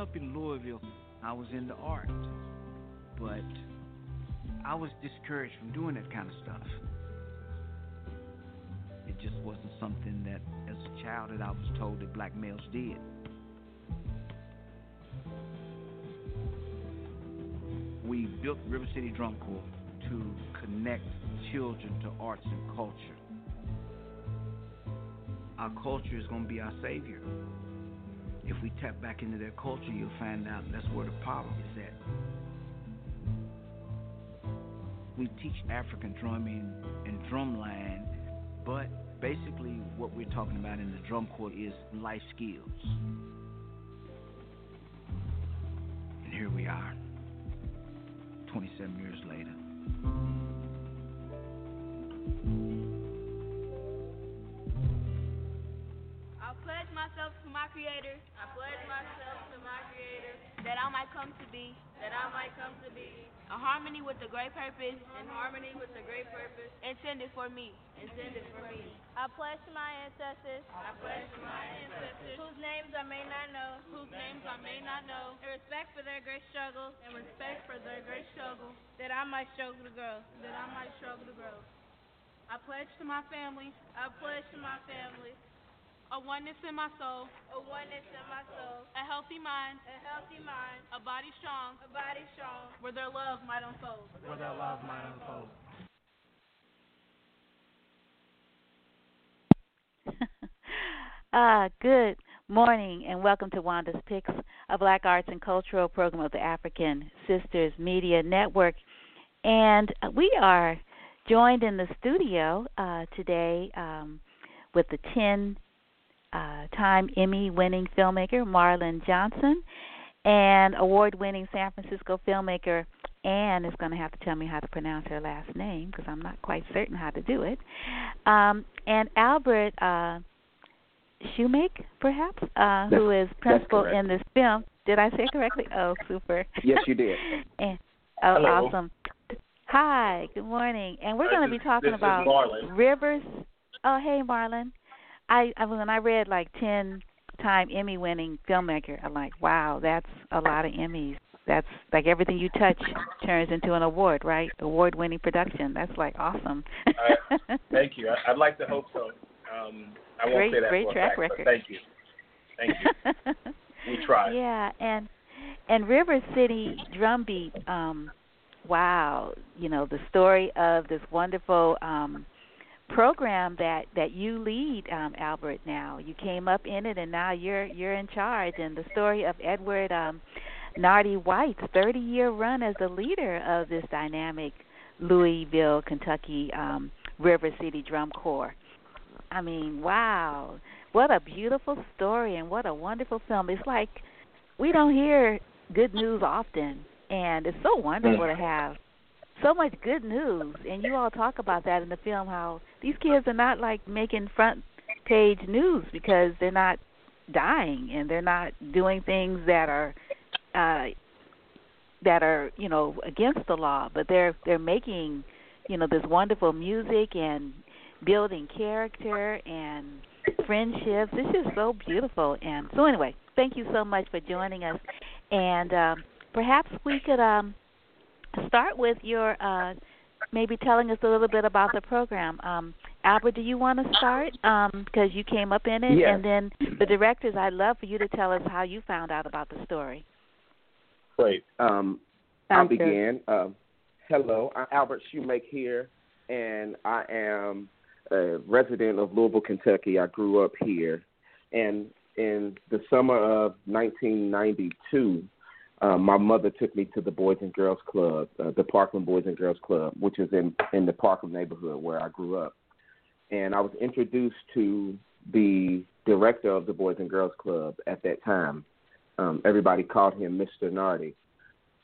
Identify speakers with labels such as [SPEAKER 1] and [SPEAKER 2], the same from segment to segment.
[SPEAKER 1] up in Louisville, I was into art, but I was discouraged from doing that kind of stuff. It just wasn't something that, as a child, that I was told that black males did. We built River City Drum Corps to connect children to arts and culture. Our culture is going to be our savior. If we tap back into their culture, you'll find out that's where the power is at. We teach African drumming and drumline, but basically what we're talking about in the drum corps is life skills. And here we are, 27 years later.
[SPEAKER 2] Myself to my creator.
[SPEAKER 3] I pledge myself to my creator.
[SPEAKER 2] That I might come to be.
[SPEAKER 3] That I might come to be.
[SPEAKER 2] In harmony with the great purpose.
[SPEAKER 3] In harmony with the great purpose.
[SPEAKER 2] Intended for me.
[SPEAKER 3] Intended for me.
[SPEAKER 4] I pledge to my ancestors.
[SPEAKER 3] I pledge to my ancestors.
[SPEAKER 4] Whose names I may not know.
[SPEAKER 3] Whose names I may not know.
[SPEAKER 4] In respect for their great struggle.
[SPEAKER 3] In respect for their great struggle.
[SPEAKER 4] That I might struggle to grow.
[SPEAKER 3] That I might struggle to grow.
[SPEAKER 2] I pledge to my family.
[SPEAKER 4] I pledge to my family.
[SPEAKER 2] A oneness in my soul.
[SPEAKER 4] A oneness in my soul.
[SPEAKER 2] A healthy mind.
[SPEAKER 4] A healthy mind.
[SPEAKER 2] A body strong.
[SPEAKER 4] A body strong.
[SPEAKER 2] Where their love might unfold.
[SPEAKER 5] Where their love might unfold.
[SPEAKER 6] uh, good morning and welcome to Wanda's Picks, a Black Arts and Cultural program of the African Sisters Media Network. And we are joined in the studio uh, today um, with the 10 uh, time Emmy winning filmmaker Marlon Johnson and award winning San Francisco filmmaker Anne is going to have to tell me how to pronounce her last name because I'm not quite certain how to do it. Um, and Albert uh, Shumake, perhaps, uh, who is principal in this film. Did I say it correctly? Oh, super.
[SPEAKER 7] Yes, you did.
[SPEAKER 6] and, oh,
[SPEAKER 7] Hello.
[SPEAKER 6] awesome. Hi, good morning. And we're going to be talking
[SPEAKER 7] this
[SPEAKER 6] about
[SPEAKER 7] is Marlon.
[SPEAKER 6] rivers. Oh, hey, Marlon. I, I when I read like ten time Emmy winning filmmaker, I'm like, wow, that's a lot of Emmys. That's like everything you touch turns into an award, right? Award winning production. That's like awesome.
[SPEAKER 7] uh, thank you. I, I'd like to hope so. Um, I won't
[SPEAKER 6] great,
[SPEAKER 7] say that
[SPEAKER 6] great
[SPEAKER 7] for
[SPEAKER 6] track
[SPEAKER 7] fact,
[SPEAKER 6] record.
[SPEAKER 7] Thank you. Thank you. we tried.
[SPEAKER 6] Yeah, and and River City Drumbeat. Um, wow, you know the story of this wonderful um, program that that you lead, um, Albert. Now you came up in it, and now you're you're in charge. And the story of Edward um, Nardie White's 30-year run as the leader of this dynamic Louisville, Kentucky um, River City Drum Corps. I mean, wow, what a beautiful story, and what a wonderful film. It's like we don't hear good news often, and it's so wonderful to have so much good news and you all talk about that in the film how these kids are not like making front page news because they're not dying and they're not doing things that are uh that are you know against the law. But they're they're making you know this wonderful music and building character and friendships. It's just so beautiful. And so anyway thank you so much for joining us. And um perhaps we could um start with your uh, maybe telling us a little bit about the program. Um, Albert, do you want to start? Because you came up in it,
[SPEAKER 7] Yes.
[SPEAKER 6] and then the directors. I'd love for you to tell us how you found out about the story.
[SPEAKER 7] Great. Um, I'll
[SPEAKER 6] Sounds good.
[SPEAKER 7] begin. Um, hello, I'm Albert Shumake here, and I am a resident of Louisville, Kentucky. I grew up here, and in the summer of 1992, uh, my mother took me to the Boys and Girls Club, uh, the Parkland Boys and Girls Club, which is in in the Parkland neighborhood where I grew up, and I was introduced to the director of the Boys and Girls Club at that time. Um, everybody called him Mr. Nardie,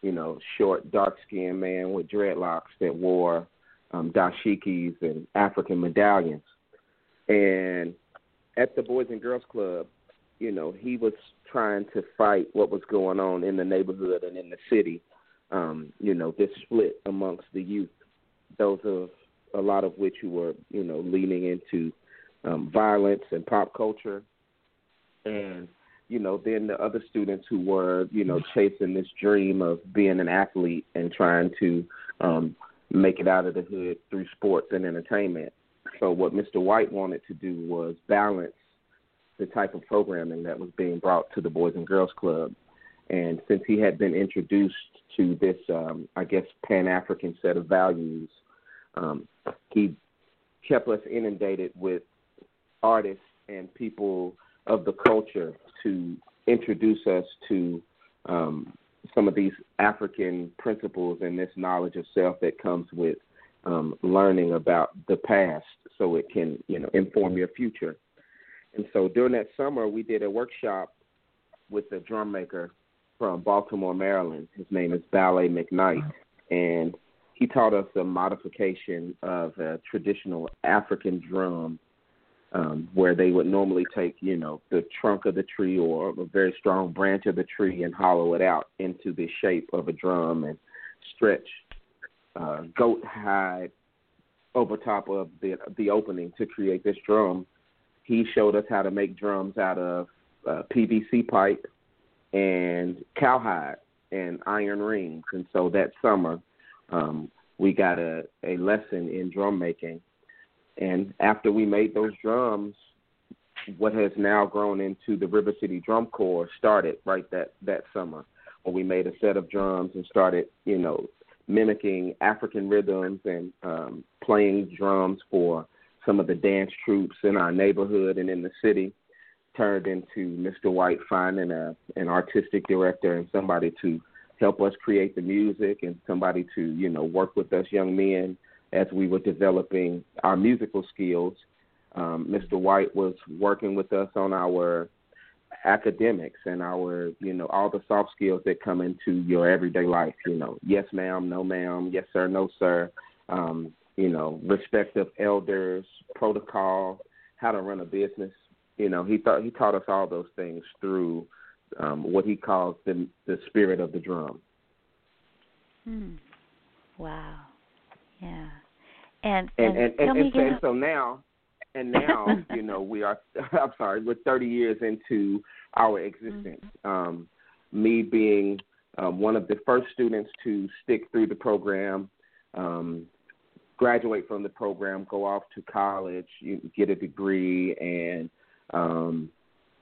[SPEAKER 7] you know, short, dark-skinned man with dreadlocks that wore um, dashikis and African medallions. And at the Boys and Girls Club, you know, he was trying to fight what was going on in the neighborhood and in the city. Um, you know, this split amongst the youth, those of a lot of which who were, you know, leaning into um, violence and pop culture, and you know, then the other students who were, you know, chasing this dream of being an athlete and trying to um, make it out of the hood through sports and entertainment. So what Mr. White wanted to do was balance the type of programming that was being brought to the Boys and Girls Club. And since he had been introduced to this, um, I guess, Pan African set of values, um, he kept us inundated with artists and people of the culture to introduce us to um, some of these African principles and this knowledge of self that comes with um, learning about the past so it can, you know, inform your future. And so during that summer, we did a workshop with a drum maker from Baltimore, Maryland. His name is Ballet McKnight. And he taught us a modification of a traditional African drum um, where they would normally take, you know, the trunk of the tree or a very strong branch of the tree and hollow it out into the shape of a drum and stretch uh, goat hide over top of the the opening to create this drum. He showed us how to make drums out of uh, PVC pipe and cowhide and iron rings. And so that summer, um, we got a, a lesson in drum making and after we made those drums, what has now grown into the River City Drum Corps started right that that summer, when we made a set of drums and started, you know, mimicking African rhythms and um, playing drums for some of the dance troops in our neighborhood and in the city. Turned into Mr. White finding a an artistic director and somebody to help us create the music and somebody to you know work with us young men as we were developing our musical skills. Um, Mr. White was working with us on our academics and our, you know, all the soft skills that come into your everyday life. You know, yes, ma'am, no, ma'am, yes, sir, no, sir. Um, you know, respect of elders, protocol, how to run a business. You know, he thought he taught us all those things through um, what he calls the the spirit of the drum.
[SPEAKER 6] Hmm. Wow. Yeah. And
[SPEAKER 7] and and, and,
[SPEAKER 6] and,
[SPEAKER 7] and so now and now you know we are i'm sorry we're 30 years into our existence
[SPEAKER 6] mm-hmm.
[SPEAKER 7] um me being um, one of the first students to stick through the program um graduate from the program go off to college you get a degree and um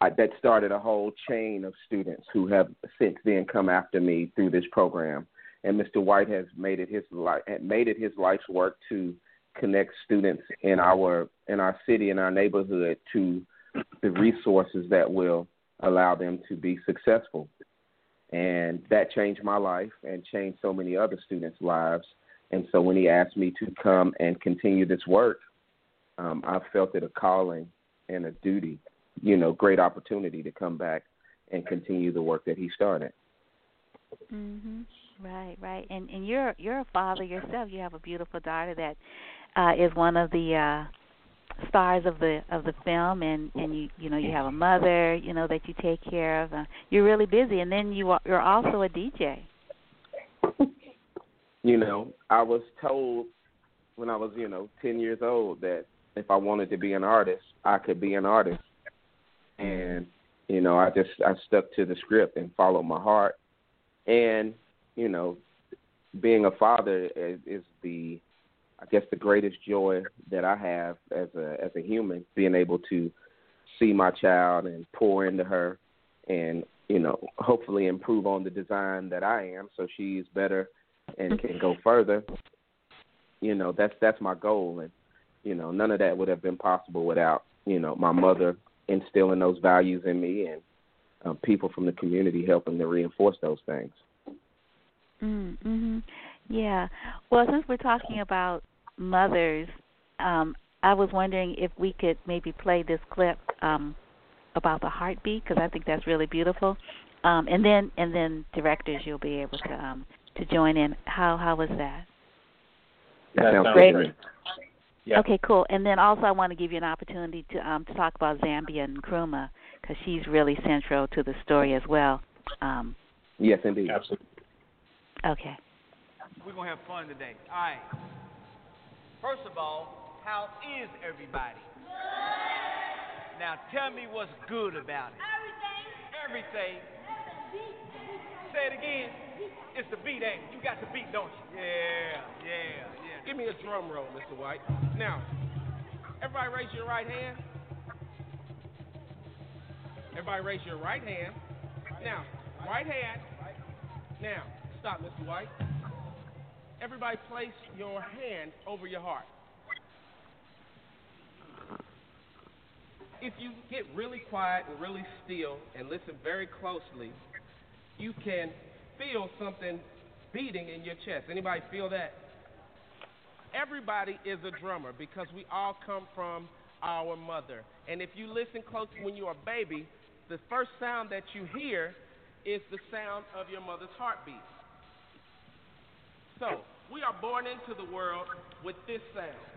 [SPEAKER 7] I, that started a whole chain of students who have since then come after me through this program and Mr. White has made it his life made it his life's work to connect students in our in our city in our neighborhood to the resources that will allow them to be successful. And that changed my life and changed so many other students' lives. And so when he asked me to come and continue this work, um, I felt it a calling and a duty, you know, great opportunity to come back and continue the work that he started.
[SPEAKER 6] Mhm. Right, right. And and you're you're a father yourself. You have a beautiful daughter that uh is one of the uh stars of the of the film and and you you know you have a mother you know that you take care of uh, you're really busy and then you are you're also a dj
[SPEAKER 7] you know i was told when i was you know 10 years old that if i wanted to be an artist i could be an artist. And you know i just i stuck to the script and followed my heart. And you know, being a father is, is the I guess the greatest joy that I have as a as a human, being able to see my child and pour into her and, you know, hopefully improve on the design that I am so she's better and can go further. You know, that's that's my goal and you know, none of that would have been possible without, you know, my mother instilling those values in me and uh, people from the community helping to reinforce those things.
[SPEAKER 6] Mhm. Yeah. Well, since we're talking about mothers, um, I was wondering if we could maybe play this clip um, about the heartbeat because I think that's really beautiful. Um, and then and then directors, you'll be able to um, to join in. How how was that?
[SPEAKER 7] That sounds
[SPEAKER 6] great.
[SPEAKER 7] great.
[SPEAKER 6] Yeah. Okay, cool. And then also, I want to give you an opportunity to um, to talk about Zambia and Nkrumah because she's really central to the story as well. Um,
[SPEAKER 7] yes, indeed.
[SPEAKER 5] Absolutely.
[SPEAKER 6] Okay.
[SPEAKER 1] We're going to have fun today. All right. First of all, how is everybody? Good. Now tell me what's good about it.
[SPEAKER 4] Everything.
[SPEAKER 5] everything. Say it again. It's the beat, ain't it? You got the beat, don't you? Yeah, yeah, yeah. Give me a drum roll, Mr. White. Now, everybody raise your right hand. Everybody raise your right hand. Now, right hand. Now, stop, Mr. White. Everybody place your hand over your heart. If you get really quiet and really still and listen very closely, you can feel something beating in your chest. Anybody feel that? Everybody is a drummer because we all come from our mother. And if you listen closely when you're a baby, the first sound that you hear is the sound of your mother's heartbeat. So, we are born into the world with this sound.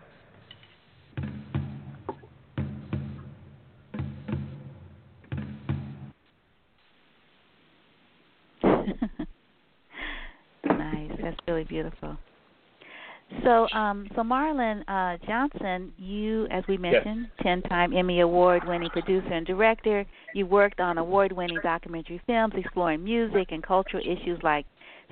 [SPEAKER 6] That's really beautiful. So, um, so Marlon uh, Johnson, you, as we mentioned, ten-time Emmy Award-winning producer and director. You worked on award-winning documentary films exploring music and cultural issues like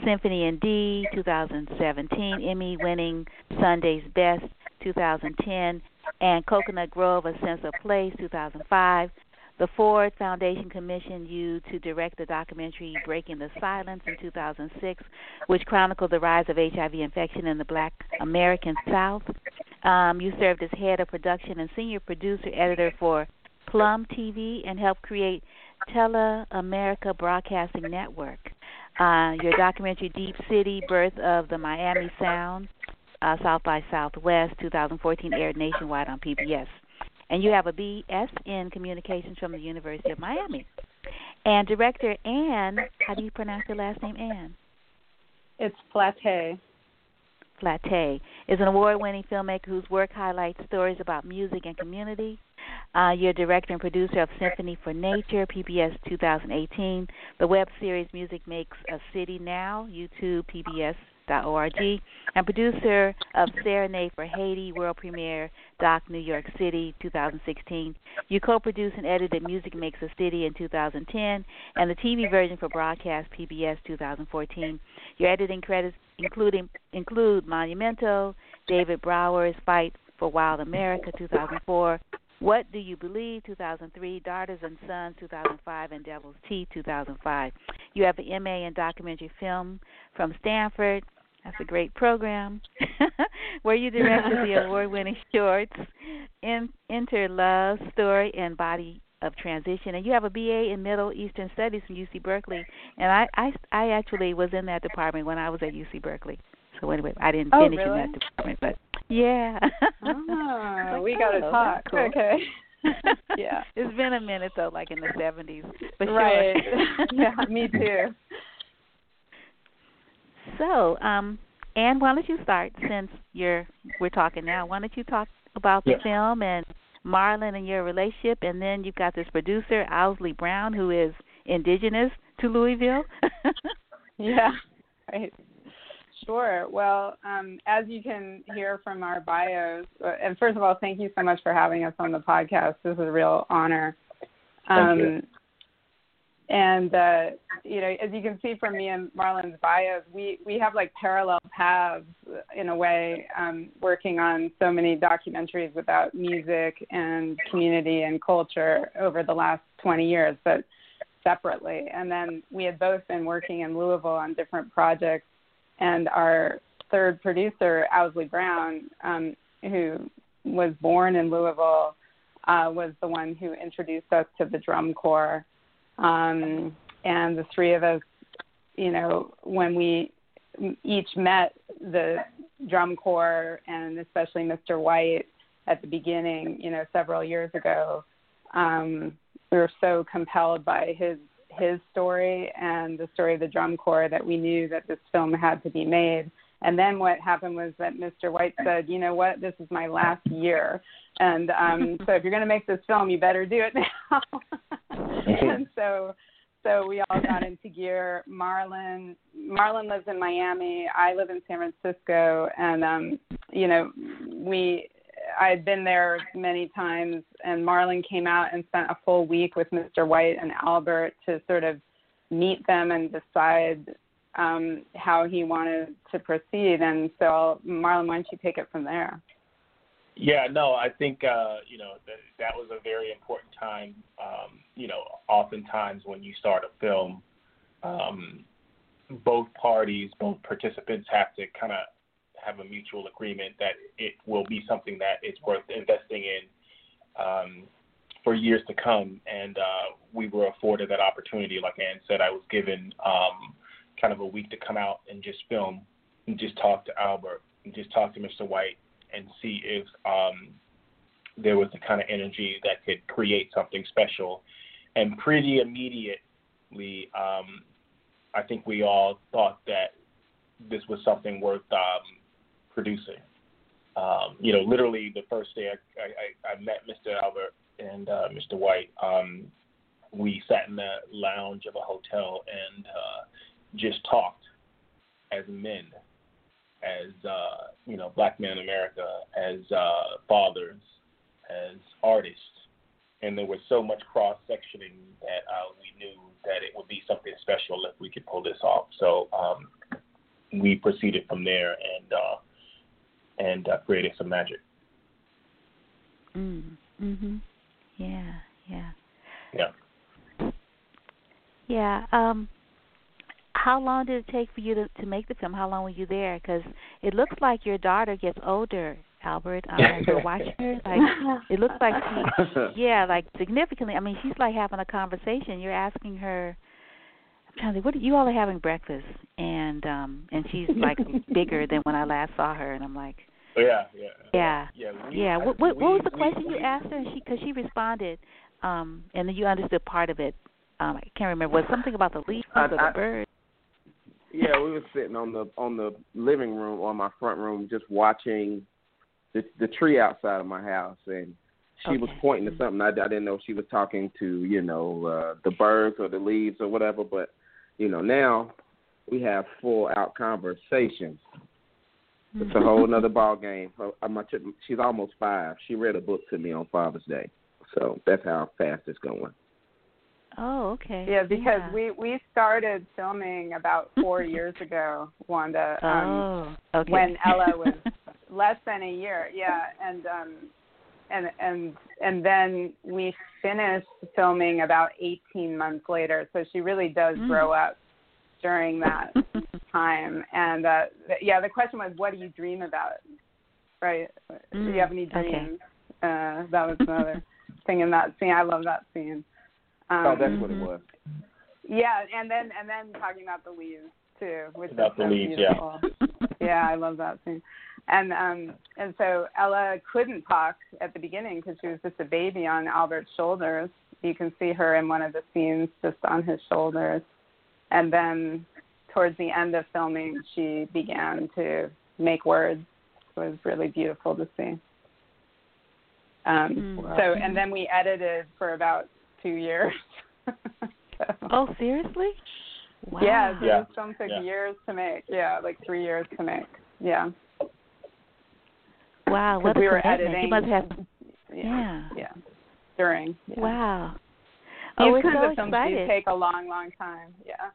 [SPEAKER 6] Symphony in D, 2017, Emmy-winning Sunday's Best, 2010, and Coconut Grove: A Sense of Place, 2005. The Ford Foundation commissioned you to direct the documentary Breaking the Silence in 2006, which chronicled the rise of HIV infection in the black American South. Um, you served as head of production and senior producer editor for Plum TV and helped create Tele America Broadcasting Network. Uh, your documentary Deep City, Birth of the Miami Sound, uh, South by Southwest, 2014, aired nationwide on PBS and you have a BS in Communications from the University of Miami. And director Anne, how do you pronounce your last name, Anne?
[SPEAKER 8] It's Flatté.
[SPEAKER 6] Flatté is an award-winning filmmaker whose work highlights stories about music and community. Uh, you're director and producer of Symphony for Nature, PBS 2018, the web series Music Makes a City Now, YouTube, PBS org, and producer of Serenade for Haiti, world premiere, Doc New York City, 2016. You co-produced and edited Music Makes a City in 2010, and the TV version for broadcast PBS 2014. Your editing credits including include Monumental, David Brower's Fight for Wild America 2004, What Do You Believe 2003, Daughters and Sons 2005, and Devil's Teeth 2005. You have an MA in documentary film from Stanford, that's a great program where you directed the award-winning shorts in, Enter Love, Story, and Body of Transition. And you have a BA in Middle Eastern Studies from UC Berkeley. And I, I, I actually was in that department when I was at UC Berkeley. So anyway, I didn't
[SPEAKER 8] oh,
[SPEAKER 6] finish
[SPEAKER 8] really?
[SPEAKER 6] in that department, but yeah.
[SPEAKER 8] oh, ah,
[SPEAKER 6] like,
[SPEAKER 8] we got to
[SPEAKER 6] oh,
[SPEAKER 8] talk.
[SPEAKER 6] Cool.
[SPEAKER 8] Okay. yeah.
[SPEAKER 6] It's been a minute though, like in the seventies. But
[SPEAKER 8] right.
[SPEAKER 6] Sure.
[SPEAKER 8] yeah, me too.
[SPEAKER 6] So, um, Anne, why don't you start since you're we're talking now? Why don't you talk about the
[SPEAKER 7] Yeah.
[SPEAKER 6] film and Marlon and your relationship, and then you've got this producer Owsley Brown who is indigenous to Louisville.
[SPEAKER 8] Yeah. Right. Sure. Well, um, as you can hear from our bios, uh, and first of all, thank you so much for having us on the podcast. This is a real honor.
[SPEAKER 7] Thank
[SPEAKER 8] Um,
[SPEAKER 7] you.
[SPEAKER 8] And uh, you know, as you can see from me and Marlon's bios, we we have like parallel paths in a way, um, working on so many documentaries about music and community and culture over the last 20 years, but separately. And then we had both been working in Louisville on different projects, and our third producer, Owsley Brown, um, who was born in Louisville, uh, was the one who introduced us to the drum corps um, and the three of us, you know, when we each met the drum corps and especially Mr. White at the beginning, you know, several years ago, um, we were so compelled by his his story and the story of the drum corps that we knew that this film had to be made. And then what happened was that Mr. White said, "You know what? This is my last year, and um, so if you're going to make this film, you better do it now." and so, so we all got into gear. Marlon, Marlon lives in Miami. I live in San Francisco, and um, you know, we I had been there many times, and Marlon came out and spent a full week with Mr. White and Albert to sort of meet them and decide um, how he wanted to proceed. And so, Marlon, why don't you take it from there?
[SPEAKER 9] Yeah, no, I think uh, you know that that was a very important time. Um, you know, oftentimes when you start a film, um, both parties, both participants have to kind of have a mutual agreement that it will be something that is worth investing in um, for years to come. And uh, we were afforded that opportunity. Like Anne said, I was given um, kind of a week to come out and just film and just talk to Albert and just talk to Mr. White and see if um, there was the kind of energy that could create something special. And pretty immediately, um, I think we all thought that this was something worth um, producing. Um, you know, literally the first day I, I, I met Mr. Albert and uh, Mr. White, um, we sat in the lounge of a hotel and uh, just talked as men, as uh, you know, black men in America, as uh, fathers, as artists, and there was so much cross sectioning that uh, we knew that it would be something special if we could pull this off. So um, we proceeded from there and uh, and uh, created some magic.
[SPEAKER 6] Mm. Mhm. Yeah. Yeah.
[SPEAKER 9] Yeah.
[SPEAKER 6] Yeah. Um, how long did it take for you to to make the film? How long were you there? Because it looks like your daughter gets older, Albert. Um, as you're watching her, like it looks like she, yeah, like significantly. I mean, she's like having a conversation. You're asking her. I'm trying to think, what you all are having breakfast, and um, and she's like bigger than when I last saw her, and I'm like.
[SPEAKER 9] Yeah, yeah.
[SPEAKER 6] Yeah.
[SPEAKER 9] Yeah. We,
[SPEAKER 6] yeah. What,
[SPEAKER 9] I,
[SPEAKER 6] what,
[SPEAKER 9] we,
[SPEAKER 6] what was the question
[SPEAKER 9] we,
[SPEAKER 6] you asked her? And she, because she responded, um, and then you understood part of it. Um, I can't remember. Was something about the leaves
[SPEAKER 7] I-
[SPEAKER 6] or the
[SPEAKER 7] I-
[SPEAKER 6] birds?
[SPEAKER 7] Yeah, we were sitting on the on the living room on my front room, just watching the the tree outside of my house, and she was pointing to something. I, I didn't know if she was talking to you know uh, the birds or the leaves or whatever, but you know now we have full out conversations. It's a whole nother ball game. Uh, my She's almost five. She read a book to me on Father's Day, so that's how fast it's going.
[SPEAKER 6] Oh, okay.
[SPEAKER 8] Yeah, because
[SPEAKER 6] yeah.
[SPEAKER 8] we we started filming about four years ago, Wanda. Um,
[SPEAKER 6] Oh, okay.
[SPEAKER 8] when Ella was less than a year. Yeah, and um, and and and then we finished filming about 18 months later. So she really does
[SPEAKER 6] Mm.
[SPEAKER 8] grow up during that time. And uh, yeah, the question was, what do you dream about? Right? do you
[SPEAKER 6] Mm,
[SPEAKER 8] have any
[SPEAKER 6] okay.
[SPEAKER 8] dreams? Uh, that was another thing in that scene. I love that scene. Um,
[SPEAKER 7] oh, that's what it
[SPEAKER 6] mhm.
[SPEAKER 7] was.
[SPEAKER 8] yeah, and then and then talking about the leaves too, which
[SPEAKER 9] About
[SPEAKER 8] is
[SPEAKER 9] the leaves, yeah.
[SPEAKER 8] beautiful. yeah, I love that scene. And um and so Ella couldn't talk at the beginning because she was just a baby on Albert's shoulders. You can see her in one of the scenes just on his shoulders. And then towards the end of filming, she began to make words. It was really beautiful to see. Um,
[SPEAKER 6] Mm.
[SPEAKER 8] So and then we edited for about two years. so,
[SPEAKER 6] Oh, seriously? Wow.
[SPEAKER 8] yeah, so
[SPEAKER 9] Yeah.
[SPEAKER 8] this film took
[SPEAKER 9] Yeah.
[SPEAKER 8] years to make. Yeah, like three years to make. Yeah.
[SPEAKER 6] Wow.
[SPEAKER 8] 'Cause
[SPEAKER 6] What a
[SPEAKER 8] we were
[SPEAKER 6] commitment.
[SPEAKER 8] editing.
[SPEAKER 6] You must have.
[SPEAKER 8] Yeah.
[SPEAKER 6] Yeah.
[SPEAKER 8] Yeah. During. Yeah.
[SPEAKER 6] Wow.
[SPEAKER 8] These
[SPEAKER 6] Oh, we're
[SPEAKER 8] kinds
[SPEAKER 6] so
[SPEAKER 8] of films do take a long, long time. Yeah.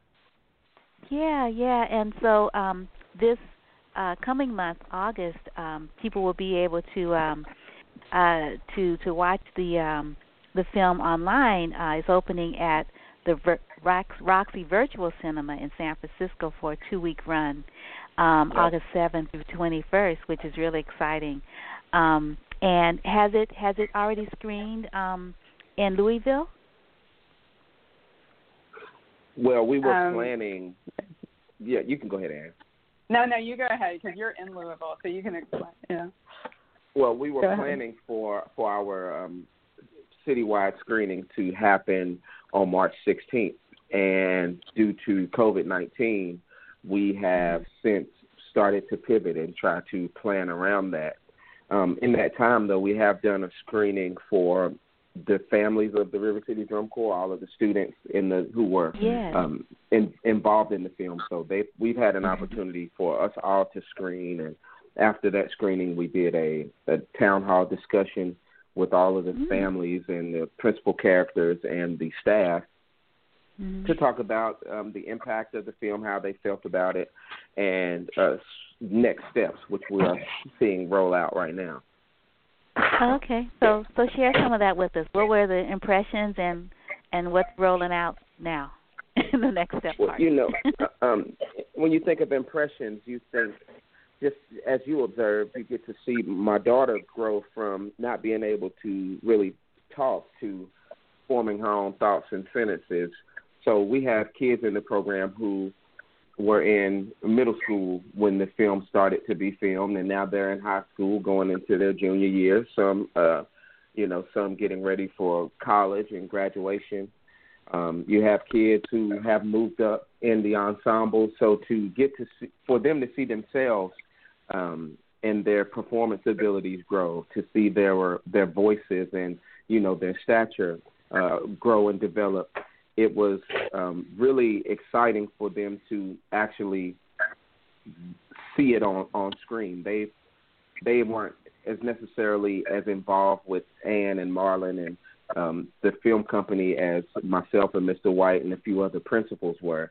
[SPEAKER 6] Yeah, yeah, and so um, this uh, coming month, August, um, people will be able to um, uh, to to watch the um, the film online. Uh, it's opening at the Ver- Rox- Roxie Virtual Cinema in San Francisco for a two-week run, um,
[SPEAKER 9] Yep.
[SPEAKER 6] August 7th through 21st, which is really exciting. Um, and has it has it already screened um, in Louisville?
[SPEAKER 7] Well, we were
[SPEAKER 8] Um,
[SPEAKER 7] planning. Yeah, you can go ahead, Anne.
[SPEAKER 8] No, no, you go ahead because you're in Louisville, so you can explain. Yeah.
[SPEAKER 7] Well, we were
[SPEAKER 8] Go ahead.
[SPEAKER 7] planning for for our um, citywide screening to happen on March 16th, and due to COVID 19, we have since started to pivot and try to plan around that. Um, in that time, though, we have done a screening for the families of the River City Drum Corps, all of the students in the who were
[SPEAKER 6] Yes.
[SPEAKER 7] um, in, involved in the film. So they we've had an opportunity for us all to screen and after that screening, we did a, a town hall discussion with all of the
[SPEAKER 6] mm-hmm.
[SPEAKER 7] families and the principal characters and the staff
[SPEAKER 6] mm-hmm.
[SPEAKER 7] to talk about um, the impact of the film, how they felt about it, and uh, next steps, which we are seeing roll out right now.
[SPEAKER 6] Okay, so so share some of that with us. What were the impressions and and what's rolling out now in the next step
[SPEAKER 7] well,
[SPEAKER 6] part?
[SPEAKER 7] You know, uh, um, when you think of impressions, you think just as you observe, you get to see my daughter grow from not being able to really talk to forming her own thoughts and sentences. So we have kids in the program who were in middle school when the film started to be filmed, and now they're in high school going into their junior year. Some, uh, you know, some getting ready for college and graduation. Um, you have kids who have moved up in the ensemble, so to get to see, for them to see themselves um, and their performance abilities grow, to see their their voices and you know their stature uh, grow and develop it was um, really exciting for them to actually see it on on screen. They they weren't as necessarily as involved with Anne and Marlon and um, the film company as myself and Mr. White and a few other principals were.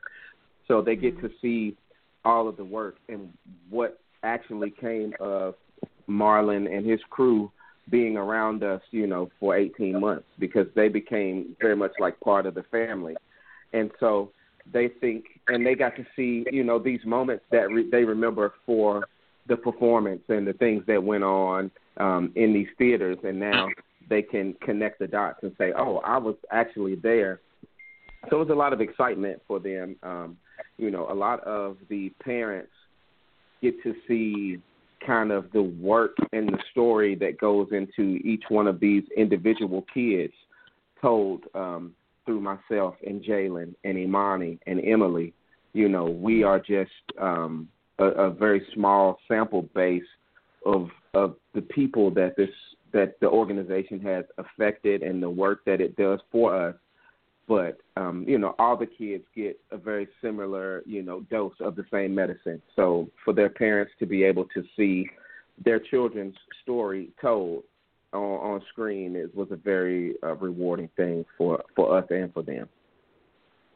[SPEAKER 7] So they get
[SPEAKER 6] mm-hmm.
[SPEAKER 7] to see all of the work and what actually came of Marlon and his crew being around us, you know, for 18 months because they became very much like part of the family. And so they think, and they got to see, you know, these moments that re- they remember for the performance and the things that went on um, in these theaters. And now they can connect the dots and say, oh, I was actually there. So it was a lot of excitement for them. Um, you know, a lot of the parents get to see kind of the work and the story that goes into each one of these individual kids told um, through myself and Jalen and Imani and Emily. You know, we are just um, a, a very small sample base of of the people that this that the organization has affected and the work that it does for us. But um, you know, all the kids get a very similar, you know, dose of the same medicine. So for their parents to be able to see their children's story told on, on screen is was a very uh, rewarding thing for for us and for them.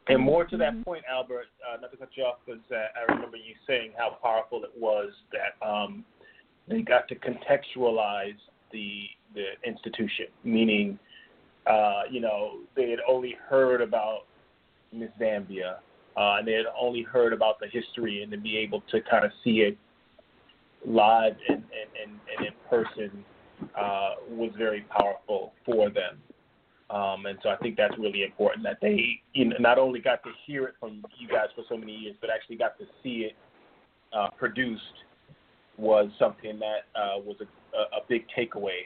[SPEAKER 9] And more to that point, Albert, uh, not to cut you off, because uh, I remember you saying how powerful it was that um, they got to contextualize the the institution, meaning, uh, you know, they had only heard about Miss Zambia, uh, and they had only heard about the history, and to be able to kind of see it live and, and, and, and in person uh, was very powerful for them. Um, and so I think that's really important that they you know, not only got to hear it from you guys for so many years, but actually got to see it uh, produced was something that uh, was a, a big takeaway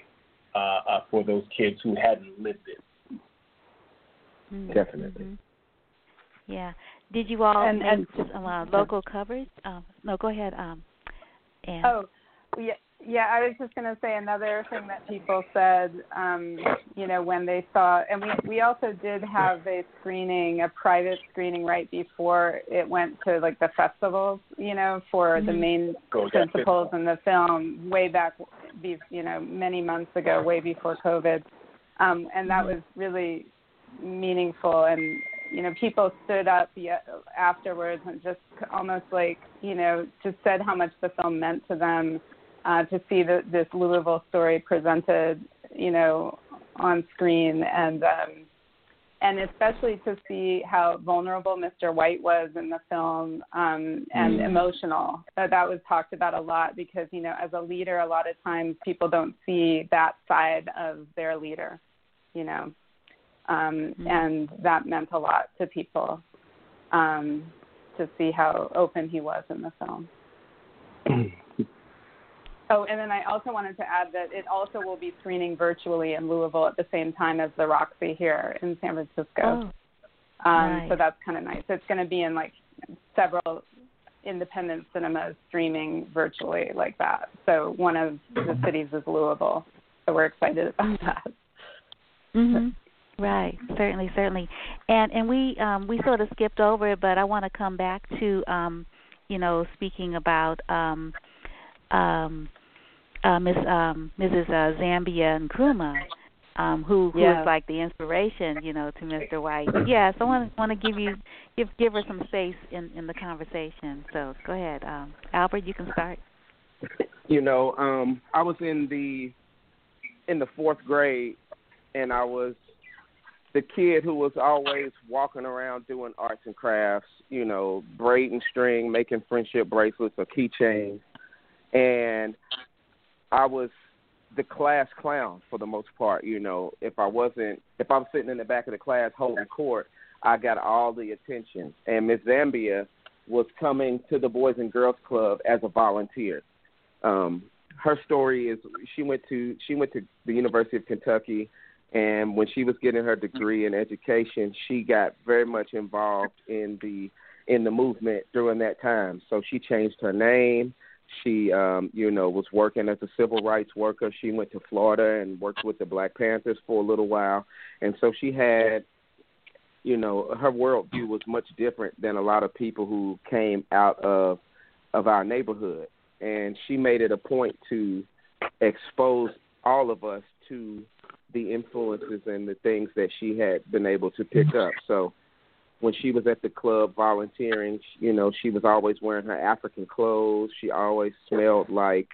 [SPEAKER 9] uh, uh, for those kids who hadn't lived it.
[SPEAKER 6] Mm-hmm.
[SPEAKER 7] Definitely.
[SPEAKER 6] Mm-hmm. Yeah. Did you all
[SPEAKER 8] and,
[SPEAKER 6] make
[SPEAKER 8] and,
[SPEAKER 6] some uh, local coverage? Uh, no, go ahead. Um, and
[SPEAKER 8] oh, yeah, yeah. I was just going to say another thing that people said, um, you know, when they saw, and we we also did have a screening, a private screening right before it went to like the festivals, you know, for
[SPEAKER 6] mm-hmm.
[SPEAKER 8] the main
[SPEAKER 9] Go
[SPEAKER 8] principals in the film way back, be, you know, many months ago, way before COVID, um, and that was really meaningful. And you know, people stood up afterwards and just almost like, you know, just said how much the film meant to them uh, to see the, this Louisville story presented, you know, on screen. And um, and especially to see how vulnerable Mr. White was in the film um, and mm. emotional. Uh, that was talked about a lot because you know, as a leader, a lot of times people don't see that side of their leader, you know um, mm-hmm. and that meant a lot to people um, to see how open he was in the film. oh, and then I also wanted to add that it also will be screening virtually in Louisville at the same time as the Roxie here in San Francisco.
[SPEAKER 6] Oh,
[SPEAKER 8] um,
[SPEAKER 6] nice.
[SPEAKER 8] So that's kind of nice. It's going to be in like several independent cinemas streaming virtually like that. So one of the cities is Louisville. So we're excited about that.
[SPEAKER 6] Mhm. Right, certainly, certainly, and and we um, we sort of skipped over it, but I want to come back to um, you know speaking about um, um, uh, Miss um, Mrs. Uh, Zambia Nkrumah, um, who who
[SPEAKER 8] yeah.
[SPEAKER 6] is like the inspiration, you know, to Mr. White. Yeah, so I want want to give you give give her some space in in the conversation. So go ahead, um, Albert. You can start.
[SPEAKER 7] You know, um, I was in the in the fourth grade, and I was the kid who was always walking around doing arts and crafts. You know, braiding string, making friendship bracelets or keychains, and I was the class clown for the most part. You know, if I wasn't, if I'm sitting in the back of the class holding court, I got all the attention. And Miss Zambia was coming to the Boys and Girls Club as a volunteer. Um, her story is she went to she went to the University of Kentucky, and when she was getting her degree in education, she got very much involved in the in the movement during that time. So she changed her name. She, um, you know, was working as a civil rights worker. She went to Florida and worked with the Black Panthers for a little while, and so she had, you know, her worldview was much different than a lot of people who came out of of our neighborhood. And she made it a point to expose all of us to the influences and the things that she had been able to pick up. So when she was at the club volunteering, you know, she was always wearing her African clothes. She always smelled like,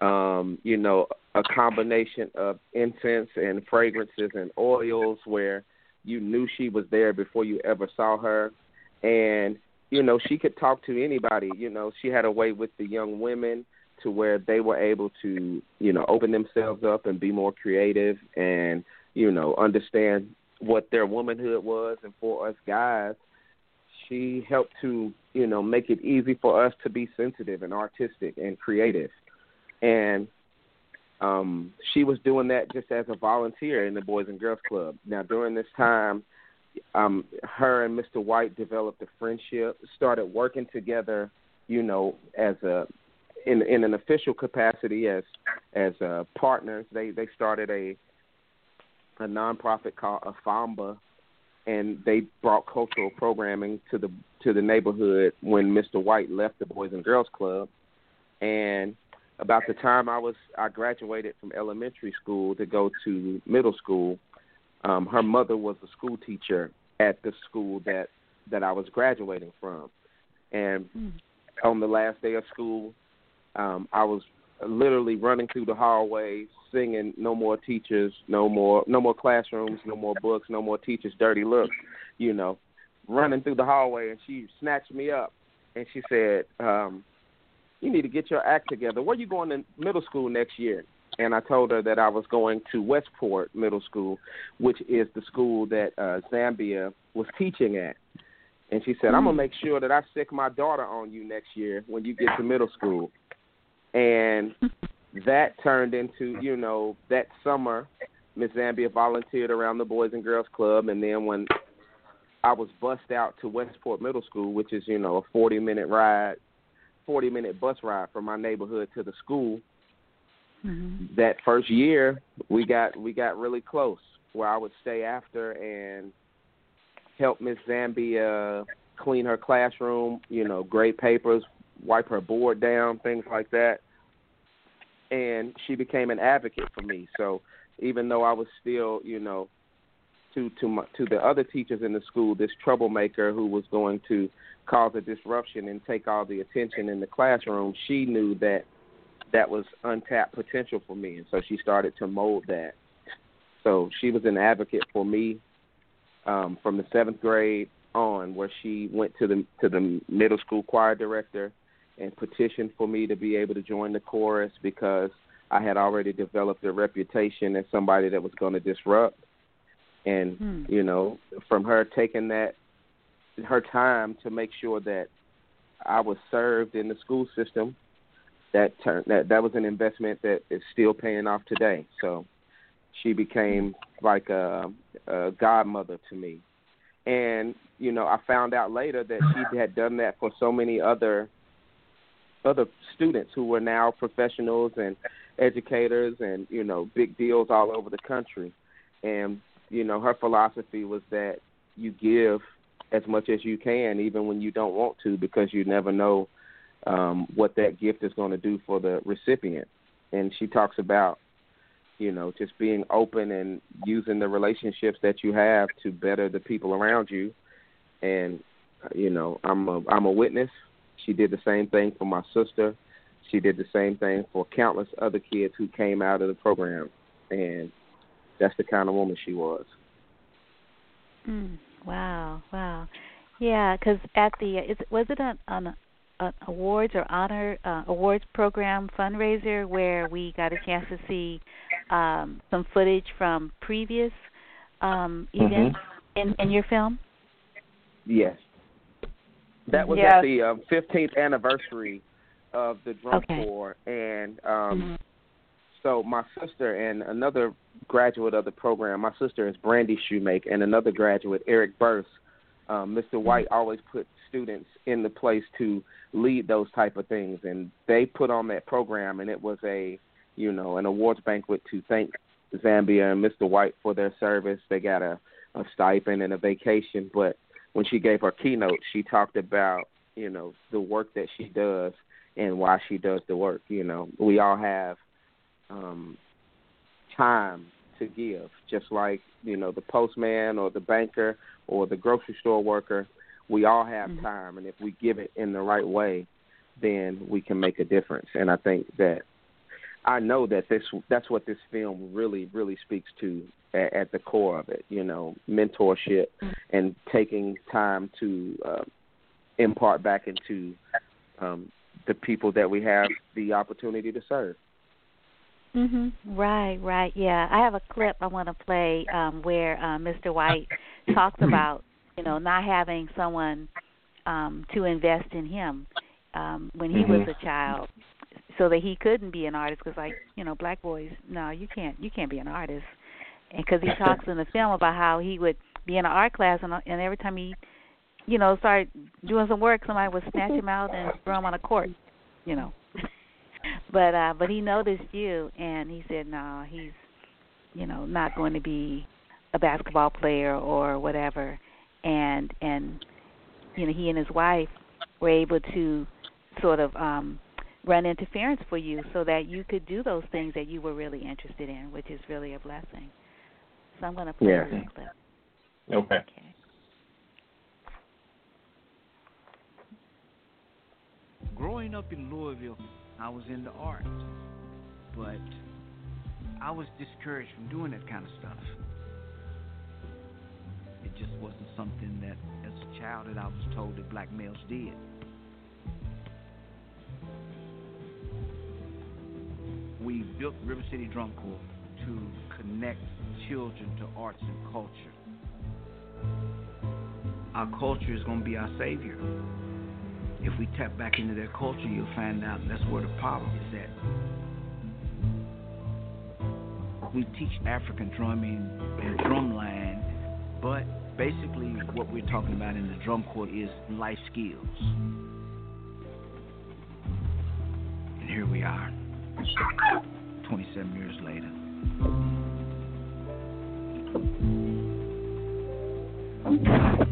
[SPEAKER 7] um, you know, a combination of incense and fragrances and oils where you knew she was there before you ever saw her. And, you know, she could talk to anybody. You know, she had a way with the young women to where they were able to, you know, open themselves up and be more creative and, you know, understand what their womanhood was and for us guys she helped to you know make it easy for us to be sensitive and artistic and creative. And um she was doing that just as a volunteer in the boys and girls club. Now during this time um her and mr white developed a friendship started working together you know as a in in an official capacity as as uh partners. They they started a a nonprofit called AFAMBA, and they brought cultural programming to the to the neighborhood when Mr. White left the Boys and Girls Club. And about the time I was I graduated from elementary school to go to middle school, um, her mother was a school teacher at the school that that I was graduating from. And mm. on the last day of school, um, I was literally running through the hallways singing no more teachers no more no more classrooms no more books no more teachers dirty looks you know running through the hallway and she snatched me up and she said um you need to get your act together where are you going to middle school next year and I told her that I was going to Westport Middle School, which is the school that uh, Zambia was teaching at. And she said, "I'm gonna make sure that I stick my daughter on you next year when you get to middle school." and that turned into you know that summer miss zambia volunteered around the boys and girls club and then when i was bussed out to westport middle school which is you know a forty minute ride forty minute bus ride from my neighborhood to the school
[SPEAKER 6] mm-hmm.
[SPEAKER 7] that first year we got we got really close where i would stay after and help miss zambia clean her classroom you know grade papers wipe her board down, things like that. And she became an advocate for me. So even though I was still, you know, to to my, to the other teachers in the school, this troublemaker who was going to cause a disruption and take all the attention in the classroom, she knew that that was untapped potential for me, and so she started to mold that. So she was an advocate for me um, from the seventh grade on, where she went to the to the middle school choir director and petitioned for me to be able to join the chorus because I had already developed a reputation as somebody that was going to disrupt. And
[SPEAKER 6] hmm.
[SPEAKER 7] you know, from her taking that her time to make sure that I was served in the school system, that turned that that was an investment that is still paying off today. So she became like a, a godmother to me. And you know, I found out later that she had done that for so many other other students who were now professionals and educators and you know big deals all over the country and you know her philosophy was that you give as much as you can even when you don't want to because you never know um, what that gift is going to do for the recipient. And she talks about, you know, just being open and using the relationships that you have to better the people around you. And you know, I'm a I'm a witness. She did the same thing for my sister. She did the same thing for countless other kids who came out of the program, and that's the kind of woman she was.
[SPEAKER 6] Mm, wow, wow, yeah. Because at the is was it an, an, an awards or honor uh, awards program fundraiser where we got a chance to see um, some footage from previous um,
[SPEAKER 7] Mm-hmm.
[SPEAKER 6] events mm-hmm. in in your film.
[SPEAKER 7] Yes, that was
[SPEAKER 8] yes.
[SPEAKER 7] at the um, 15th anniversary of the drum
[SPEAKER 6] Okay.
[SPEAKER 7] corps, and um,
[SPEAKER 6] Mm-hmm.
[SPEAKER 7] so my sister and another graduate of the program, my sister is Brandy Shumake, and another graduate, Eric Burse. Um, Mr. White always put students in the place to lead those type of things, and they put on that program, and it was a, you know, an awards banquet to thank Zambia and Mr. White for their service. They got a, a stipend and a vacation, but when she gave her keynote, she talked about, you know, the work that she does and why she does the work. You know, we all have um, time to give, just like you know the postman or the banker or the grocery store worker. We all have
[SPEAKER 6] Mhm.
[SPEAKER 7] time, and if we give it in the right way, then we can make a difference. And I think that I know that this that's what this film really really speaks to at, at the core of it. You know, mentorship and taking time to uh, impart back into um, the people that we have the opportunity to serve.
[SPEAKER 6] Mhm. Right, right. Yeah, I have a clip I want to play um where uh, Mr. White talks about, you know, not having someone um to invest in him um when he was
[SPEAKER 7] Mhm.
[SPEAKER 6] a child so that he couldn't be an artist cuz like, you know, black boys, no, you can't you can't be an artist. And cuz he talks in the film about how he would be in an art class and and every time he you know, started doing some work, somebody would snatch him out and throw him on a court, you know. but uh but he noticed you and he said no he's you know not going to be a basketball player or whatever and and you know he and his wife were able to sort of um run interference for you so that you could do those things that you were really interested in which is really a blessing so i'm going to play
[SPEAKER 7] Yeah.
[SPEAKER 6] that clip
[SPEAKER 9] Okay.
[SPEAKER 6] okay
[SPEAKER 1] Growing up in Louisville, I was into art, but I was discouraged from doing that kind of stuff. It just wasn't something that, as a child, that I was told that black males did. We built River City Drum Corps to connect children to arts and culture. Our culture is going to be our savior if we tap back into their culture, you'll find out that's where the power is at. We teach African drumming and drumline, but basically what we're talking about in the drum corps is life skills. And here we are, 27 years later.
[SPEAKER 2] Pledge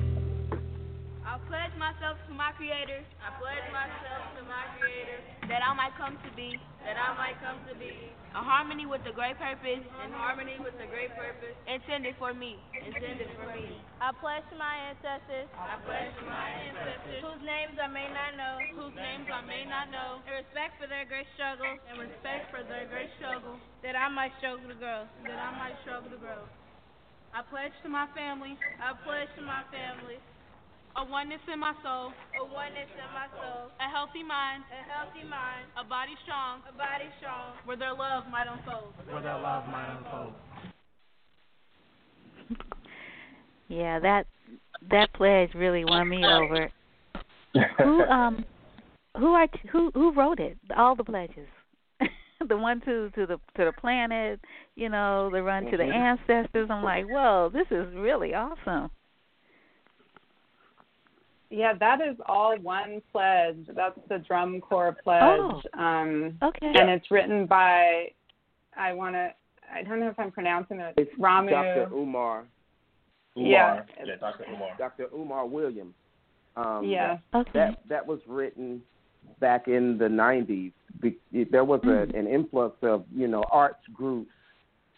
[SPEAKER 2] myself to my creator. I pledge myself to my creator. That I might come to be. That I might come to be. In harmony with the great purpose. In harmony with the great purpose. Intended for me. Intended for me.
[SPEAKER 4] I pledge to my ancestors,
[SPEAKER 2] I pledge to my ancestors.
[SPEAKER 4] whose names I may not know,
[SPEAKER 2] Whose names I may not know.
[SPEAKER 4] in respect for their great struggle,
[SPEAKER 2] In respect for their great struggle.
[SPEAKER 4] that I might struggle to grow.
[SPEAKER 2] That I might struggle to grow. I pledge to my family.
[SPEAKER 4] I pledge to my family
[SPEAKER 2] A oneness in my soul.
[SPEAKER 4] a oneness in my soul,
[SPEAKER 2] A healthy mind.
[SPEAKER 4] a healthy mind,
[SPEAKER 2] A body strong.
[SPEAKER 4] a body strong,
[SPEAKER 2] Where their love might unfold.
[SPEAKER 5] Where their love might unfold.
[SPEAKER 6] yeah that that pledge really won me over who um who are who who wrote it all the pledges the one to to the to the planet you know the run to the ancestors i'm like whoa this is really awesome
[SPEAKER 8] Yeah, that is all one pledge. That's the drum corps pledge. Um,
[SPEAKER 6] okay
[SPEAKER 8] and it's written by I want to I don't know if I'm pronouncing it.
[SPEAKER 7] It's
[SPEAKER 8] Ramu.
[SPEAKER 7] Dr. Umar,
[SPEAKER 8] Yeah.
[SPEAKER 9] Umar. Yeah, Dr. Umar.
[SPEAKER 7] Dr. Umar Williams. Um,
[SPEAKER 8] yeah.
[SPEAKER 6] okay
[SPEAKER 7] That that was written back in the 90s, there was a,
[SPEAKER 6] mm.
[SPEAKER 7] an influx of you know arts groups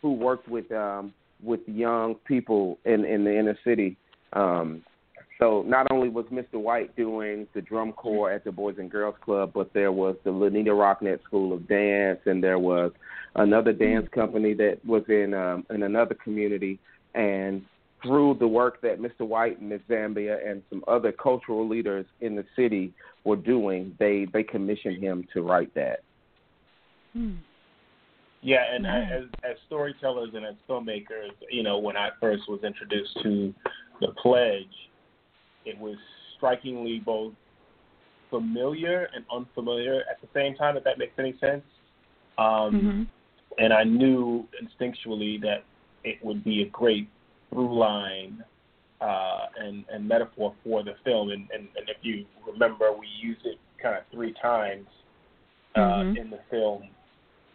[SPEAKER 7] who worked with um, with young people in in the inner city. Um, so not only was Mr. White doing the drum corps at the Boys and Girls Club, but there was the Lanita Rocknet School of Dance, and there was another dance company that was in um, in another community. And through the work that Mr. White and Ms. Zambia and some other cultural leaders in the city were doing, they they commissioned him to write that.
[SPEAKER 6] Hmm.
[SPEAKER 9] Yeah, and as as storytellers and as filmmakers, you know, when I first was introduced to the pledge, it was strikingly both familiar and unfamiliar at the same time. If that makes any sense. Um,
[SPEAKER 6] mm-hmm.
[SPEAKER 9] And I knew instinctually that it would be a great through line uh, and, and metaphor for the film. And, and, and if you remember, we use it kind of three times uh,
[SPEAKER 6] mm-hmm.
[SPEAKER 9] in the film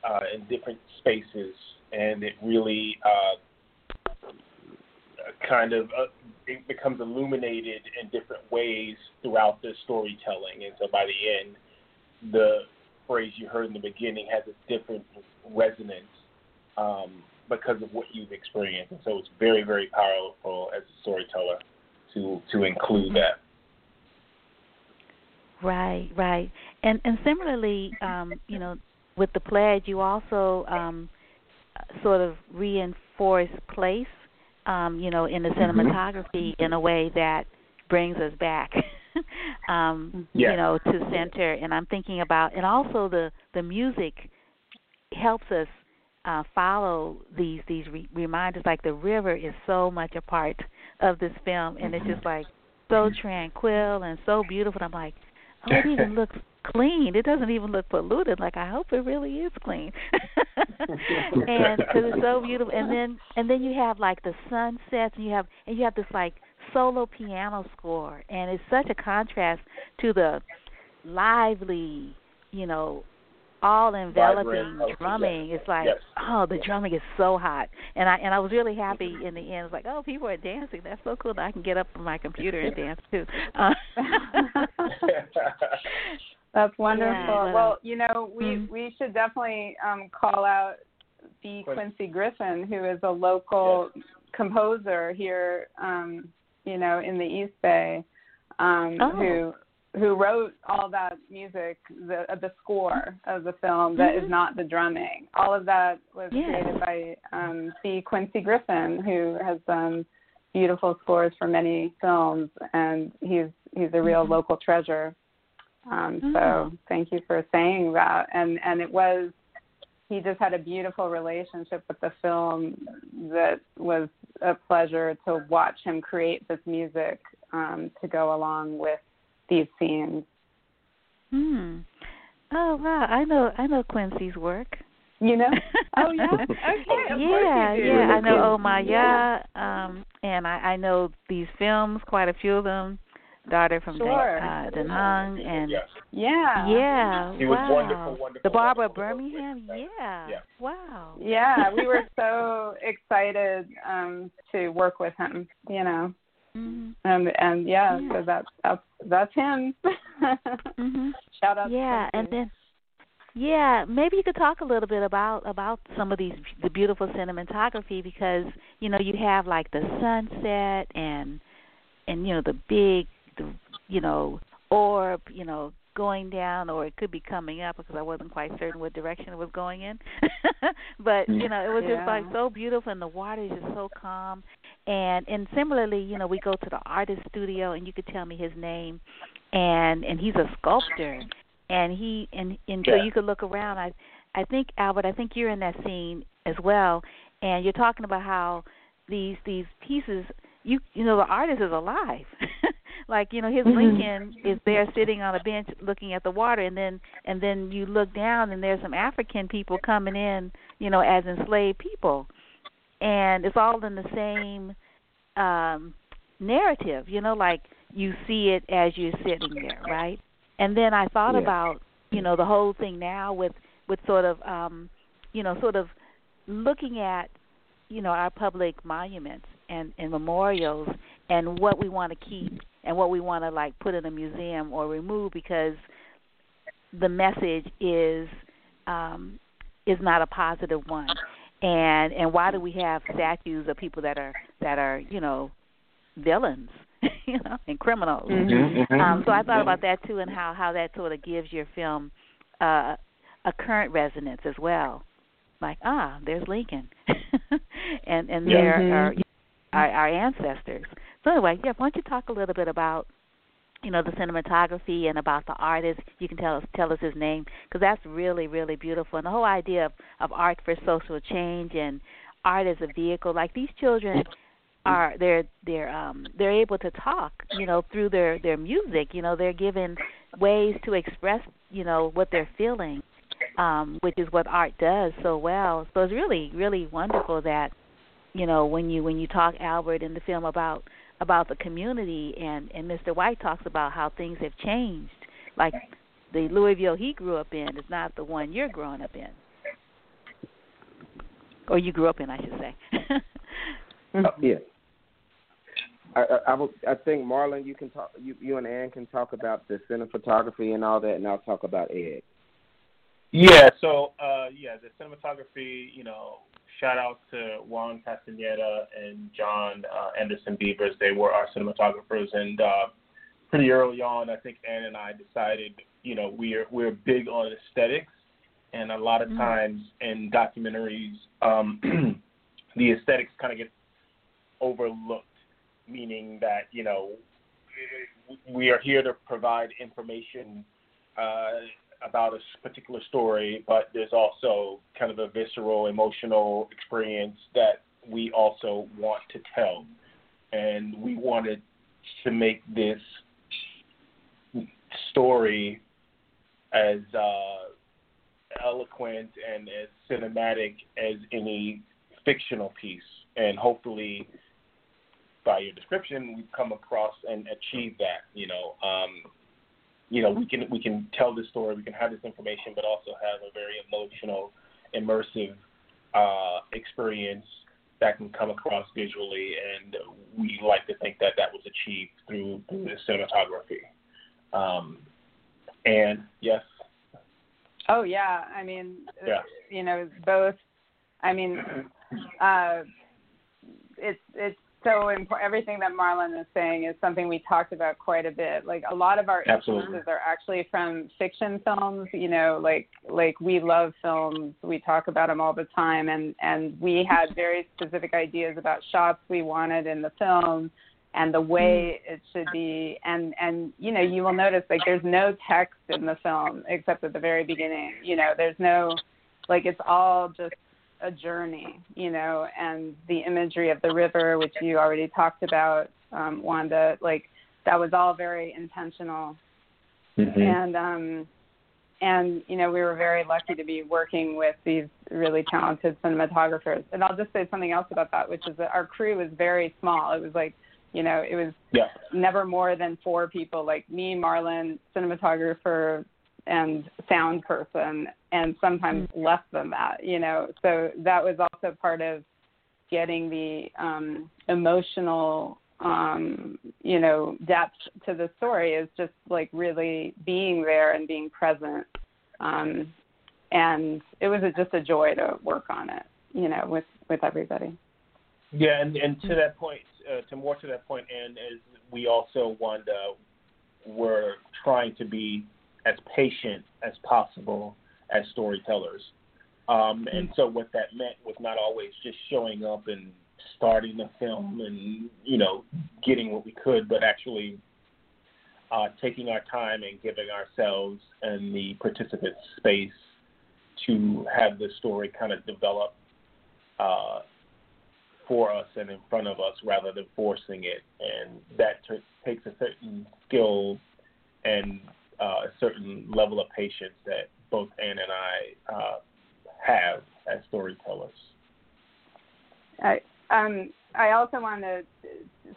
[SPEAKER 9] uh, in different spaces, and it really uh, kind of uh, it becomes illuminated in different ways throughout the storytelling. And so by the end, the phrase you heard in the beginning has a different resonance um, because of what you've experienced. And so it's very, very powerful as a storyteller to to include that.
[SPEAKER 6] Right, right, and and similarly, um, you know, with the pledge, you also um, sort of reinforce place, um, you know, in the
[SPEAKER 7] Mm-hmm.
[SPEAKER 6] cinematography in a way that brings us back, um,
[SPEAKER 9] Yeah.
[SPEAKER 6] you know, to center. And I'm thinking about, and also the the music helps us uh, follow these these re- reminders. Like the river is so much a part of this film, and it's just like so tranquil and so beautiful. And I'm like, oh, it even looks clean. It doesn't even look polluted. Like I hope it really is clean. and because it's so beautiful, and then and then you have like the sunsets, and you have and you have this like solo piano score, and it's such a contrast to the lively, you know, all enveloping drumming.
[SPEAKER 9] yes.
[SPEAKER 6] It's like,
[SPEAKER 9] Yes.
[SPEAKER 6] oh, the drumming is so hot, and I and I was really happy in the end. It's like, oh, people are dancing. That's so cool. That I can get up on my computer and dance too. Uh,
[SPEAKER 8] That's wonderful.
[SPEAKER 6] Yeah.
[SPEAKER 8] Well, you know, we
[SPEAKER 6] Mhm.
[SPEAKER 8] we should definitely um, call out B.
[SPEAKER 9] Quincy.
[SPEAKER 8] Quincy Griffin, who is a local composer here, um, you know, in the East Bay, um,
[SPEAKER 6] Oh.
[SPEAKER 8] who who wrote all that music, the uh, the score of the film that is
[SPEAKER 6] Mhm.
[SPEAKER 8] not the drumming. All of that was
[SPEAKER 6] Yeah.
[SPEAKER 8] created by um, B. Quincy Griffin, who has done beautiful scores for many films, and he's he's a real
[SPEAKER 6] Mhm.
[SPEAKER 8] local treasure. Um, so
[SPEAKER 6] Mm.
[SPEAKER 8] thank you for saying that. And and it was he just had a beautiful relationship with the film that was a pleasure to watch him create this music um, to go along with these scenes.
[SPEAKER 6] Hmm. Oh wow, I know I know Quincy's work.
[SPEAKER 8] You know? Oh yeah. Okay.
[SPEAKER 6] Yeah, yeah. I know Oh. My
[SPEAKER 8] Yeah.
[SPEAKER 6] Um, and I, I know these films, quite a few of them. Daughter from
[SPEAKER 8] Sure.
[SPEAKER 6] Da, uh, Da Nang and
[SPEAKER 9] yes.
[SPEAKER 8] Yeah.
[SPEAKER 6] yeah,
[SPEAKER 9] He was
[SPEAKER 6] wow.
[SPEAKER 9] wonderful, wonderful,
[SPEAKER 6] The Barber
[SPEAKER 9] wonderful
[SPEAKER 6] Birmingham,
[SPEAKER 9] him.
[SPEAKER 6] yeah.
[SPEAKER 9] Yeah.
[SPEAKER 6] Wow.
[SPEAKER 8] Yeah, we were so excited um to work with him, you know.
[SPEAKER 6] Mhm.
[SPEAKER 8] And and yeah,
[SPEAKER 6] Yeah.
[SPEAKER 8] so that's that's that's him.
[SPEAKER 6] Mhm.
[SPEAKER 8] Shout out
[SPEAKER 6] Yeah,
[SPEAKER 8] to
[SPEAKER 6] and then yeah, maybe you could talk a little bit about about some of these the beautiful cinematography because you know you have like the sunset and and you know the big the you know orb you know going down or it could be coming up because I wasn't quite certain what direction it was going in. but mm. you know, it was just like so beautiful and the water is just so calm. And and similarly, you know, we go to the artist studio and you could tell me his name and and he's a sculptor and he and and so you could look around. I I think Albert, I think you're in that scene as well and you're talking about how these these pieces you you know the artist is alive. like you know his
[SPEAKER 8] Mhm.
[SPEAKER 6] Lincoln is there sitting on a bench looking at the water, and then and then you look down and there's some African people coming in, you know, as enslaved people, and it's all in the same um narrative. You know, like you see it as you're sitting there, right? And then I thought
[SPEAKER 7] Yeah.
[SPEAKER 6] about you know the whole thing now with with sort of um you know sort of looking at you know our public monuments and and memorials and what we want to keep and what we want to like put in a museum or remove because the message is um, is not a positive one. And and why do we have statues of people that are that are you know villains, you know, and criminals?
[SPEAKER 9] Mm-hmm, mm-hmm.
[SPEAKER 6] Um, so I thought about that too, and how how that sort of gives your film uh, a current resonance as well. Like ah, there's Lincoln, and and
[SPEAKER 9] yeah.
[SPEAKER 6] there
[SPEAKER 8] Mm-hmm.
[SPEAKER 6] are our, our ancestors. So anyway, yeah, why don't you talk a little bit about you know the cinematography and about the artist. You can tell us tell us his name because that's really really beautiful. And the whole idea of of art for social change and art as a vehicle. Like these children are they're they're um they're able to talk you know through their their music you know they're given ways to express you know what they're feeling um which is what art does so well so it's really really wonderful that you know when you when you talk albert in the film about about the community and and Mr. White talks about how things have changed. Like the Louisville he grew up in is not the one you're growing up in. Or you grew up in, I should say.
[SPEAKER 7] Oh, yeah. I, I, I, will, I think Marlon, you can talk. You, you and Anne can talk about the cinematography and all that, and I'll talk about Ed.
[SPEAKER 9] Yeah. So, uh, yeah, the cinematography. You know, shout out to Juan Castaneda and John uh, Anderson Beavers. They were our cinematographers, and uh, pretty early on, I think Anne and I decided, you know, we're we're big on aesthetics, and a lot of
[SPEAKER 6] Mhm.
[SPEAKER 9] times in documentaries, um, the aesthetics kind of get overlooked, meaning that you know we are here to provide information uh, about a particular story, but there's also kind of a visceral, emotional experience that we also want to tell, and we wanted to make this story as uh, eloquent and as cinematic as any fictional piece, and hopefully by your description, we've come across and achieved that. You know, um, you know, we can we can tell this story, we can have this information, but also have a very emotional, immersive uh, experience that can come across visually, and we like to think that that was achieved through, through the cinematography. Um, and yes,
[SPEAKER 8] Oh yeah, I mean,
[SPEAKER 9] Yeah.
[SPEAKER 8] you know, both. I mean, uh, it's it's so important. Everything that Marlon is saying is something we talked about quite a bit. Like a lot of our
[SPEAKER 9] Absolutely.
[SPEAKER 8] influences are actually from fiction films. You know, like like we love films. We talk about them all the time, and and we had very specific ideas about shots we wanted in the film and the way mm. it should be and and you know you will notice like there's no text in the film except at the very beginning you know there's no like it's all just a journey you know and the imagery of the river which you already talked about um wanda like that was all very intentional. And um and you know we were very lucky to be working with these really talented cinematographers. And i'll just say something else about that which is that our crew was very small. It was like you know it was
[SPEAKER 9] yeah,
[SPEAKER 8] never more than four people like me marlon cinematographer and sound person and sometimes less than that you know? So that was also part of getting the um emotional um you know depth to the story is just like really being there and being present. Um and it was a, just a joy to work on it you know with with everybody.
[SPEAKER 9] Yeah, and, and to that point, uh, to more to that point, and as we also Wanda were trying to be as patient as possible as storytellers. Um, and so what that meant was not always just showing up and starting the film and you know getting what we could, but actually uh, taking our time and giving ourselves and the participants space to have the story kind of develop uh, for us and in front of us rather than forcing it. And that t- takes a certain skill and uh, a certain level of patience that both Anne and I uh, have as storytellers.
[SPEAKER 8] I um I also want to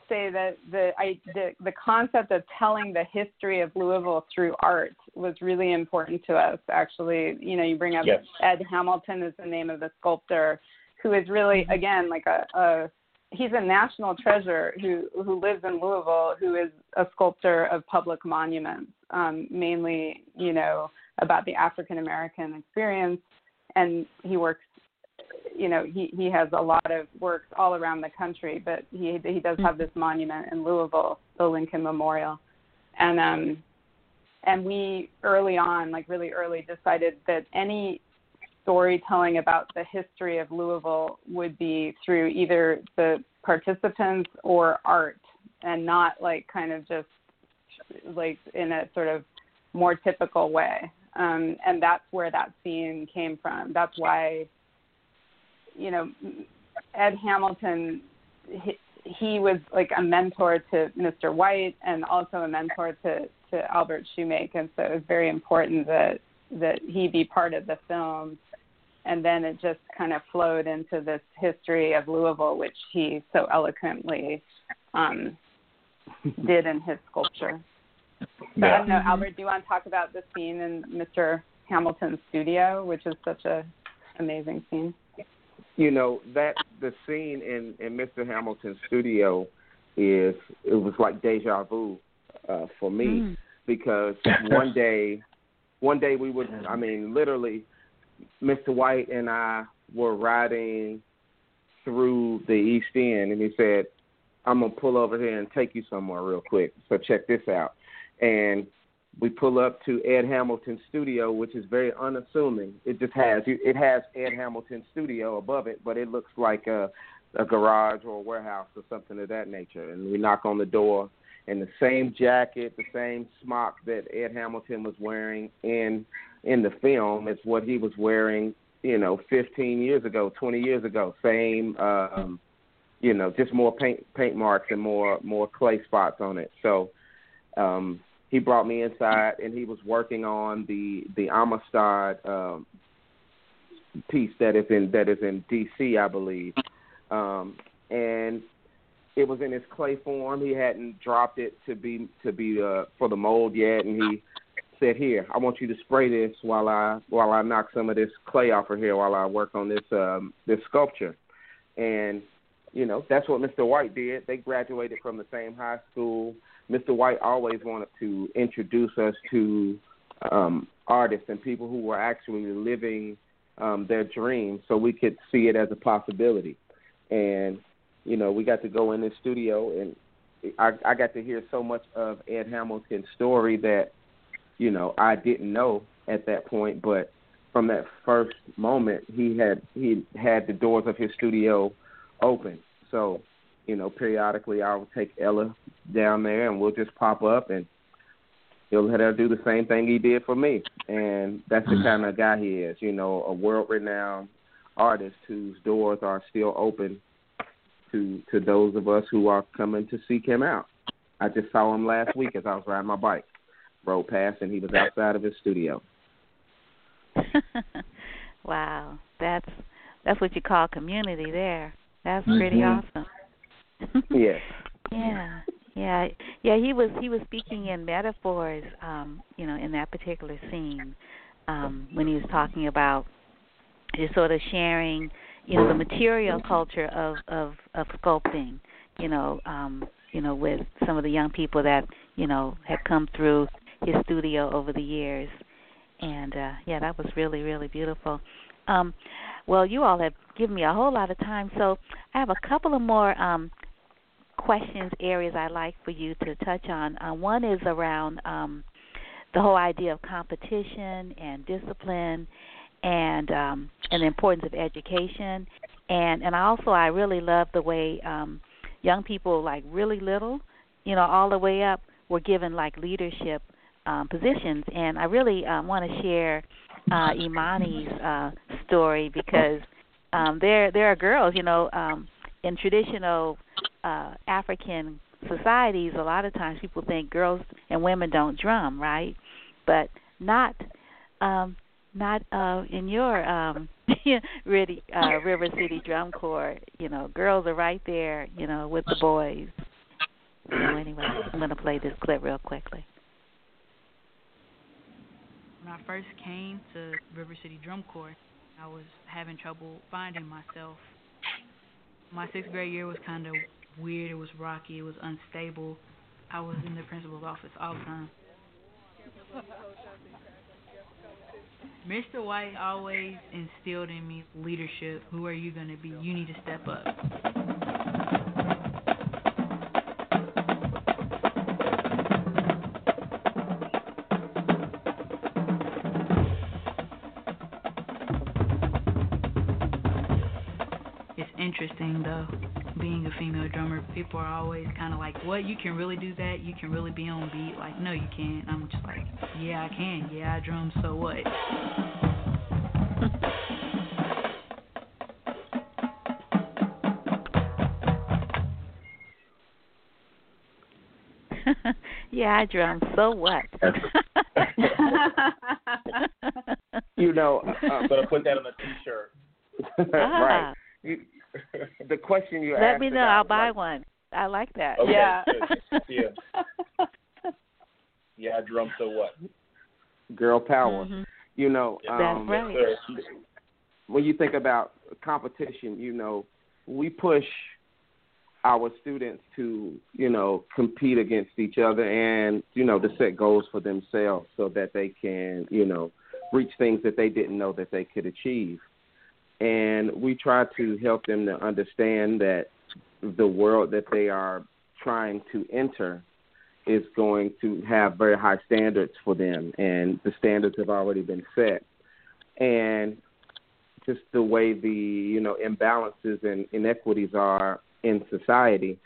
[SPEAKER 8] say that the I the the concept of telling the history of Louisville through art was really important to us. Actually, you know, you bring up
[SPEAKER 9] Yes.
[SPEAKER 8] Ed Hamilton is the name of the sculptor, who is really again like a, a he's a national treasure who who lives in Louisville, who is a sculptor of public monuments, um, mainly you know about the African American experience, and he works. You know, he he has a lot of works all around the country, but he he does have this monument in Louisville, the Lincoln Memorial, and um, and we early on, like really early, decided that any storytelling about the history of Louisville would be through either the participants or art and not like kind of just like in a sort of more typical way. Um, and that's where that scene came from. That's why, you know, Ed Hamilton, he, he was like a mentor to Mr. White and also a mentor to, to Albert Shumake. And so it was very important that, that he be part of the film. And then it just kind of flowed into this history of Louisville, which he so eloquently um, did in his sculpture. So yeah. I don't know, Albert, do you want to talk about the scene in Mr. Hamilton's studio, which is such a amazing scene?
[SPEAKER 7] You know that the scene in in Mr. Hamilton's studio is it was like deja vu uh, for me mm. because one day, one day we would I mm-hmm. mean literally, Mr. White and I were riding through the East End, and he said, I'm gonna pull over here and take you somewhere real quick. So check this out. And we pull up to Ed Hamilton's studio, which is very unassuming. It just has it has Ed Hamilton's studio above it, but it looks like a a garage or a warehouse or something of that nature. And we knock on the door, and the same jacket, the same smock that Ed Hamilton was wearing in in the film is what he was wearing, you know, 15 years ago, 20 years ago. Same um you know, just more paint paint marks and more more clay spots on it. So um, he brought me inside, and he was working on the the Amistad um, piece that is in that is in D.C. I believe, um, and it was in his clay form. He hadn't dropped it to be to be uh, for the mold yet, and he said, "Here, I want you to spray this while I while I knock some of this clay off of here while I work on this um, this sculpture." And you know, that's what Mr. White did. They graduated from the same high school. Mr. White always wanted to introduce us to um, artists and people who were actually living um, their dreams so we could see it as a possibility. And, you know, we got to go in the studio and I, I got to hear so much of Ed Hamilton's story that, you know, I didn't know at that point, but from that first moment he had he had the doors of his studio open. So, you know, periodically I'll take Ella down there and we'll just pop up and he'll let her do the same thing he did for me. And that's the mm-hmm. kind of guy he is, you know, a world renowned artist whose doors are still open to to those of us who are coming to seek him out. I just saw him last week as I was riding my bike. Rode past and he was outside of his studio.
[SPEAKER 6] wow. That's that's what you call community there. That's pretty mm-hmm. awesome.
[SPEAKER 7] yes.
[SPEAKER 6] Yeah. Yeah. Yeah, he was he was speaking in metaphors, um, you know, in that particular scene, um, when he was talking about just sort of sharing, you know, the material culture of, of, of sculpting, you know, um, you know, with some of the young people that, you know, had come through his studio over the years. And uh yeah, that was really, really beautiful. Um well, you all have given me a whole lot of time, so I have a couple of more um, questions, areas I'd like for you to touch on. Uh, one is around um, the whole idea of competition and discipline, and um, and the importance of education, and and also I really love the way um, young people like really little, you know, all the way up were given like leadership um, positions, and I really um, want to share uh, Imani's uh, story because um, there there are girls, you know, um, in traditional uh, African societies. A lot of times people think girls and women don't drum, right? But not um, not uh, in your um, really, uh, River City Drum Corps. You know, girls are right there, you know, with the boys. So anyway, I'm going to play this clip real quickly
[SPEAKER 10] when I first came to River City Drum Corps, I was having trouble finding myself. My sixth grade year was kind of weird. It was rocky. It was unstable. I was in the principal's office all the time. Mr. White always instilled in me leadership. Who are you going to be? You need to step up. Interesting though, being a female drummer. People are always kind of like, "What? You can really do that? You can really be on beat?" Like, no, you can't. I'm just like, "Yeah, I can. Yeah, I drum. So what?"
[SPEAKER 6] yeah, I drum. So what?
[SPEAKER 7] you know, uh,
[SPEAKER 9] I'm gonna put that on a T-shirt.
[SPEAKER 7] right.
[SPEAKER 6] Ah.
[SPEAKER 7] You, the question you
[SPEAKER 6] Let
[SPEAKER 7] asked
[SPEAKER 6] me know.
[SPEAKER 7] about,
[SPEAKER 6] I'll buy
[SPEAKER 7] like,
[SPEAKER 6] one. I like that.
[SPEAKER 9] Okay,
[SPEAKER 8] Yeah.
[SPEAKER 9] good. yeah. Yeah, I drum. So what?
[SPEAKER 7] girl power.
[SPEAKER 6] Mhm.
[SPEAKER 7] You know,
[SPEAKER 9] Yeah.
[SPEAKER 6] That's
[SPEAKER 7] um,
[SPEAKER 6] right.
[SPEAKER 7] When you think about competition, you know, we push our students to, you know, compete against each other and, you know, to set goals for themselves so that they can, you know, reach things that they didn't know that they could achieve. And we try to help them to understand that the world that they are trying to enter is going to have very high standards for them and the standards have already been set. And just the way the you know imbalances and inequities are in society,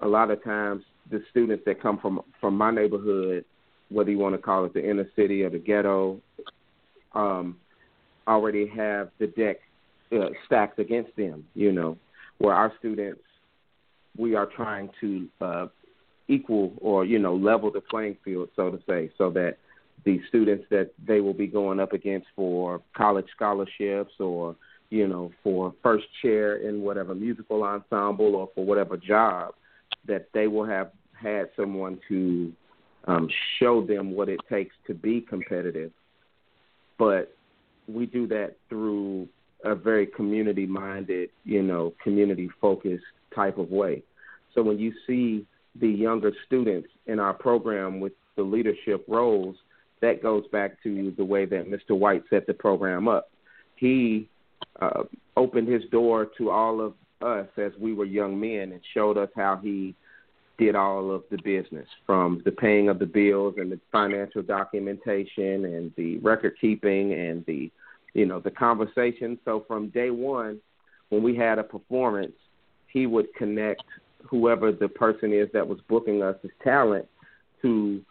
[SPEAKER 7] a lot of times the students that come from from my neighborhood, whether you want to call it the inner city or the ghetto, um, already have the deck uh, stacked against them. You know, where our students, we are trying to uh, equal or you know level the playing field, so to say, so that the students that they will be going up against for college scholarships or you know for first chair in whatever musical ensemble or for whatever job that they will have had someone to um, show them what it takes to be competitive but we do that through a very community minded you know community focused type of way so when you see the younger students in our program with the leadership roles that goes back to the way that Mr. White set the program up. He uh, opened his door to all of us as we were young men and showed us how he did all of the business from the paying of the bills and the financial documentation and the record keeping and the you know the conversation. So from day one when we had a performance he would connect whoever the person is that was booking us as talent to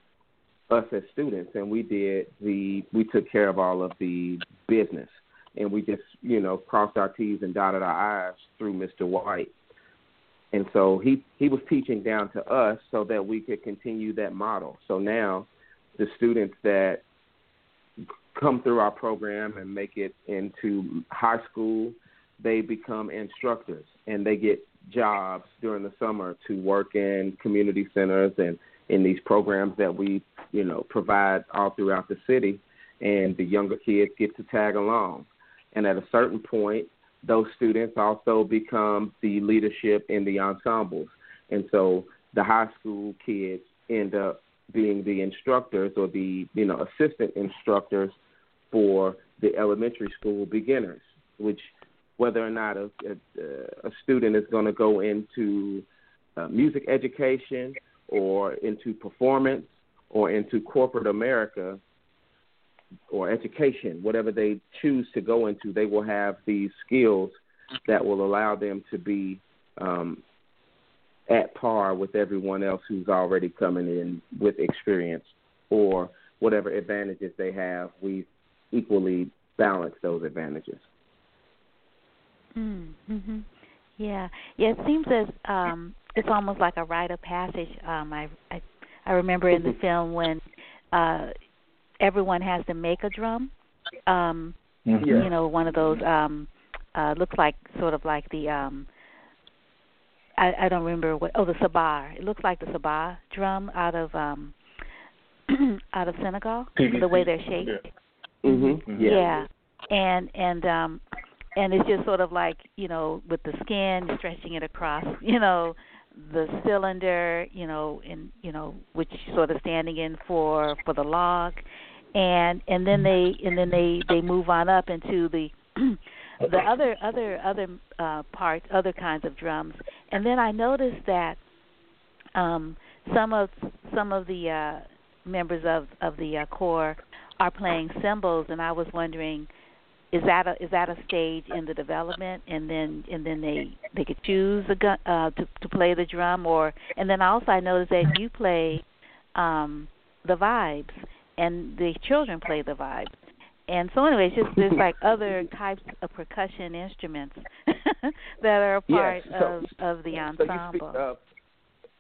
[SPEAKER 7] us as students. And we did the we took care of all of the business. And we just you know crossed our t's and dotted our i's through mr white. And so he he was teaching down to us so that we could continue that model. So now the students that come through our program and make it into high school they become instructors and they get jobs during the summer to work in community centers and in these programs that we, you know, provide all throughout the city, and the younger kids get to tag along. And at a certain point, those students also become the leadership in the ensembles. And so the high school kids end up being the instructors or the, you know, assistant instructors for the elementary school beginners, which whether or not a, a, a student is going to go into uh, music education or into performance or into corporate America or education, whatever they choose to go into, they will have these skills that will allow them to be um, at par with everyone else who's already coming in with experience or whatever advantages they have. We equally balance those advantages.
[SPEAKER 6] Mm-hmm. Yeah, yeah. It seems as um, it's almost like a rite of passage. Um, I, I I remember in the film when uh, everyone has to make a drum. Um,
[SPEAKER 7] Mhm.
[SPEAKER 6] You know, one of those um, uh, looks like sort of like the um, I, I don't remember what. Oh, the sabar. It looks like the sabar drum out of um, out of Senegal. The way they're shaped.
[SPEAKER 7] Mm-hmm.
[SPEAKER 6] Yeah. And and um and it's just sort of like, you know, with the skin stretching it across, you know, the cylinder, you know, in you know, which sort of standing in for for the log and and then they and then they they move on up into the the other other other uh parts other kinds of drums. And then i noticed that um some of some of the uh members of of the uh, corps are playing cymbals and i was wondering is that a is that a stage in the development? And then and then they they could choose a gun uh to to play the drum or and then also i noticed that you play um the vibes and the children play the vibes and so anyway, it's just there's like other types of percussion instruments that are a part
[SPEAKER 7] yes, so,
[SPEAKER 6] of of the
[SPEAKER 7] ensemble. So you speak of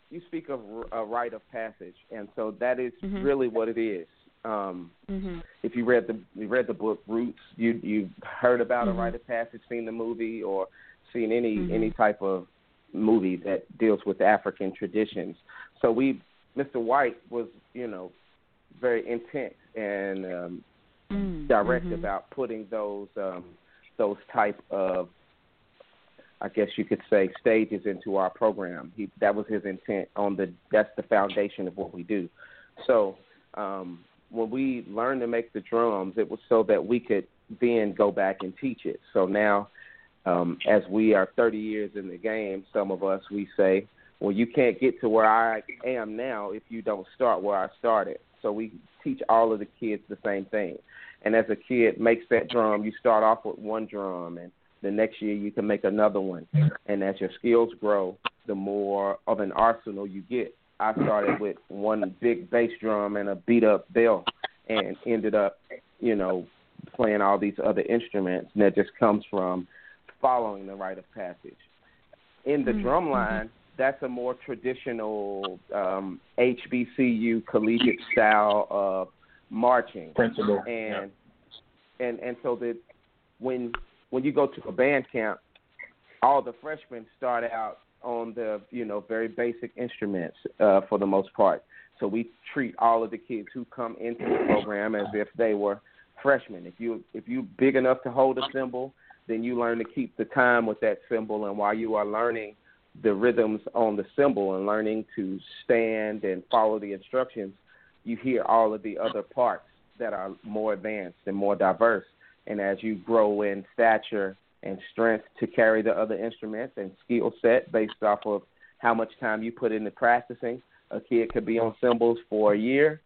[SPEAKER 7] you speak of a rite of passage, and so that is mm-hmm. really what it is. Um,
[SPEAKER 6] mm-hmm.
[SPEAKER 7] If you read the you read the book Roots, you you heard about
[SPEAKER 6] mm-hmm.
[SPEAKER 7] a rite of passage, seen the movie, or seen any
[SPEAKER 6] Mm-hmm.
[SPEAKER 7] any type of movie that deals with African traditions. So we, Mr. White was you know very intent and um,
[SPEAKER 6] mm,
[SPEAKER 7] direct
[SPEAKER 6] mhm.
[SPEAKER 7] about putting those um, those type of I guess you could say stages into our program. He that was his intent on the that's the foundation of what we do. So um, when we learned to make the drums, it was so that we could then go back and teach it. So now, um, as we are 30 years in the game, some of us we say, well, you can't get to where I am now if you don't start where I started. So we teach all of the kids the same thing. And as a kid makes that drum, you start off with one drum, and the next year you can make another one. And as your skills grow, the more of an arsenal you get. I started with one big bass drum and a beat up bell, and ended up, you know, playing all these other instruments. And that just comes from following the rite of passage. In the
[SPEAKER 6] Mhm,
[SPEAKER 7] drum line, that's a more traditional um, HBCU collegiate style of marching
[SPEAKER 9] Principle.
[SPEAKER 7] and and and so that when when you go to a band camp, all the freshmen start out on the you know very basic instruments uh, for the most part. So we treat all of the kids who come into the program as if they were freshmen. If you if you big enough to hold a cymbal, then you learn to keep the time with that cymbal, and while you are learning the rhythms on the cymbal and learning to stand and follow the instructions, you hear all of the other parts that are more advanced and more diverse. And as you grow in stature and strength to carry the other instruments and skill set based off of how much time you put into practicing, a kid could be on cymbals for a year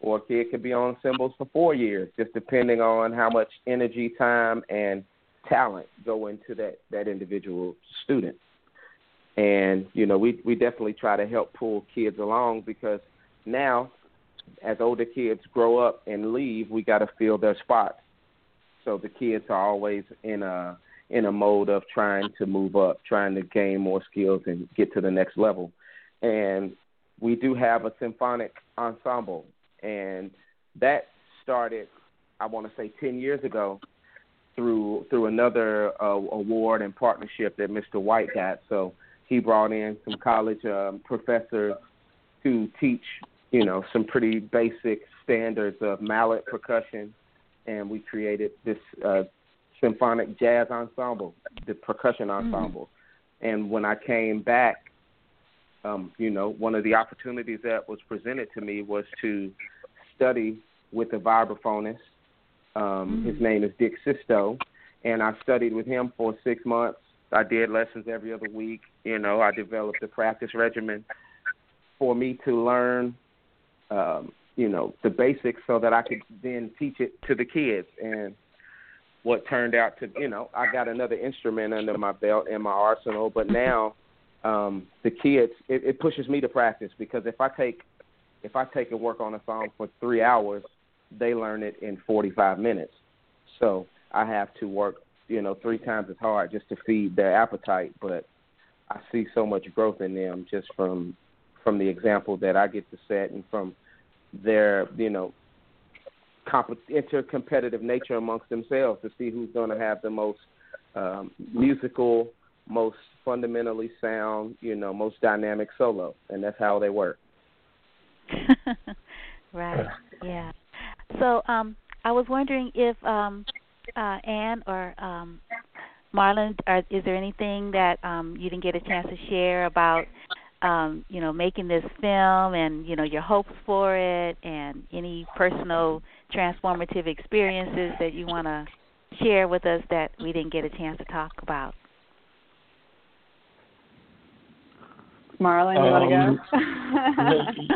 [SPEAKER 7] or a kid could be on cymbals for four years, just depending on how much energy, time, and talent go into that, that individual student. And, you know, we, we definitely try to help pull kids along because now as older kids grow up and leave, we got to fill their spots. So the kids are always in a in a mode of trying to move up, trying to gain more skills and get to the next level. And we do have a symphonic ensemble, and that started, I want to say, ten years ago through through another uh, award and partnership that Mr. White got. So he brought in some college um, professors to teach you know, some pretty basic standards of mallet percussion, and we created this uh, symphonic jazz ensemble, the percussion ensemble. And when I came back, um, you know, one of the opportunities that was presented to me was to study with a vibraphonist. Um, His name is Dick Sisto, and I studied with him for six months. I did lessons every other week. You know, I developed a practice regimen for me to learn um, you know, the basics so that I could then teach it to the kids. And what turned out to, you know, I got another instrument under my belt in my arsenal, but now um, the kids, it, it pushes me to practice because if I take, if I take and work on a song for three hours, they learn it in 45 minutes. So I have to work, you know, three times as hard just to feed their appetite. But I see so much growth in them just from from the example that I get to set and from their, you know, comp- intercompetitive nature amongst themselves to see who's going to have the most um, musical, most fundamentally sound, you know, most dynamic solo, and that's how they work.
[SPEAKER 6] right. Yeah. So um, I was wondering if um, uh, Anne or um, Marlon, are, is there anything that um, you didn't get a chance to share about um, you know, making this film and, you know, your hopes for it and any personal transformative experiences that you want to share with us that we didn't get a chance to talk about?
[SPEAKER 8] Marlon, you
[SPEAKER 9] Um,
[SPEAKER 8] want to go?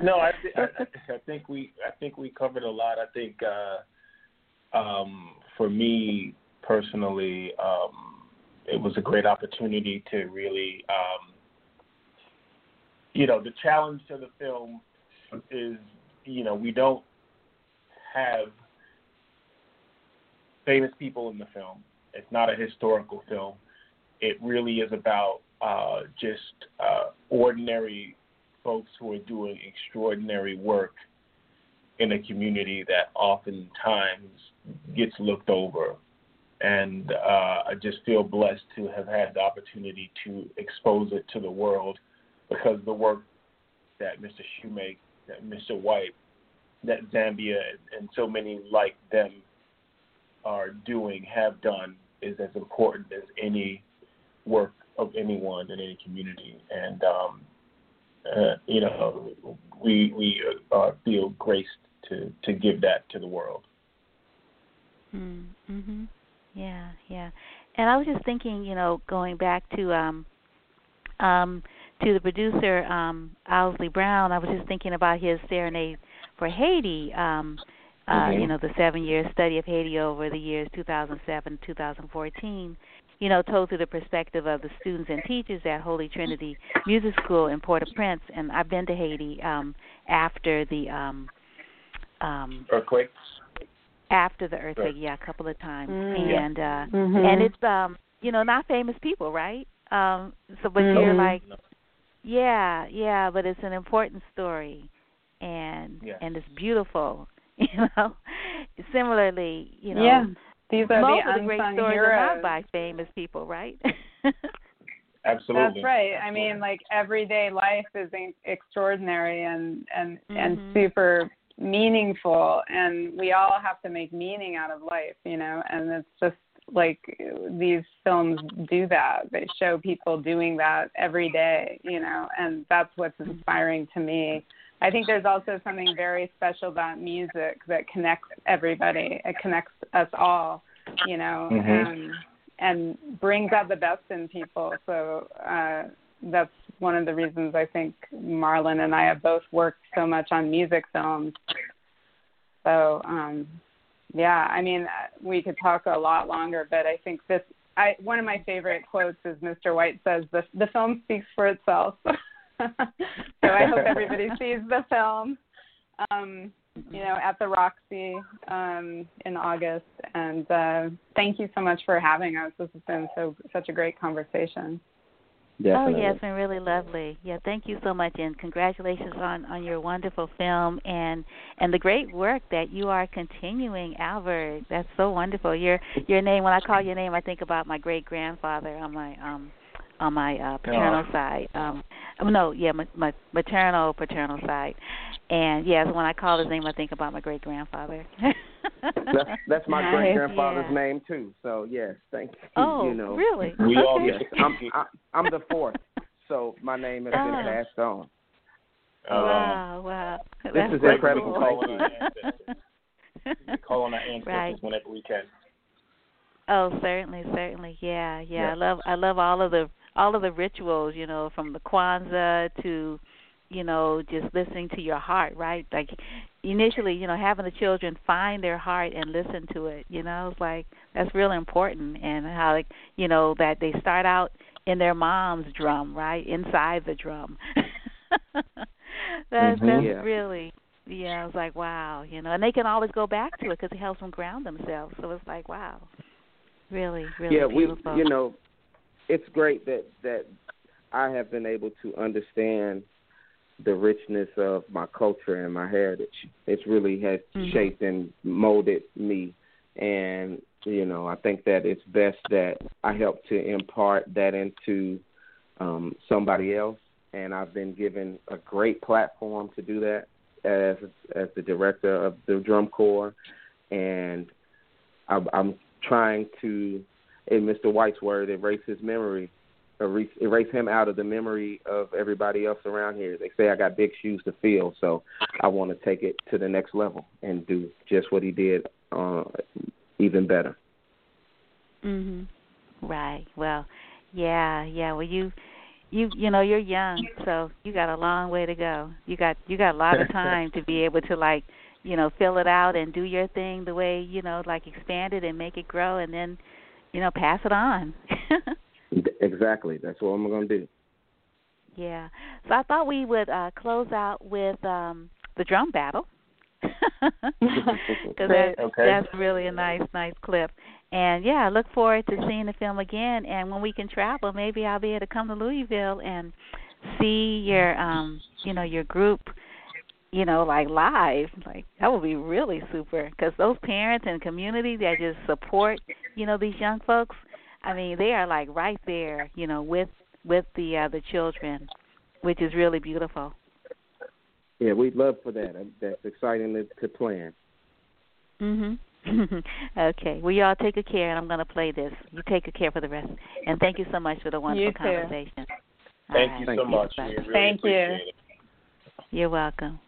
[SPEAKER 9] no, I, th- I, I think we I think we covered a lot. I think uh, um, for me personally, um, it was a great opportunity to really, um, you know, the challenge to the film is, you know, we don't have famous people in the film. It's not a historical film. It really is about uh, just uh, ordinary folks who are doing extraordinary work in a community that oftentimes gets looked over. And uh, I just feel blessed to have had the opportunity to expose it to the world because the work that Mr. Shumake, that Mr. White, that Zambia, and so many like them are doing, have done, is as important as any work of anyone in any community. And um, uh, you know, we we uh, feel graced to to give that to the world.
[SPEAKER 6] Mm, mhm. Yeah, yeah. And I was just thinking, you know, going back to um um to the producer um Owsley Brown, I was just thinking about his serenade for Haiti um uh
[SPEAKER 11] Mhm.
[SPEAKER 6] you know, the 7-year study of Haiti over the years 2007-2014 you know, told through the perspective of the students and teachers at Holy Trinity Music School in Port-au-Prince and I've been to Haiti um after the um um
[SPEAKER 9] Earthquake.
[SPEAKER 6] After the earthquake,
[SPEAKER 9] Right.
[SPEAKER 6] yeah, a couple of times.
[SPEAKER 9] Mm. Yeah.
[SPEAKER 6] And uh
[SPEAKER 8] Mhm.
[SPEAKER 6] and it's um you know, not famous people, right? Um so but you're
[SPEAKER 8] Mhm.
[SPEAKER 6] like yeah, yeah, but it's an important story and
[SPEAKER 8] Yes.
[SPEAKER 6] and it's beautiful, you know. Similarly, you know,
[SPEAKER 8] Yeah. These are
[SPEAKER 6] most
[SPEAKER 8] the
[SPEAKER 6] of the great
[SPEAKER 8] unsung
[SPEAKER 6] stories are not by famous people, right?
[SPEAKER 9] Absolutely.
[SPEAKER 8] That's right. I mean, like everyday life is in- extraordinary and and and
[SPEAKER 6] Mhm.
[SPEAKER 8] super meaningful, and we all have to make meaning out of life, you know. And it's just like these films do that. They show people doing that every day, you know, and that's what's inspiring to me. I think there's also something very special about music that connects everybody. It connects us all, you know,
[SPEAKER 11] Mhm.
[SPEAKER 8] um, and brings out the best in people. So uh, that's one of the reasons I think Marlon and I have both worked so much on music films. So um, yeah, I mean, uh, we could talk a lot longer, but I think this. I one of my favorite quotes is Mr. White says the the film speaks for itself. so I hope everybody sees the film. Um, you know, at the Roxie um, in August, and uh, thank you so much for having us. This has been so such a great conversation.
[SPEAKER 6] Oh yeah, it's been really lovely. Yeah, thank you so much, and congratulations on on your wonderful film and and the great work that you are continuing, Albert. That's so wonderful. Your your name. When I call your name, I think about my great grandfather on my um on my uh paternal
[SPEAKER 11] Oh.
[SPEAKER 6] side. Um oh, no, yeah, my, my maternal paternal side. And yes, when I call his name, I think about my great grandfather.
[SPEAKER 7] That's that's my
[SPEAKER 6] Nice,
[SPEAKER 7] great grandfather's
[SPEAKER 6] yeah.
[SPEAKER 7] name too. So yes, thank you.
[SPEAKER 6] Oh,
[SPEAKER 7] you know,
[SPEAKER 6] really?
[SPEAKER 9] We all
[SPEAKER 6] Okay.
[SPEAKER 7] Yes, I'm I, I'm the fourth, so my name has been passed on.
[SPEAKER 6] wow, wow.
[SPEAKER 7] This
[SPEAKER 6] That's
[SPEAKER 7] is
[SPEAKER 6] so
[SPEAKER 7] incredible.
[SPEAKER 6] cool.
[SPEAKER 9] Call on our ancestors. We call on our ancestors
[SPEAKER 6] Right.
[SPEAKER 9] whenever we can.
[SPEAKER 6] Oh, certainly, certainly. Yeah, yeah. I love I love all of the all of the rituals, you know, from the Kwanzaa to you know, just listening to your heart, right? Like initially, you know, having the children find their heart and listen to it, you know, it's like that's real important and how like, you know, that they start out in their mom's drum, right? Inside the drum. that's
[SPEAKER 11] Mhm.
[SPEAKER 6] that's
[SPEAKER 11] Yeah.
[SPEAKER 6] really yeah, I was like, wow, you know, and they can always go back to it because it helps them ground themselves. So it's like, wow, really, really
[SPEAKER 7] yeah, we you know, it's great that that I have been able to understand the richness of my culture and my heritage. It's really has
[SPEAKER 6] Mhm.
[SPEAKER 7] shaped and molded me, and you know, I think that it's best that I help to impart that into um, somebody else, and I've been given a great platform to do that as as the director of the drum corps, and I'm, I'm trying to, in Mr. White's word, erase his memory erase, erase him out of the memory of everybody else around here. They say I got big shoes to fill, so I want to take it to the next level and do just what he did, uh, even better.
[SPEAKER 6] Mhm. Right. Well, yeah, yeah. Well, you you you know, you're young, so you got a long way to go. You got you got a lot of time to be able to like, you know, fill it out and do your thing the way, you know, like expand it and make it grow and then, you know, pass it on.
[SPEAKER 7] exactly. That's what I'm going to do.
[SPEAKER 6] Yeah. So I thought we would uh close out with um the drum battle. Cuz that,
[SPEAKER 9] okay.
[SPEAKER 6] that's really a nice nice clip. And yeah, I look forward to seeing the film again. And when we can travel, maybe I'll be able to come to Louisville and see your, um, you know, your group, you know, like live. Like that would be really super. Because those parents and community that just support, you know, these young folks. I mean, they are like right there, you know, with with the uh, the children, which is really beautiful.
[SPEAKER 7] Yeah, we'd love for that. That's exciting to, to plan.
[SPEAKER 6] Mhm. okay. Well, y'all take good care, and I'm going to play this. You take good care for the rest. And thank you so much for the wonderful
[SPEAKER 8] you
[SPEAKER 6] conversation.
[SPEAKER 9] Thank
[SPEAKER 6] All
[SPEAKER 9] you
[SPEAKER 6] right.
[SPEAKER 9] so much. Really
[SPEAKER 8] Thank you.
[SPEAKER 9] it.
[SPEAKER 6] You're welcome.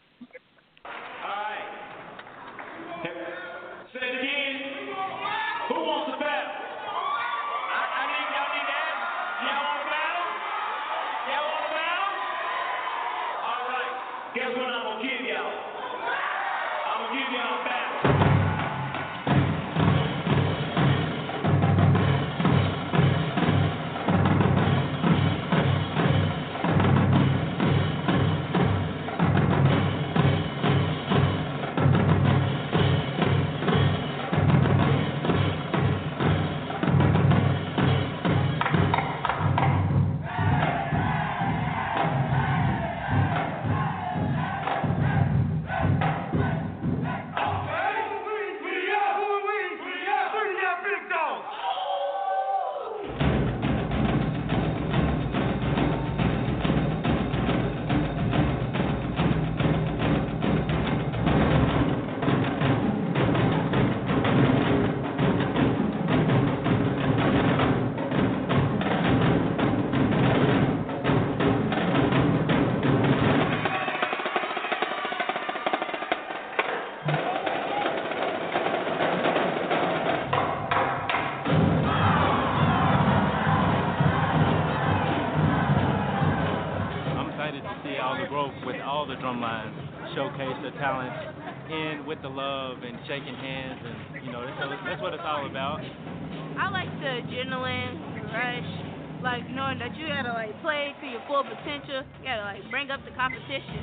[SPEAKER 12] With the love and shaking hands, and you know that's, that's what it's all about.
[SPEAKER 2] I like the adrenaline, the rush, like knowing that you gotta like play to your full potential. You gotta like bring up the competition.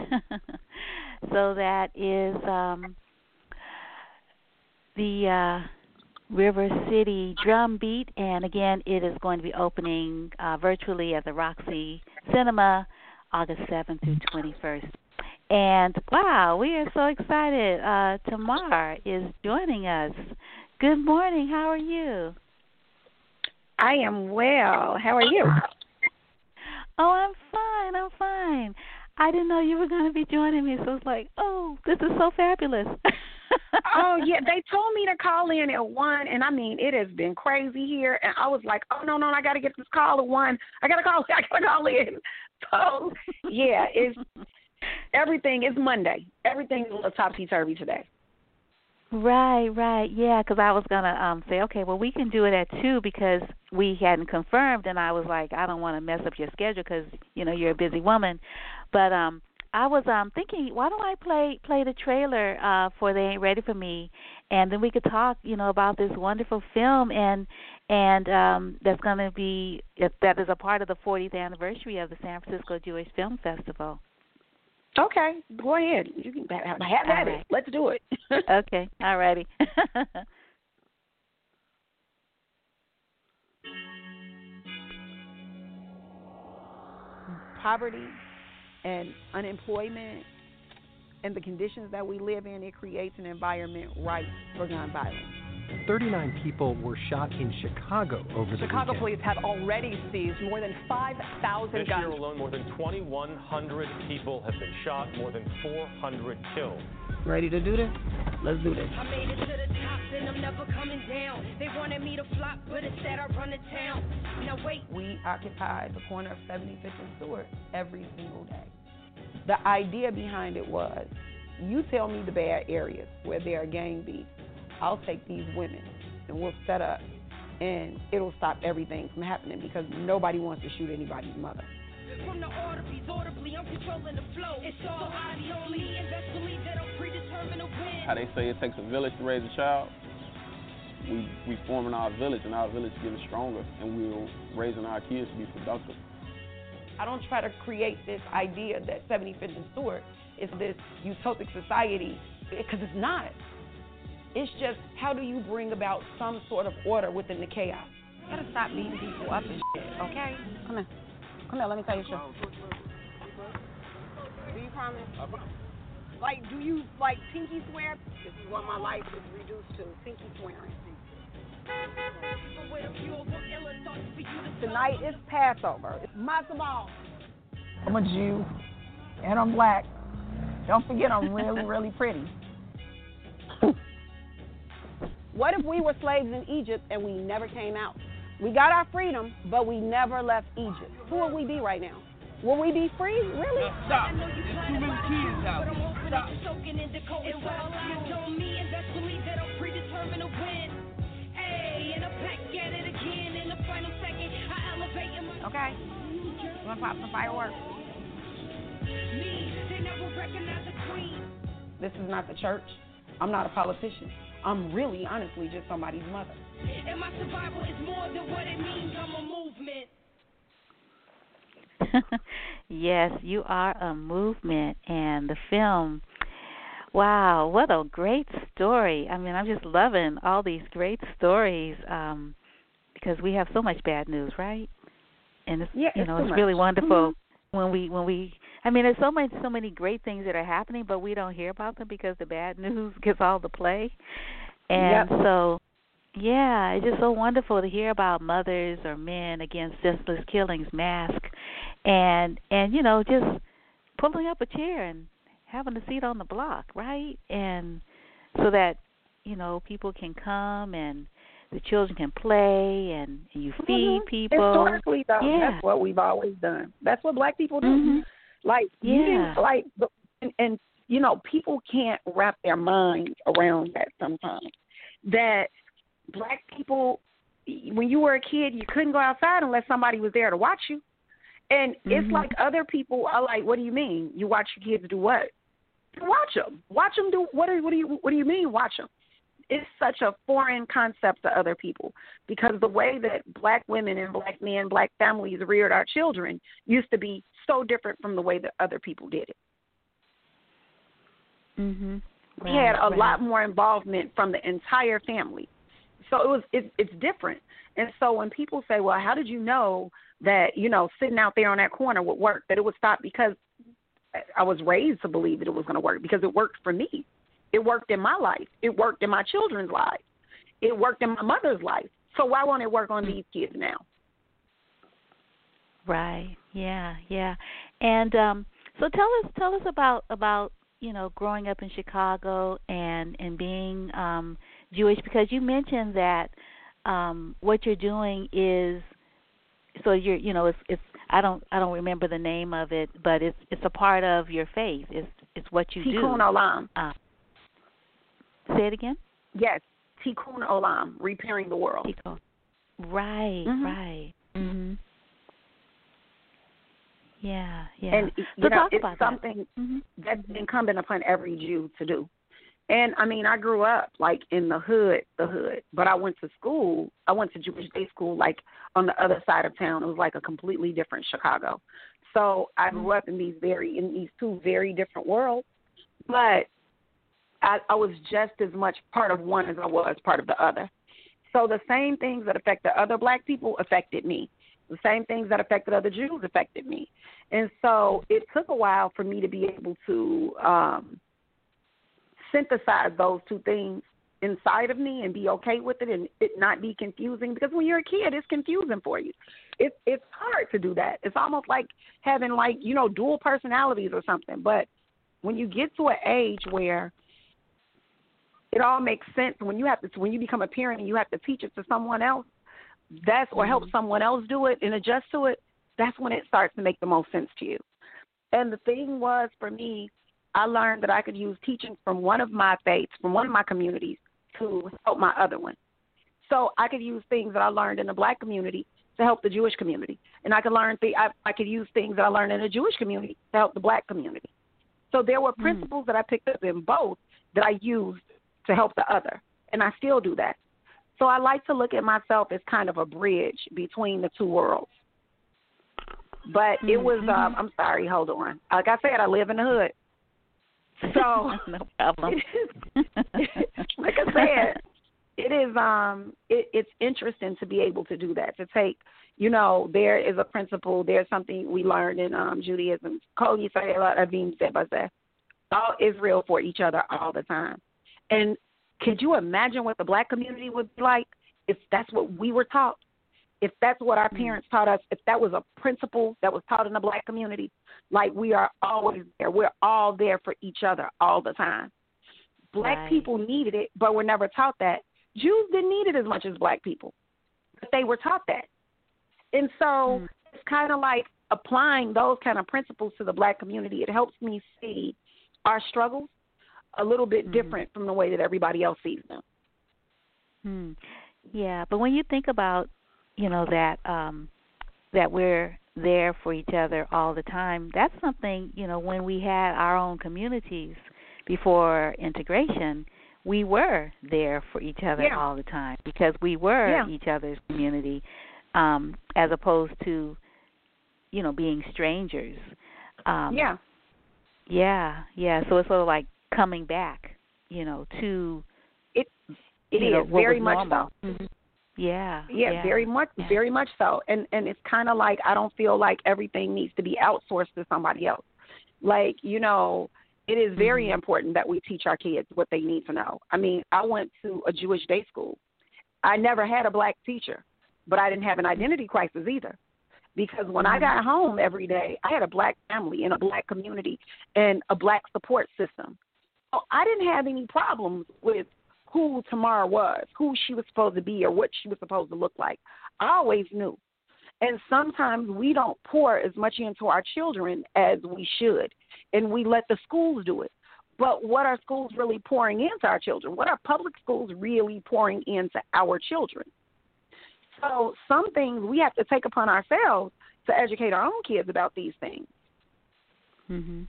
[SPEAKER 6] so that is um the uh River City Drum Beat, and again, it is going to be opening uh, virtually at the Roxie Cinema August 7th through 21st. And wow, we are so excited. Uh, Tamar is joining us. Good morning. How are you?
[SPEAKER 13] I am well. How are you?
[SPEAKER 6] Oh, I'm fine. I'm fine. I didn't know you were going to be joining me, so it's like, oh, this is so fabulous.
[SPEAKER 13] oh yeah, they told me to call in at one, and I mean it has been crazy here, and I was like, oh no no, I got to get this call at one. I got to call. I got to call in. So yeah, it's everything is Monday. Everything is a little topsy turvy today.
[SPEAKER 6] Right, right, yeah. Because I was gonna um say, okay, well, we can do it at two because we hadn't confirmed, and I was like, I don't want to mess up your schedule because you know you're a busy woman, but um, I was um thinking, why don't I play play the trailer uh for They Ain't Ready for Me, and then we could talk, you know, about this wonderful film and and um that's going to be that is a part of the 40th anniversary of the San Francisco Jewish Film Festival.
[SPEAKER 13] Okay, go ahead. You can have, have at
[SPEAKER 6] All
[SPEAKER 13] it. Let's do it.
[SPEAKER 6] okay, all righty.
[SPEAKER 14] poverty and unemployment and the conditions that we live in, it creates an environment ripe for gun violence.
[SPEAKER 15] 39 people were shot in Chicago over the
[SPEAKER 16] Chicago
[SPEAKER 15] weekend.
[SPEAKER 16] police have already seized more than 5,000
[SPEAKER 17] This
[SPEAKER 16] guns.
[SPEAKER 17] year alone, more than 2,100 people have been shot, more than 400 killed.
[SPEAKER 14] Ready to do this?
[SPEAKER 13] Let's do this.
[SPEAKER 17] I made it to the top and I'm never coming down. They wanted me to flop, but instead I run the town. Now wait.
[SPEAKER 14] We occupy the corner of 75th and Stewart every single day. The idea behind it was you tell me the bad areas where there are gang beats. I'll take these women and we'll set up and it'll stop everything from happening because nobody wants to shoot anybody's mother.
[SPEAKER 17] From the arteries, audibly, I'm controlling the flow. It's all eyes on me, and best believe that I'm predetermined to win.
[SPEAKER 18] How they say it takes a village to raise a child. We we forming our village, and our village getting stronger, and we're raising our kids to be productive.
[SPEAKER 14] I don't try to create this idea that 75th and Stewart is this utopic society eh, because it's not. It's just how do you bring about some sort of order within the chaos?
[SPEAKER 13] You gotta stop beating people up and shit, okay? Come here. Come here, let me tell you something.
[SPEAKER 19] Do you promise? Like, do you like pinky swear? This is what my life is reduced to: pinky swearing.
[SPEAKER 13] Tonight is Passover. It's matzo ball.
[SPEAKER 19] I'm a Jew, and I'm black. Don't forget, I'm really, really pretty.
[SPEAKER 13] What if we were slaves in Egypt and we never came out? We got our freedom, but we never left Egypt. Who would we be right now? Will we be free? Really?
[SPEAKER 17] Stop. There's too many kids out here. Stop.
[SPEAKER 13] Okay. You wanna pop some fireworks?
[SPEAKER 17] Me, they never recognize a queen.
[SPEAKER 14] This is not the church. I'm not a politician. I'm really, honestly, just somebody's mother.
[SPEAKER 17] And my survival is more than what it means. I'm a movement.
[SPEAKER 6] yes, you are a movement, and the film. Wow, what a great story! I mean, I'm just loving all these great stories um, because we have so much bad news, right? And it's
[SPEAKER 13] Yeah,
[SPEAKER 6] you
[SPEAKER 13] it's
[SPEAKER 6] know
[SPEAKER 13] too
[SPEAKER 6] it's really wonderful
[SPEAKER 13] Mhm.
[SPEAKER 6] when we when we. I mean, there's so much so many great things that are happening, but we don't hear about them because the bad news gets all the play. And
[SPEAKER 13] Yep.
[SPEAKER 6] so, yeah, it's just so wonderful to hear about mothers or men against senseless killings, mask, and and you know just pulling up a chair and having a seat on the block, right? And so that you know people can come and the children can play and, you feed
[SPEAKER 13] Mhm.
[SPEAKER 6] people.
[SPEAKER 13] Historically, though,
[SPEAKER 6] yeah.
[SPEAKER 13] that's what we've always done. That's what black people do.
[SPEAKER 6] Mhm.
[SPEAKER 13] Like,
[SPEAKER 6] Yeah.
[SPEAKER 13] like, and, and you know, people can't wrap their minds around that sometimes. That black people, when you were a kid, you couldn't go outside unless somebody was there to watch you. And it's
[SPEAKER 6] Mhm.
[SPEAKER 13] like other people are like, "What do you mean? You watch your kids do what? Watch them. Watch them do what? Do, what do you What do you mean? Watch them? It's such a foreign concept to other people because the way that black women and black men, black families reared our children used to be so different from the way that other people did it.
[SPEAKER 6] Mhm.
[SPEAKER 13] We had a
[SPEAKER 6] Right,
[SPEAKER 13] lot more involvement from the entire family. So it was it, it's different. And so when people say, "Well, how did you know that you know sitting out there on that corner would work?" That it would stop because I was raised to believe that it was going to work because it worked for me. It worked in my life. It worked in my children's lives. It worked in my mother's life. So why won't it work on these kids now?
[SPEAKER 6] Right. Yeah, yeah. And um so tell us tell us about about, you know, growing up in Chicago and and being um Jewish because you mentioned that um what you're doing is so you're you know it's it's I don't I don't remember the name of it, but it's it's a part of your faith. It's it's what you do.
[SPEAKER 13] Tikkun Olam.
[SPEAKER 6] Uh, say it again.
[SPEAKER 13] Yes, Tikkun Olam, repairing the world.
[SPEAKER 6] Tikkun. Right,
[SPEAKER 13] Mhm.
[SPEAKER 6] right. Mhm. Yeah, yeah.
[SPEAKER 13] And you
[SPEAKER 6] so
[SPEAKER 13] know, it's something
[SPEAKER 6] that. Mhm.
[SPEAKER 13] that's incumbent upon every Jew to do. And I mean, I grew up like in the hood, the hood, but I went to school. I went to Jewish day school, like on the other side of town. It was like a completely different Chicago. So I grew up in these very in these two very different worlds, but I, I was just as much part of one as I was part of the other. So the same things that affected other black people affected me. The same things that affected other Jews affected me. And so it took a while for me to be able to um synthesize those two things inside of me and be okay with it and it not be confusing because when you're a kid it's confusing for you. It's it's hard to do that. It's almost like having like, you know, dual personalities or something. But when you get to an age where it all makes sense when you have to when you become a parent and you have to teach it to someone else. That's or help mm-hmm. someone else do it and adjust to it. That's when it starts to make the most sense to you. And the thing was for me, I learned that I could use teaching from one of my faiths, from one of my communities, to help my other one. So I could use things that I learned in the black community to help the Jewish community, and I could learn th- I, I could use things that I learned in the Jewish community to help the black community. So there were mm-hmm. principles that I picked up in both that I used to help the other, and I still do that. So I like to look at myself as kind of a bridge between the two worlds. But it was um I'm sorry, hold on. Like I said, I live in the hood. So
[SPEAKER 6] no problem.
[SPEAKER 13] like I said, it is um it, it's interesting to be able to do that to take you know there is a principle there's something we learned in um Judaism Kol Yisrael Arevim all Israel for each other all the time and could you imagine what the black community would be like if that's what we were taught? If that's what our mm. parents taught us? If that was a principle that was taught in the black community? Like we are always there. We're all there for each other all the time. Black
[SPEAKER 6] Right.
[SPEAKER 13] people needed it but were never taught that. Jews didn't need it as much as black people, but they were taught that. And so mm. it's kind of like applying those kind of principles to the black community. It helps me see our struggles a little bit different from the way that everybody else sees them.
[SPEAKER 6] Hmm. Yeah, but when you think about, you know, that um that we're there for each other all the time, that's something, you know, when we had our own communities before integration, we were there for each other
[SPEAKER 13] Yeah.
[SPEAKER 6] all the time because we were
[SPEAKER 13] Yeah.
[SPEAKER 6] each other's community um as opposed to you know being strangers. Um
[SPEAKER 13] yeah.
[SPEAKER 6] Yeah, yeah, so it's sort of like coming back, you know, to
[SPEAKER 13] It It is
[SPEAKER 6] know,
[SPEAKER 13] very much
[SPEAKER 6] normal.
[SPEAKER 13] so.
[SPEAKER 6] Mhm. Yeah,
[SPEAKER 13] Yeah, very much, very much so. And and it's kind of like I don't feel like everything needs to be outsourced to somebody else. Like you know, it is very
[SPEAKER 6] Mm-hmm.
[SPEAKER 13] important that we teach our kids what they need to know. I mean, I went to a Jewish day school. I never had a black teacher, but I didn't have an identity crisis either. Because when I got home every day, I had a black family in a black community and a black support system. I didn't have any problems with who Tamar was, who she was supposed to be, or what she was supposed to look like. I always knew. And sometimes we don't pour as much into our children as we should, and we let the schools do it. But what are schools really pouring into our children? What are public schools really pouring into our children? So some things we have to take upon ourselves to educate our own kids about these things.
[SPEAKER 6] Mhm.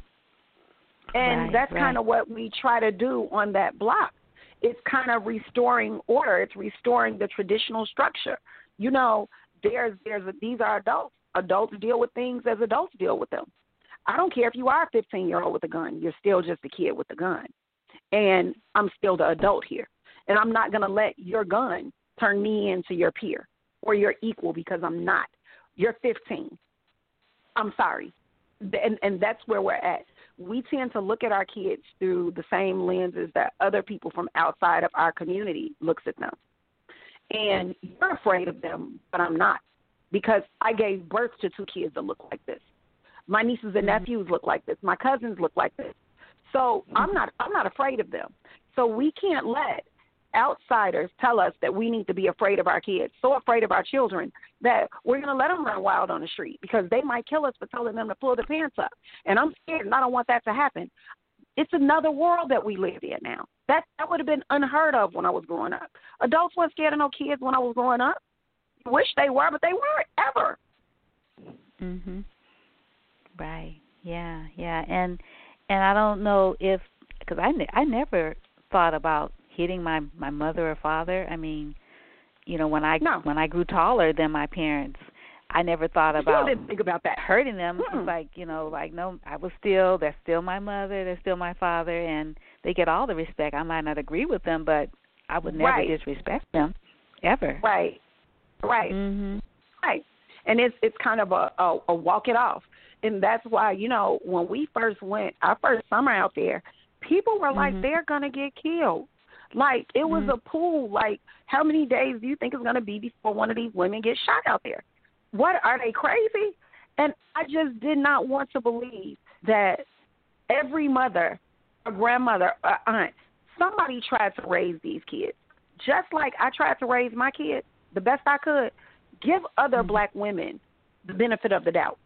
[SPEAKER 13] And
[SPEAKER 6] Right,
[SPEAKER 13] that's
[SPEAKER 6] right.
[SPEAKER 13] kind of what we try to do on that block. It's kind of restoring order. It's restoring the traditional structure. You know, there's there's a, these are adults. Adults deal with things as adults deal with them. I don't care if you are a 15 year old with a gun. You're still just a kid with a gun, and I'm still the adult here. And I'm not gonna let your gun turn me into your peer or your equal because I'm not. You're 15. I'm sorry, and and that's where we're at. We tend to look at our kids through the same lenses that other people from outside of our community looks at them. And you're afraid of them, but I'm not, because I gave birth to two kids that look like this. My nieces and mm-hmm. nephews look like this. My cousins look like this. So I'm mm-hmm. not I'm not afraid of them. So we can't let outsiders tell us that we need to be afraid of our kids, so afraid of our children that we're going to let them run wild on the street because they might kill us for telling them to pull their pants up. And I'm scared, and I don't want that to happen. It's another world that we live in now. That that would have been unheard of when I was growing up. Adults weren't scared of no kids when I was growing up. Wish they were, but they weren't ever.
[SPEAKER 6] Mhm. Right. Yeah. Yeah. And and I don't know if because I ne- I never thought about hitting my my mother or father. I mean, you know, when I when I grew taller than my parents, I never thought about
[SPEAKER 13] didn't think about that.
[SPEAKER 6] hurting them.
[SPEAKER 13] Mm-mm.
[SPEAKER 6] It's like you know, like no, I was still they're still my mother, they're still my father, and they get all the respect. I might not agree with them, but I would never
[SPEAKER 13] Right.
[SPEAKER 6] disrespect them ever.
[SPEAKER 13] Right. Right.
[SPEAKER 6] Mm-hmm.
[SPEAKER 13] Right. And it's it's kind of a, a a walk it off. And that's why, you know, when we first went our first summer out there, people were like
[SPEAKER 6] Mhm.
[SPEAKER 13] they're gonna get killed. Like it was
[SPEAKER 6] Mhm.
[SPEAKER 13] a pool. Like how many days do you think it's gonna be before one of these women gets shot out there? What are they crazy? And I just did not want to believe that every mother, a grandmother, a aunt, somebody tried to raise these kids, just like I tried to raise my kids the best I could. Give other
[SPEAKER 6] Mm-hmm.
[SPEAKER 13] black women the benefit of the doubt.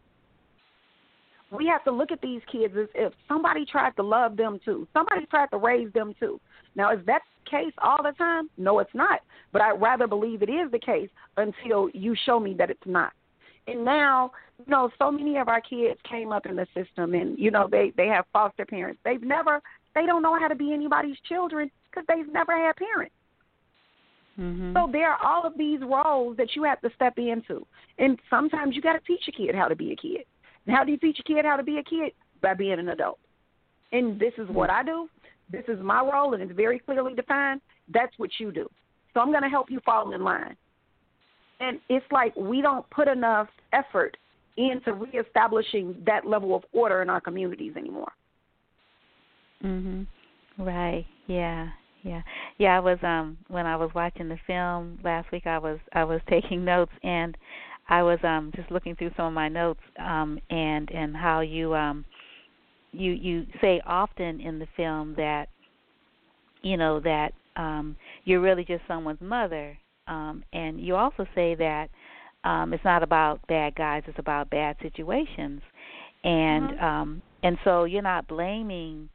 [SPEAKER 13] We have to look at these kids as if somebody tried to love them too. Somebody tried to raise them too. Now, is that the case all the time? No, it's not. But I'd rather believe it is the case until you show me that it's not. And now, you know, so many of our kids came up in the system, and you know, they they have foster parents. They've never, they don't know how to be anybody's children because they've never had parents.
[SPEAKER 6] Mhm.
[SPEAKER 13] So there are all of these roles that you have to step into, and sometimes you got to teach a kid how to be a kid. And how do you teach a kid how to be a kid? By being an adult. And this is what I do. This is my role, and it's very clearly defined. That's what you do. So I'm going to help you fall in line. And it's like we don't put enough effort into reestablishing that level of order in our communities anymore.
[SPEAKER 6] Mhm. Right. Yeah. Yeah. Yeah, I was um when I was watching the film last week I was I was taking notes and I was um just looking through some of my notes um and and how you um you you say often in the film that you know that um you're really just someone's mother um and you also say that um it's not about bad guys it's about bad situations and
[SPEAKER 13] Mhm.
[SPEAKER 6] um and so you're not blaming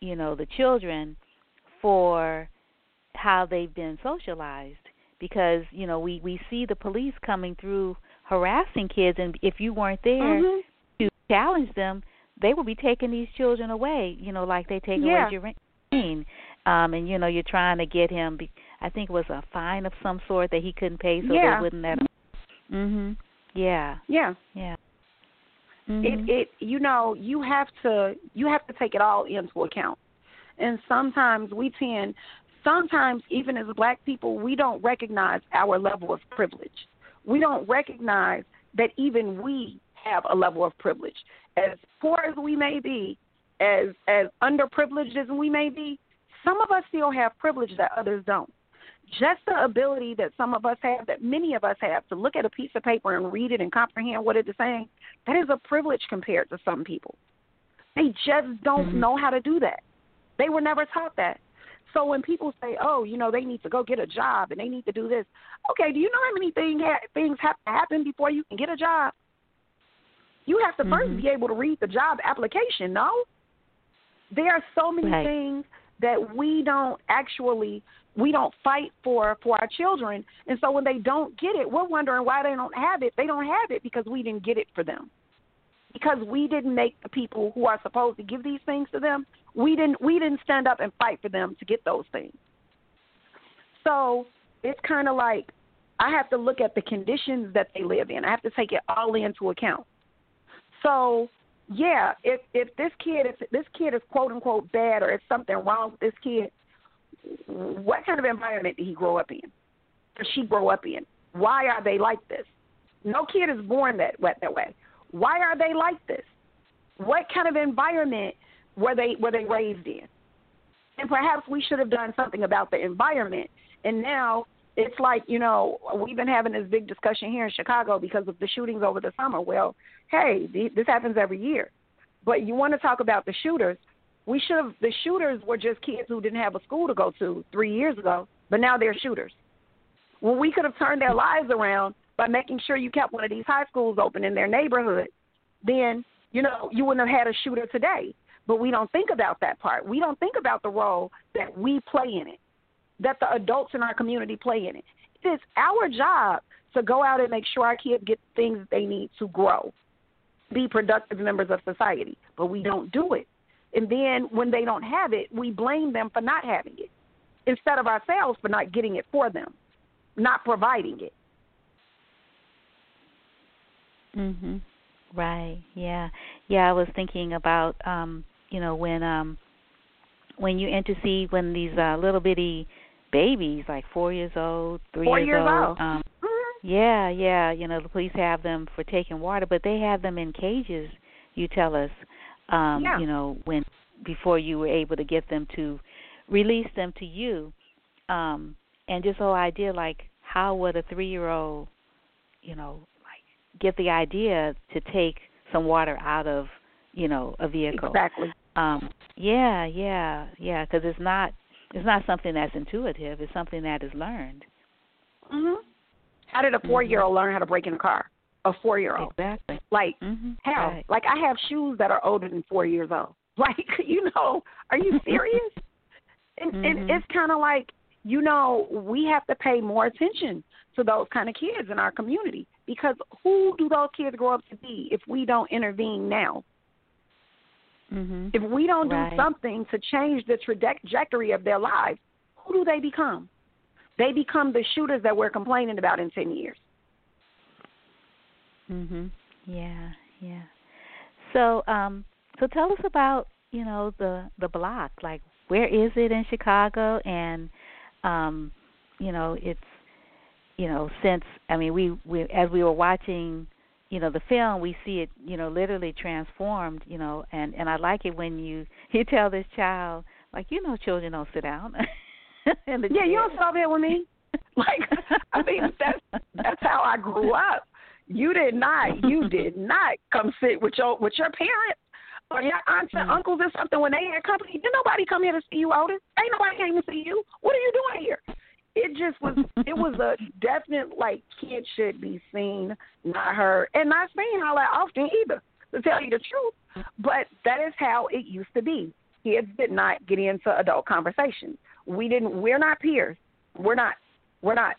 [SPEAKER 6] you know the children for how they've been socialized because you know we we see the police coming through harassing kids and if you weren't there
[SPEAKER 13] Mhm.
[SPEAKER 6] to challenge them they will be taking these children away you know like they take
[SPEAKER 13] Yeah.
[SPEAKER 6] away Jermaine um and you know you're trying to get him be, I think it was a fine of some sort that he couldn't pay so
[SPEAKER 13] Yeah.
[SPEAKER 6] they wouldn't let him. Mhm yeah.
[SPEAKER 13] Yeah.
[SPEAKER 6] yeah.
[SPEAKER 13] It it you know you have to you have to take it all into account. And sometimes we tend sometimes even as black people we don't recognize our level of privilege. We don't recognize that even we have a level of privilege as poor as we may be as as underprivileged as we may be some of us still have privilege that others don't just the ability that some of us have, that many of us have, to look at a piece of paper and read it and comprehend what it is saying, that is a privilege compared to some people. They just don't
[SPEAKER 6] Mm-hmm.
[SPEAKER 13] know how to do that. They were never taught that. So when people say, "Oh, you know, they need to go get a job and they need to do this," okay, do you know how many thing ha- things have to happen before you can get a job? You have to first
[SPEAKER 6] Mhm.
[SPEAKER 13] be able to read the job application. No, there are so many
[SPEAKER 6] Right.
[SPEAKER 13] things that we don't actually we don't fight for for our children and so when they don't get it we're wondering why they don't have it they don't have it because we didn't get it for them because we didn't make the people who are supposed to give these things to them we didn't we didn't stand up and fight for them to get those things so it's kind of like i have to look at the conditions that they live in i have to take it all into account so yeah, if if this kid if this kid is quote unquote bad or if something wrong with this kid, what kind of environment did he grow up in? Does she grow up in? Why are they like this? No kid is born that that way. Why are they like this? What kind of environment were they were they raised in? And perhaps we should have done something about the environment. And now it's like you know we've been having this big discussion here in Chicago because of the shootings over the summer. Well, hey, this happens every year. But you want to talk about the shooters? We should have. The shooters were just kids who didn't have a school to go to three years ago, but now they're shooters. Well, we could have turned their lives around by making sure you kept one of these high schools open in their neighborhood, then you know you wouldn't have had a shooter today. But we don't think about that part. We don't think about the role that we play in it that the adults in our community play in it. It is our job to go out and make sure our kids get things they need to grow, be productive members of society, but we don't do it. And then when they don't have it, we blame them for not having it instead of ourselves for not getting it for them, not providing it.
[SPEAKER 6] Mhm. Right. Yeah. Yeah, I was thinking about um, you know, when um when you intercede when these uh little bitty babies like 4 years old, 3
[SPEAKER 13] Four
[SPEAKER 6] years,
[SPEAKER 13] years
[SPEAKER 6] old,
[SPEAKER 13] old.
[SPEAKER 6] um yeah, yeah, you know, the police have them for taking water, but they have them in cages, you tell us. Um,
[SPEAKER 13] Yeah.
[SPEAKER 6] you know, when before you were able to get them to release them to you. Um and just the whole idea like how would a 3-year-old, you know, like get the idea to take some water out of you know a vehicle
[SPEAKER 13] Exactly.
[SPEAKER 6] um yeah yeah yeah because it's not it's not something that's intuitive. It's something that is learned.
[SPEAKER 13] Mhm. How did a four year old learn how to break in a car? A four year old.
[SPEAKER 6] Exactly.
[SPEAKER 13] Like
[SPEAKER 6] mm-hmm.
[SPEAKER 13] how?
[SPEAKER 6] Right.
[SPEAKER 13] Like I have shoes that are older than four years old. Like you know, are you serious? and,
[SPEAKER 6] mm-hmm.
[SPEAKER 13] and it's kind of like you know we have to pay more attention to those kind of kids in our community because who do those kids grow up to be if we don't intervene now?
[SPEAKER 6] Mm-hmm.
[SPEAKER 13] If we don't
[SPEAKER 6] right.
[SPEAKER 13] do something to change the trajectory of their lives, who do they become? They become the shooters that we're complaining about in 10 years.
[SPEAKER 6] Mhm. Yeah, yeah. So, um so tell us about, you know, the the block. Like where is it in Chicago and um you know, it's you know, since I mean, we we as we were watching you know the film we see it you know literally transformed you know and and i like it when you you tell this child like you know children don't sit down
[SPEAKER 13] yeah you don't stop there with me? Like i mean that's that's how i grew up. You did not you did not come sit with your with your parents or your aunts and
[SPEAKER 6] Mm.
[SPEAKER 13] uncles or something when they had company. Did nobody come here to see you older ain't nobody came to see you. What are you doing here it just was it was a definite like kids should be seen, not heard, and not seen all that often either, to tell you the truth. But that is how it used to be. Kids did not get into adult conversations. We didn't we're not peers. We're not. We're not.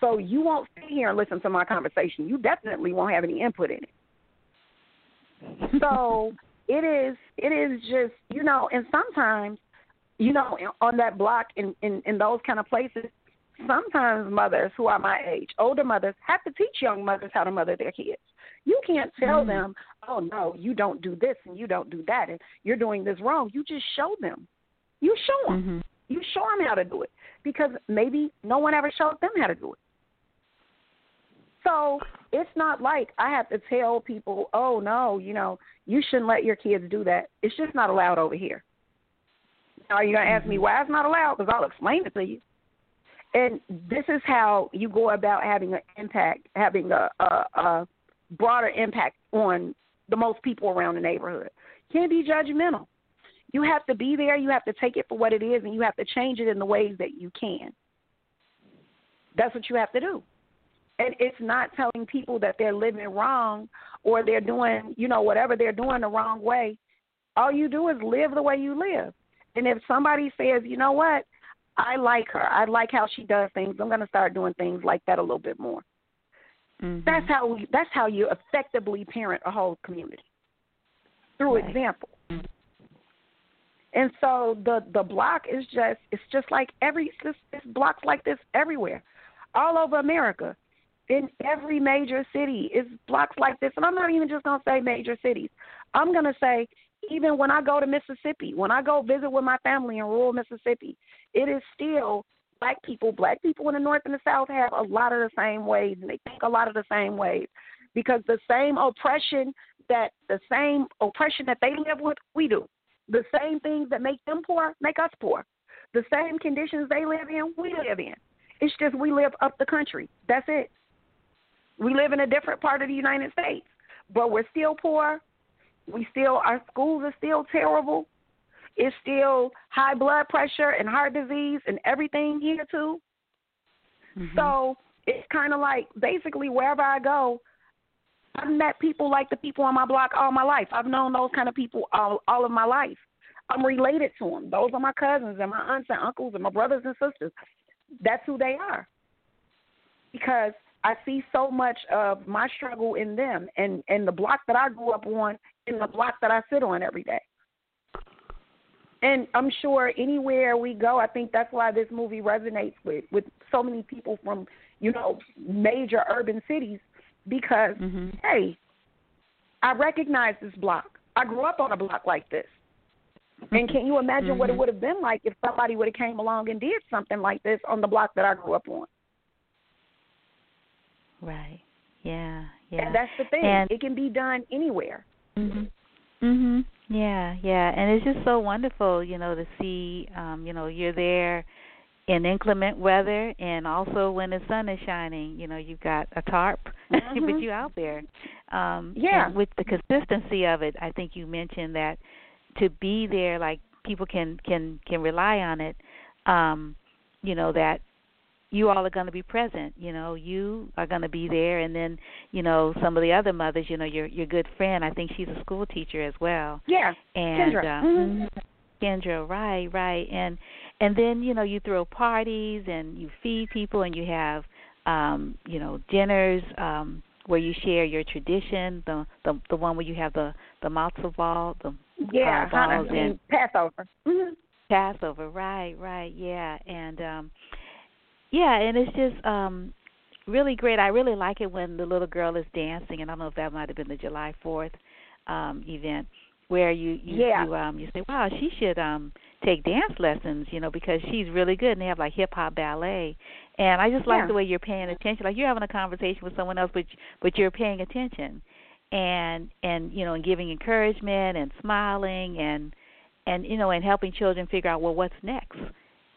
[SPEAKER 13] So you won't sit here and listen to my conversation. You definitely won't have any input in it. So it is it is just you know, and sometimes, you know, on that block in, in, in those kind of places, sometimes mothers who are my age, older mothers, have to teach young mothers how to mother their kids. You can't tell
[SPEAKER 6] Mhm.
[SPEAKER 13] them, oh no, you don't do this and you don't do that and you're doing this wrong. You just show them. You show them.
[SPEAKER 6] Mhm.
[SPEAKER 13] You show them how to do it because maybe no one ever showed them how to do it. So it's not like I have to tell people, oh no, you know, you shouldn't let your kids do that. It's just not allowed over here. Now, are you going to ask me why it's not allowed? Because I'll explain it to you. And this is how you go about having an impact, having a, a, a broader impact on the most people around the neighborhood. Can't be judgmental. You have to be there. You have to take it for what it is, and you have to change it in the ways that you can. That's what you have to do. And it's not telling people that they're living wrong or they're doing, you know, whatever they're doing the wrong way. All you do is live the way you live. And if somebody says, you know what, I like her, I like how she does things, I'm going to start doing things like that a little bit more.
[SPEAKER 6] Mhm.
[SPEAKER 13] That's how we, that's how you effectively parent a whole community through
[SPEAKER 6] Right.
[SPEAKER 13] example. And so the the block is just it's just like every it's, just, blocks like this everywhere, all over America, in every major city is blocks like this. And I'm not even just gonna say major cities. I'm gonna say even when I go to Mississippi, when I go visit with my family in rural Mississippi, it is still black people. Black people in the north and the south have a lot of the same ways, and they think a lot of the same ways because the same oppression that the same oppression that they live with, we do. The same things that make them poor make us poor. The same conditions they live in, we live in. It's just we live up the country. That's it. We live in a different part of the United States, but we're still poor. We still our schools are still terrible. It's still high blood pressure and heart disease and everything here too.
[SPEAKER 6] Mm-hmm.
[SPEAKER 13] So it's kind of like basically wherever I go, I've met people like the people on my block all my life. I've known those kind of people all all of my life. I'm related to them. Those are my cousins and my aunts and uncles and my brothers and sisters. That's who they are. Because I see so much of my struggle in them and and the block that I grew up on and the block that I sit on every day. And I'm sure anywhere we go, I think that's why this movie resonates with with so many people from you know major urban cities because hey, I recognize this block. I grew up on a block like this. And can you imagine what it
[SPEAKER 6] Mhm.
[SPEAKER 13] would have been like if somebody would have came along and did something like this on the block that I grew up on?
[SPEAKER 6] Right. Yeah. Yeah.
[SPEAKER 13] And that's the thing.
[SPEAKER 6] And-
[SPEAKER 13] it can be done anywhere.
[SPEAKER 6] Mhm. Mhm. Yeah, yeah. And it's just so wonderful, you know, to see um, you know, you're there in inclement weather and also when the sun is shining, you know, you've got a tarp but
[SPEAKER 13] Mhm.
[SPEAKER 6] you out there. Um
[SPEAKER 13] Yeah.
[SPEAKER 6] and with the consistency of it, I think you mentioned that to be there like people can can can rely on it. um, you know that you all are going to be present. You know, you are going to be there, and then you know some of the other mothers. You know, your your good friend. I think she's a school teacher as well.
[SPEAKER 13] Yeah,
[SPEAKER 6] and
[SPEAKER 13] Kendra.
[SPEAKER 6] Uh,
[SPEAKER 13] mm-hmm.
[SPEAKER 6] Kendra, right, right, and and then you know you throw parties and you feed people and you have um, you know dinners um, where you share your tradition. The the the one where you have the the matzo ball, the
[SPEAKER 13] yeah,
[SPEAKER 6] uh, balls and
[SPEAKER 13] Passover. Mm-hmm.
[SPEAKER 6] Passover, right, right, yeah, and um yeah, and it's just um really great. I really like it when the little girl is dancing, and I don't know if that might have been the July Fourth um event where you you
[SPEAKER 13] Yeah.
[SPEAKER 6] you um you say, wow, she should um take dance lessons, you know, because she's really good, and they have like hip hop ballet, and I just like
[SPEAKER 13] Yeah.
[SPEAKER 6] the way you're paying attention, like you're having a conversation with someone else, but but you're paying attention, and and you know, and giving encouragement and smiling and and you know, and helping children figure out well what's next,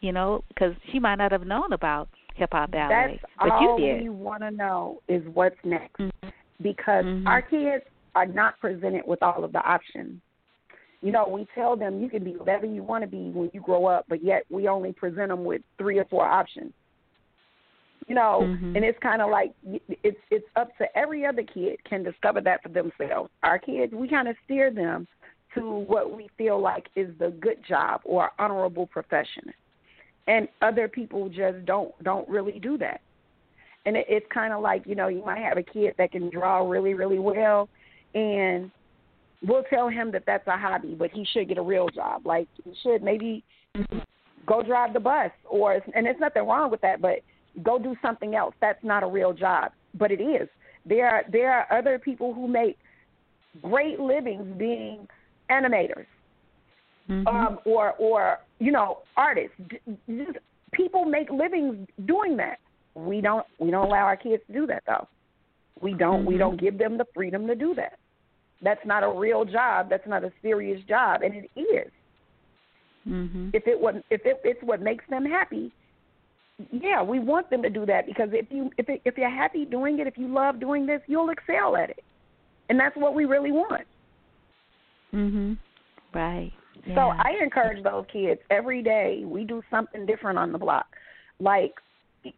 [SPEAKER 6] you know, because she might not have known about hip hop ballet,
[SPEAKER 13] That's
[SPEAKER 6] but
[SPEAKER 13] all
[SPEAKER 6] you did.
[SPEAKER 13] we want to know is what's next,
[SPEAKER 6] Mm-hmm.
[SPEAKER 13] because our kids are not presented with all of the options. You know, we tell them you can be whatever you want to be when you grow up, but yet we only present them with three or four options. You know,
[SPEAKER 6] Mhm.
[SPEAKER 13] and it's kind of like it's it's up to every other kid can discover that for themselves. Our kids, we kind of steer them to what we feel like is the good job or honorable profession, and other people just don't don't really do that. And it, it's kind of like you know you might have a kid that can draw really really well, and we'll tell him that that's a hobby, but he should get a real job. Like he should maybe go drive the bus, or and there's nothing wrong with that, but go do something else. That's not a real job, but it is. There are there are other people who make great livings being animators, um, or or you know artists. Just, people make livings doing that. We don't we don't allow our kids to do that though. We don't we
[SPEAKER 6] Mhm.
[SPEAKER 13] don't give them the freedom to do that. That's not a real job. That's not a serious job, and it is.
[SPEAKER 6] Mhm.
[SPEAKER 13] If it was if it, it's what makes them happy, yeah, we want them to do that because if you if it, if you're happy doing it, if you love doing this, you'll excel at it, and that's what we really want.
[SPEAKER 6] Mhm. Right.
[SPEAKER 13] So I encourage those kids every day. We do something different on the block. Like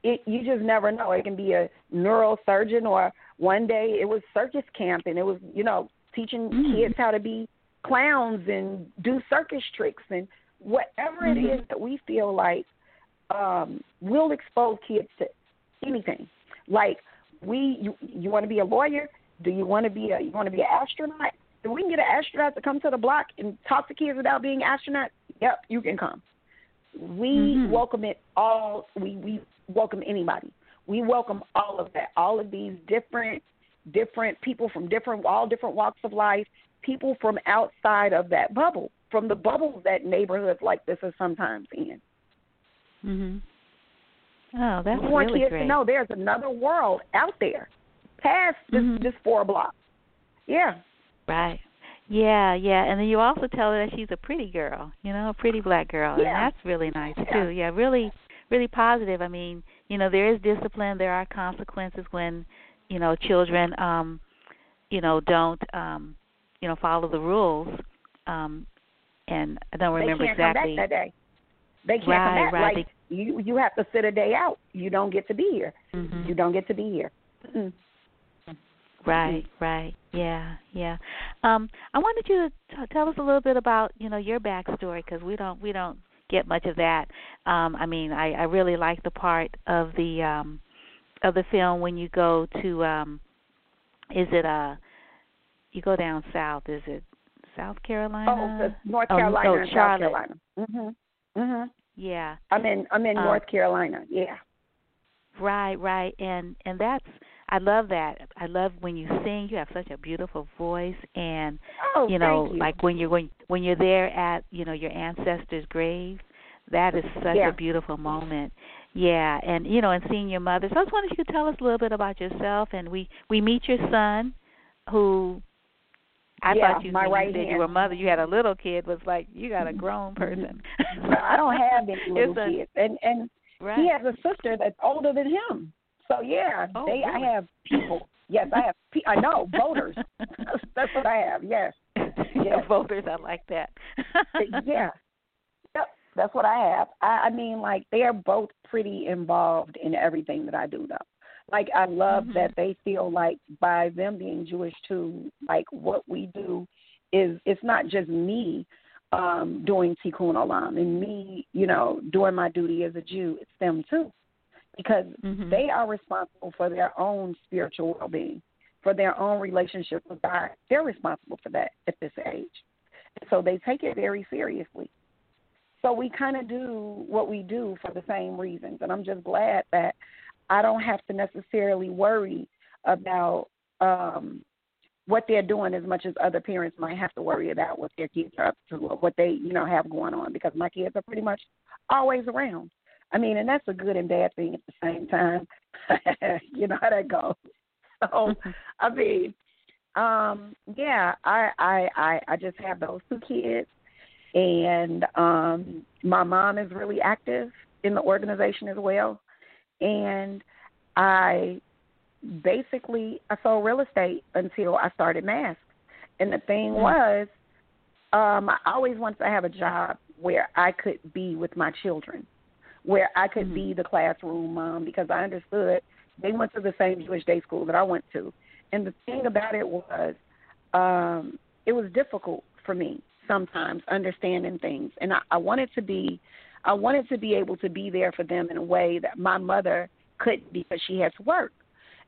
[SPEAKER 13] it, you just never know. It can be a neurosurgeon, or one day it was circus camp, and it was you know teaching kids how to be clowns and do circus tricks and whatever it
[SPEAKER 6] Mhm.
[SPEAKER 13] is that we feel like um, will expose kids to anything. Like we, you, you want to be a lawyer? Do you want to be a you want to be an astronaut? If we can get an astronaut to come to the block and talk to kids without being astronauts, yep, you can come. We
[SPEAKER 6] Mhm.
[SPEAKER 13] welcome it all. We we welcome anybody. We welcome all of that. All of these different different people from different all different walks of life. People from outside of that bubble, from the bubble that neighborhoods like this are sometimes in.
[SPEAKER 6] Mhm. Oh, that's
[SPEAKER 13] we want
[SPEAKER 6] really
[SPEAKER 13] kids
[SPEAKER 6] great.
[SPEAKER 13] to know there's another world out there, past this
[SPEAKER 6] Mhm.
[SPEAKER 13] this four blocks. Yeah.
[SPEAKER 6] Right. Yeah, yeah, and then you also tell her that she's a pretty girl, you know, a pretty black girl,
[SPEAKER 13] Yeah.
[SPEAKER 6] and that's really nice
[SPEAKER 13] Yeah.
[SPEAKER 6] too. Yeah, really, really positive. I mean, you know, there is discipline, there are consequences when, you know, children, um, you know, don't, um, you know, follow the rules. Um, and I don't remember
[SPEAKER 13] they can't
[SPEAKER 6] exactly.
[SPEAKER 13] come back that day. They can't
[SPEAKER 6] Right,
[SPEAKER 13] come back.
[SPEAKER 6] right.
[SPEAKER 13] Like you, you have to sit a day out. You don't get to be here.
[SPEAKER 6] Mhm.
[SPEAKER 13] You don't get to be here. Mm-mm.
[SPEAKER 6] Right, right. Yeah, yeah. Um, I wanted you to t- tell us a little bit about, you know, your backstory because we don't we don't get much of that. Um, I mean, I I really like the part of the um of the film when you go to um is it uh you go down south, is it South Carolina?
[SPEAKER 13] Oh, North
[SPEAKER 6] Oh,
[SPEAKER 13] Carolina
[SPEAKER 6] oh,
[SPEAKER 13] and South. Carolina. Mhm. Mhm.
[SPEAKER 6] Yeah.
[SPEAKER 13] I'm in I'm in
[SPEAKER 6] Um,
[SPEAKER 13] North Carolina. Yeah.
[SPEAKER 6] Right, right, and and that's I love that. I love when you sing. You have such a beautiful voice, and
[SPEAKER 13] Oh,
[SPEAKER 6] you know,
[SPEAKER 13] you.
[SPEAKER 6] like when you're when when you're there at you know your ancestors' grave, that is such
[SPEAKER 13] Yeah.
[SPEAKER 6] a beautiful moment. Yeah, and you know, and seeing your mother. So I was wondering if you could tell us a little bit about yourself, and we we meet your son, who I
[SPEAKER 13] Yeah,
[SPEAKER 6] thought you
[SPEAKER 13] my right
[SPEAKER 6] you said you were mother, you had a little kid. Was like you got a grown person.
[SPEAKER 13] I don't have any little
[SPEAKER 6] It's a-
[SPEAKER 13] kids, and and
[SPEAKER 6] Right.
[SPEAKER 13] he has a sister that's older than him. So yeah,
[SPEAKER 6] Oh,
[SPEAKER 13] they I have people. Yes, I have. Pe- I know voters. that's, what I have. Yes.
[SPEAKER 6] yeah, voters. I like that.
[SPEAKER 13] yeah. Yep. That's what I have. I, I mean, like they are both pretty involved in everything that I do, though. Like I love
[SPEAKER 6] Mm-hmm.
[SPEAKER 13] that they feel like by them being Jewish too, like what we do is it's not just me um doing tikkun olam and me, you know, doing my duty as a Jew. It's them too, because
[SPEAKER 6] Mm-hmm.
[SPEAKER 13] they are responsible for their own spiritual well-being, for their own relationship with God. They're responsible for that at this age, so they take it very seriously. So we kind of do what we do for the same reasons, and I'm just glad that I don't have to necessarily worry about um what they're doing as much as other parents might have to worry about what their kids are up to or what they, you know, have going on because my kids are pretty much always around. I mean, and that's a good and bad thing at the same time. you know how that goes. So I mean, um, yeah, I I I, I just have those two kids and um my mom is really active in the organization as well. And I basically I sold real estate until I started MASK. And the thing
[SPEAKER 6] Mm.
[SPEAKER 13] was, um, I always wanted to have a job where I could be with my children, where I could be the classroom mom because I understood they went to the same Jewish day school that I went to. And the thing about it was, um, it was difficult for me sometimes understanding things, and I, I wanted to be, I wanted to be able to be there for them in a way that my mother couldn't because she has to work.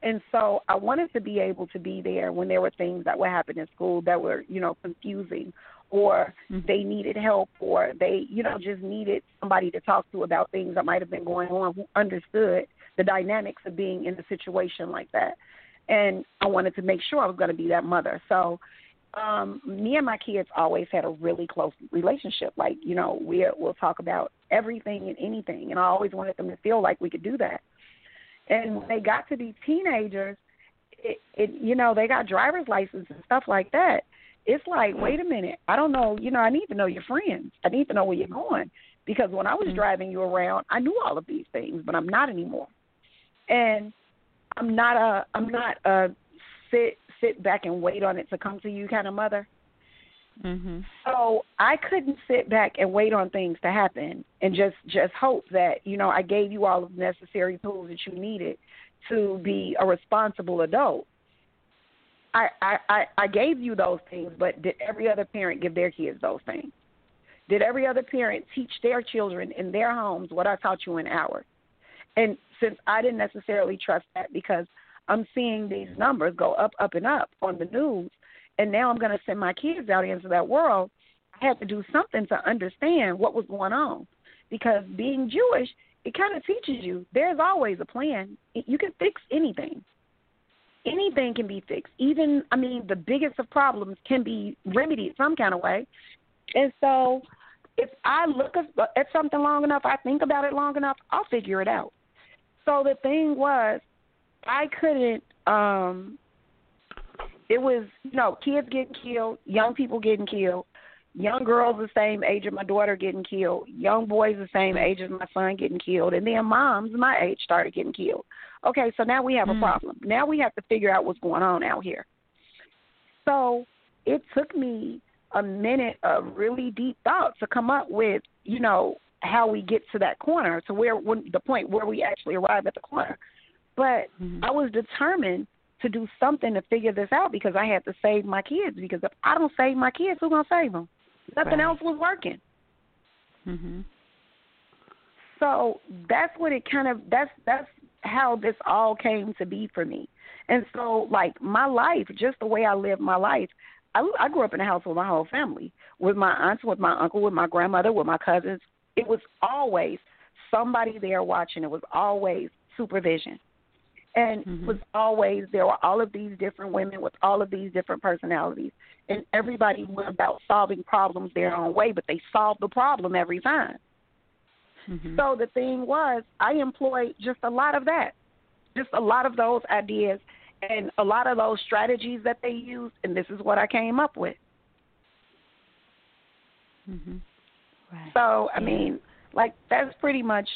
[SPEAKER 13] And so I wanted to be able to be there when there were things that would happen in school that were, you know, confusing or they needed help or they, you know, just needed somebody to talk to about things that might have been going on who understood the dynamics of being in a situation like that. And I wanted to make sure I was going to be that mother. So um me and my kids always had a really close relationship. Like, you know, we we'll talk about everything and anything and I always wanted them to feel like we could do that. And when they got to be teenagers, it, it you know, they got driver's license and stuff like that. It's like, wait a minute, I don't know, you know, I need to know your friends. I need to know where you're going. Because when I was driving you around, I knew all of these things, but I'm not anymore. And I'm not a I'm not a sit sit back and wait on it to come to you kind of mother.
[SPEAKER 6] Mhm.
[SPEAKER 13] So I couldn't sit back and wait on things to happen and just just hope that you know I gave you all of the necessary tools that you needed to be a responsible adult. I I I, gave you those things, but did every other parent give their kids those things? Did every other parent teach their children in their homes what I taught you in ours? And since I didn't necessarily trust that because I'm seeing these numbers go up, up, and up on the news, and now I'm going to send my kids out into that world, I had to do something to understand what was going on. Because being Jewish, it kind of teaches you there's always a plan. You can fix anything. Anything can be fixed. Even, I mean, the biggest of problems can be remedied some kind of way. And so, if I look at something long enough, I think about it long enough, I'll figure it out. So the thing was, I couldn't. um It was, you know, kids getting killed, young people getting killed, young girls the same age of my daughter getting killed, young boys the same age as my son getting killed, and then moms my age started getting killed. Okay, so now we have a hmm. problem. Now we have to figure out what's going on out here. So it took me a minute of really deep thought to come up with, you know, how we get to that corner, to where when, the point where we actually arrive at the corner. But hmm. I was determined to do something to figure this out because I had to save my kids. Because if I don't save my kids, who's gonna save them? Nothing
[SPEAKER 6] Right.
[SPEAKER 13] else was working.
[SPEAKER 6] Mhm.
[SPEAKER 13] So that's what it kind of that's that's how this all came to be for me. And so like my life, just the way I live my life, I I grew up in a house with my whole family, with my aunts, with my uncle, with my grandmother, with my cousins. It was always somebody there watching. It was always supervision. And it was always there were all of these different women with all of these different personalities. And everybody went about solving problems their own way, but they solved the problem every time. So the thing was, I employed just a lot of that, just a lot of those ideas and a lot of those strategies that they used, and this is what I came up with.
[SPEAKER 6] Mhm. Right.
[SPEAKER 13] So I mean, like that's pretty much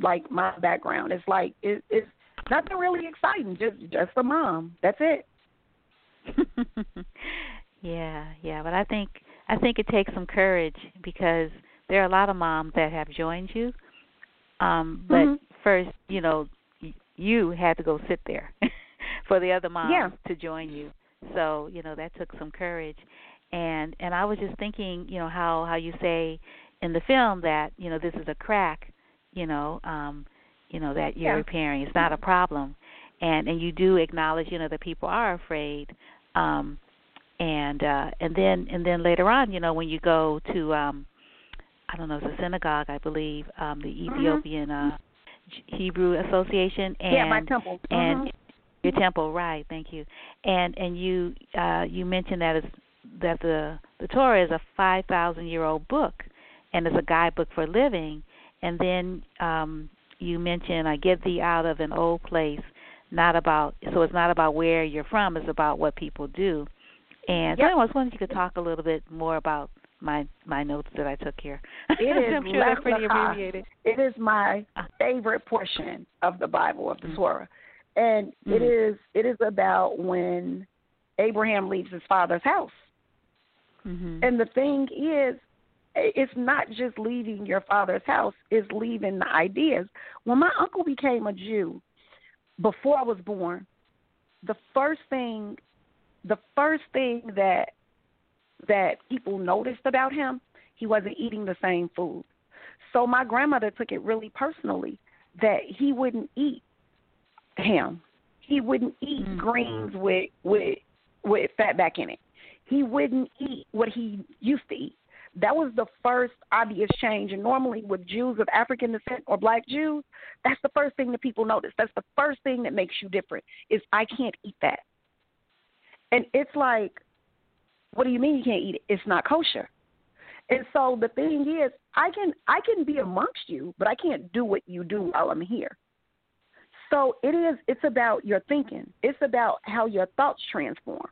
[SPEAKER 13] like my background. It's like it, it's nothing really exciting, just just a mom. That's it.
[SPEAKER 6] yeah, yeah, but I think I think it takes some courage because there are a lot of moms that have joined you, um, but
[SPEAKER 13] Mhm.
[SPEAKER 6] first, you know, you had to go sit there for the other moms
[SPEAKER 13] Yeah.
[SPEAKER 6] to join you. So you know that took some courage, and and I was just thinking, you know, how how you say in the film that you know this is a crack, you know, um, you know that you're
[SPEAKER 13] Yeah.
[SPEAKER 6] repairing. It's not a problem, and and you do acknowledge, you know, that people are afraid. Um, and uh and then and then later on you know when you go to um i don't know it's a synagogue i believe um the
[SPEAKER 13] Mhm.
[SPEAKER 6] ethiopian uh hebrew association and
[SPEAKER 13] yeah, my temple.
[SPEAKER 6] and
[SPEAKER 13] Mhm.
[SPEAKER 6] your temple right thank you and and you uh you mentioned that is that the the torah is a five thousand year old book and it's a guidebook for living and then um you mentioned i get thee out of an old place not about so it's not about where you're from it's about what people do and so I was wondering if you could talk a little bit more about my my notes that I took here.
[SPEAKER 13] It is
[SPEAKER 6] I'm sure they're pretty abbreviated.
[SPEAKER 13] It is my favorite portion of the Bible of the
[SPEAKER 6] Mm.
[SPEAKER 13] Torah, and it
[SPEAKER 6] Mm.
[SPEAKER 13] is it is about when Abraham leaves his father's house.
[SPEAKER 6] Mm-hmm.
[SPEAKER 13] And the thing is, it's not just leaving your father's house; it's leaving the ideas. When my uncle became a Jew, before I was born, the first thing, the first thing that that people noticed about him, he wasn't eating the same food. So my grandmother took it really personally that he wouldn't eat ham. He wouldn't eat mm-hmm. greens with with with fat back in it. He wouldn't eat what he used to eat. That was the first obvious change. And normally with Jews of African descent or black Jews, that's the first thing that people notice. That's the first thing that makes you different is I can't eat that. And it's like, what do you mean you can't eat it? It's not kosher. And so the thing is, I can I can be amongst you, but I can't do what you do while I'm here. So it is it's about your thinking. It's about how your thoughts transform.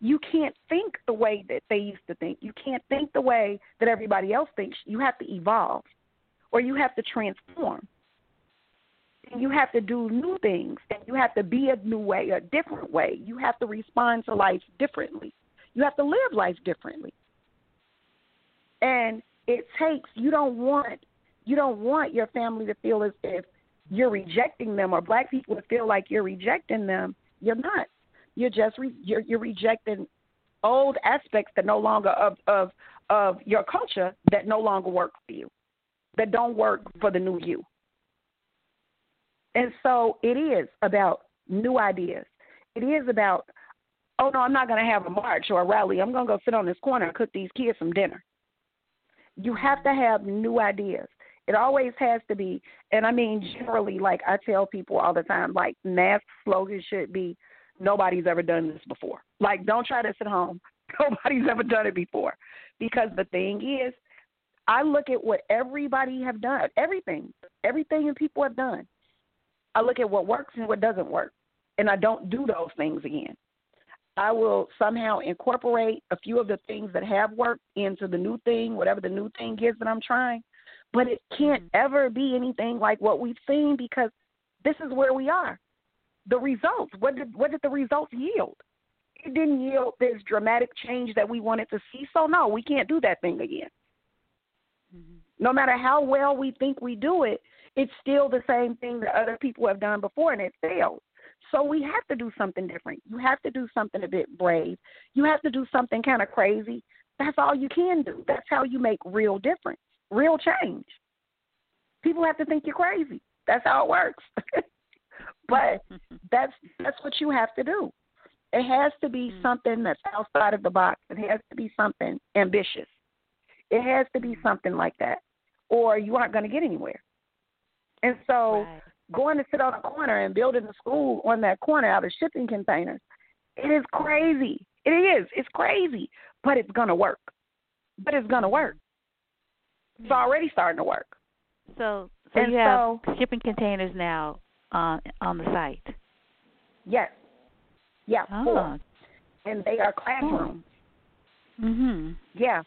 [SPEAKER 13] You can't think the way that they used to think. You can't think the way that everybody else thinks. You have to evolve or you have to transform. And you have to do new things and you have to be a new way, a different way. You have to respond to life differently. You have to live life differently. And it takes you don't want you don't want your family to feel as if you're rejecting them or black people to feel like you're rejecting them. You're not. You're just re- you're you're rejecting old aspects that no longer of of of your culture that no longer work for you, that don't work for the new you. And so it is about new ideas. It is about, oh no, I'm not going to have a march or a rally. I'm going to go sit on this corner and cook these kids some dinner. You have to have new ideas. It always has to be, and I mean generally, like I tell people all the time, like MASK slogans should be, nobody's ever done this before. Like don't try this at home. Nobody's ever done it before. Because the thing is, I look at what everybody have done, everything, everything that people have done. I look at what works and what doesn't work, and I don't do those things again. I will somehow incorporate a few of the things that have worked into the new thing, whatever the new thing is that I'm trying. But it can't ever be anything like what we've seen because this is where we are. The results. What did what did the results yield? It didn't yield this dramatic change that we wanted to see. So no, we can't do that thing again. Mm-hmm. No matter how well we think we do it, it's still the same thing that other people have done before and it failed. So we have to do something different. You have to do something a bit brave. You have to do something kind of crazy. That's all you can do. That's how you make real difference, real change. People have to think you're crazy. That's how it works. but that's that's what you have to do. It has to be mm. something that's outside of the box. It has to be something ambitious. It has to be mm. something like that, or you aren't going to get anywhere. And so, going to sit on a corner and building a school on that corner out of shipping containers, it is crazy. It is. It's crazy, but it's going to work. But it's going to work. It's mm. already starting to work.
[SPEAKER 6] So, so
[SPEAKER 13] And
[SPEAKER 6] you have
[SPEAKER 13] so-
[SPEAKER 6] shipping containers now on on the site.
[SPEAKER 13] Yes. Yeah,
[SPEAKER 6] Ah.
[SPEAKER 13] four. And they are classrooms.
[SPEAKER 6] Mhm.
[SPEAKER 13] Yeah.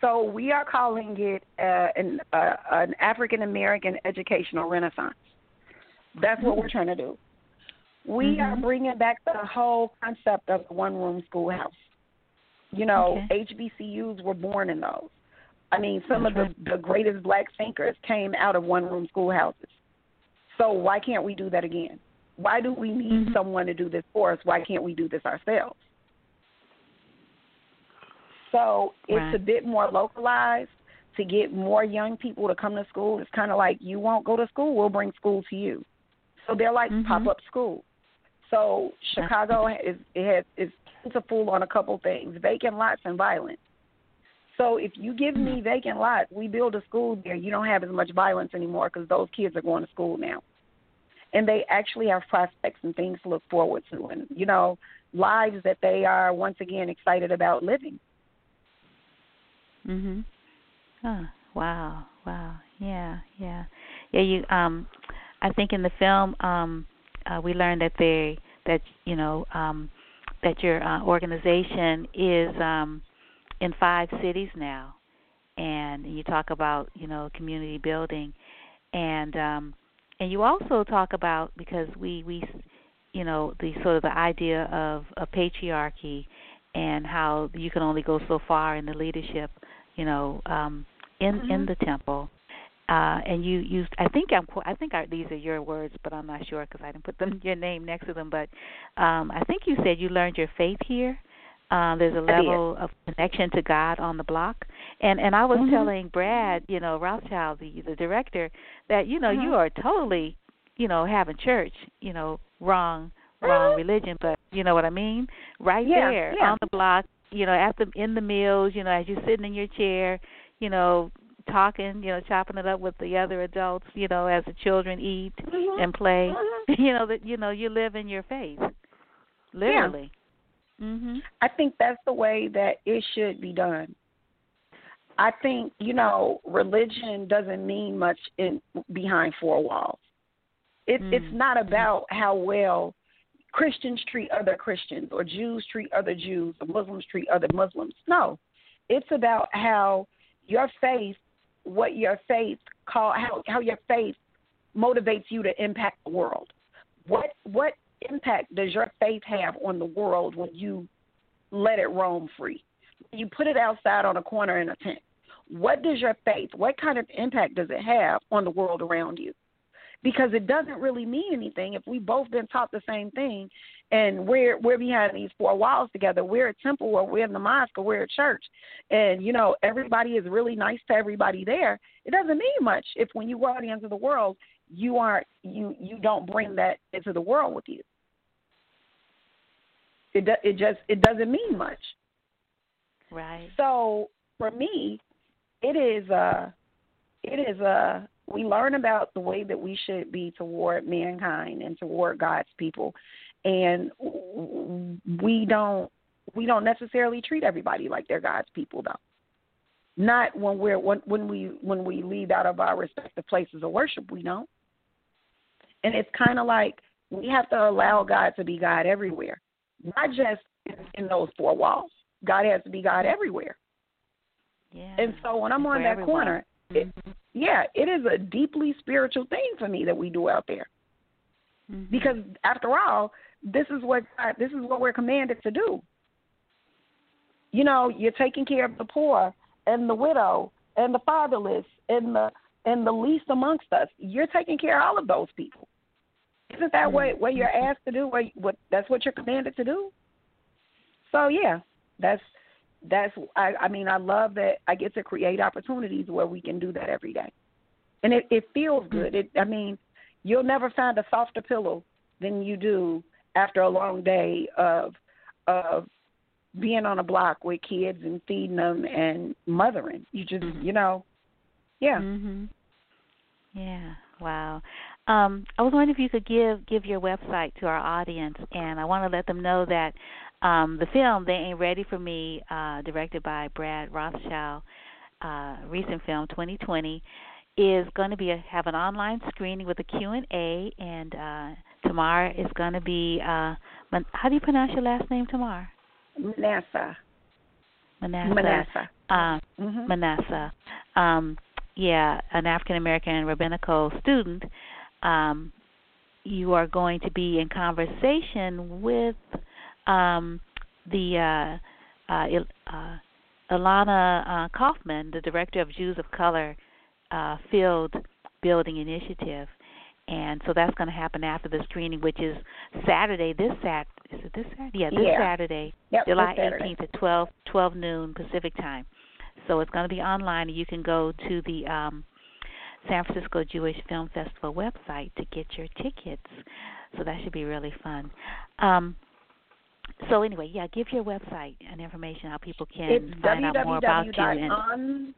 [SPEAKER 13] So we are calling it uh, an uh, an African American educational renaissance. That's what we're trying to do. We are bringing back the whole concept of the one room schoolhouse. You know, HBCUs were born in those. I mean, some of the, the greatest black thinkers came out of one room schoolhouses. So why can't we do that again? Why do we need
[SPEAKER 6] Mm-hmm.
[SPEAKER 13] someone to do this for us? Why can't we do this ourselves? So it's
[SPEAKER 6] Right.
[SPEAKER 13] a bit more localized to get more young people to come to school. It's kind of like you won't go to school, we'll bring school to you. So they're like
[SPEAKER 6] Mhm.
[SPEAKER 13] pop up schools. So Chicago is it has is plentiful on a couple things: vacant lots and violence. So if you give me vacant lots, we build a school there. You don't have as much violence anymore because those kids are going to school now, and they actually have prospects and things to look forward to, and you know lives that they are once again excited about living.
[SPEAKER 6] Mhm. Oh, wow. Wow. Yeah, yeah. Yeah, you um I think in the film um uh we learned that they that you know um that your uh, organization is um in five cities now and you talk about, you know, community building and um and you also talk about because we we you know the sort of the idea of a patriarchy and how you can only go so far in the leadership you know um in in
[SPEAKER 13] Mhm.
[SPEAKER 6] the temple uh and you used i think i'm i think I, these are your words but i'm not sure because i didn't put them your name next to them but um i think you said you learned your faith here um there's a level of connection to god on the block and and i was
[SPEAKER 13] Mhm.
[SPEAKER 6] telling brad you know rothschild the the director that you know
[SPEAKER 13] Mhm.
[SPEAKER 6] you are totally you know having church you know wrong wrong religion but you know what i mean right
[SPEAKER 13] Yeah,
[SPEAKER 6] there
[SPEAKER 13] yeah.
[SPEAKER 6] on the block you know at the in the meals you know as you're sitting in your chair you know talking you know chopping it up with the other adults you know as the children eat
[SPEAKER 13] Mhm.
[SPEAKER 6] and play
[SPEAKER 13] Mhm.
[SPEAKER 6] you know that you know you live in your faith literally mhm
[SPEAKER 13] I think that's the way that it should be done. I think, you know, religion doesn't mean much in behind four walls. It,
[SPEAKER 6] Mm.
[SPEAKER 13] It's not about how well Christians treat other Christians or Jews treat other Jews or Muslims treat other Muslims. No. It's about how your faith, what your faith call how how your faith motivates you to impact the world. What what impact does your faith have on the world when you let it roam free? You put it outside on a corner in a tent. What does your faith, what kind of impact does it have on the world around you? Because it doesn't really mean anything if we both been taught the same thing and we're we're behind these four walls together. We're a temple or we're in the mosque or we're a church and you know, everybody is really nice to everybody there. It doesn't mean much if when you go out into the world you aren't you you don't bring that into the world with you. It do, it just it doesn't mean much.
[SPEAKER 6] right
[SPEAKER 13] So for me, it is uh it is uh we learn about the way that we should be toward mankind and toward God's people, and we don't we don't necessarily treat everybody like they're God's people though. Not when we're when when we when we leave out of our respective places of worship, we don't. And it's kind of like we have to allow God to be God everywhere, not just in those four walls. God has to be God everywhere.
[SPEAKER 6] yeah
[SPEAKER 13] And so when I'm on that
[SPEAKER 6] everyone.
[SPEAKER 13] corner, it, yeah, it is a deeply spiritual thing for me that we do out there.
[SPEAKER 6] Mhm.
[SPEAKER 13] Because after all, this is what God, this is what we're commanded to do. You know, you're taking care of the poor and the widow and the fatherless and the and the least amongst us. You're taking care of all of those people. Isn't that what mm-hmm. what you're asked to do? What what that's what you're commanded to do? So yeah, that's that's I, I mean I love that I get to create opportunities where we can do that every day, and it it feels mm-hmm. good. It I mean you'll never find a softer pillow than you do after a long day of of being on a block with kids and feeding them and mothering. You just mm-hmm. you know, yeah.
[SPEAKER 6] Mhm. Yeah. Wow. Um, I was wondering if you could give give your website to our audience, and I want to let them know that um, the film "They Ain't Ready for Me," uh, directed by Brad Rothschild, uh, recent film 2020, is going to be a, have an online screening with a Q and A, and uh, Tamar is going to be. Uh, Man- how do you pronounce your last name, Tamar?
[SPEAKER 13] Manasseh.
[SPEAKER 6] Manasseh.
[SPEAKER 13] Manasseh.
[SPEAKER 6] Uh,
[SPEAKER 13] Mhm.
[SPEAKER 6] Manasseh. Um, yeah, an African American rabbinical student. Um, you are going to be in conversation with um, the uh, uh, uh, Ilana uh, Kaufman, the director of Jews of Color uh, Field Building Initiative, and so that's going to happen after the screening, which is Saturday. This Sat is it this Saturday? Yeah, this
[SPEAKER 13] Yeah.
[SPEAKER 6] Saturday,
[SPEAKER 13] Yep,
[SPEAKER 6] July 18th at 12 12 noon Pacific time. So it's going to be online, you can go to the um, San Francisco Jewish Film Festival website to get your tickets. So that should be really fun. Um, so anyway, yeah, give your website and information how people can
[SPEAKER 13] It's
[SPEAKER 6] find out more about you and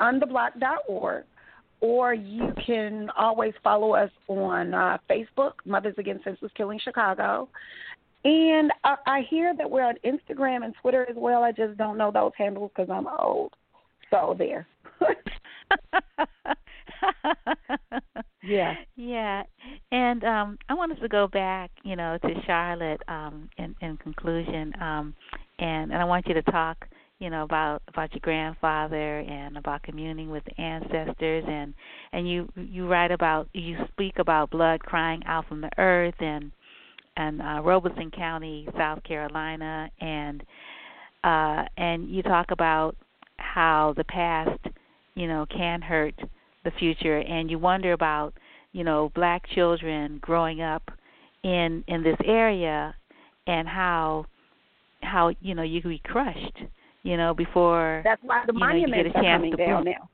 [SPEAKER 13] www.untheblock.org, or you can always follow us on uh, Facebook, Mothers Against Senseless Killing Chicago. And I, I hear that we're on Instagram and Twitter as well. I just don't know those handles because I'm old. So there. Yeah.
[SPEAKER 6] Yeah. And um I want us to go back, you know, to Charlotte um in in conclusion um and and I want you to talk, you know, about about your grandfather and about communing with the ancestors and and you you write about you speak about blood crying out from the earth and and uh Robeson County, South Carolina and uh and you talk about how the past, you know, can hurt the future and you wonder about you know black children growing up in in this area and how how you know you could be crushed you know before
[SPEAKER 13] That's why the
[SPEAKER 6] you know, you
[SPEAKER 13] monuments
[SPEAKER 6] get a
[SPEAKER 13] are coming
[SPEAKER 6] to
[SPEAKER 13] down
[SPEAKER 6] bloom.
[SPEAKER 13] now.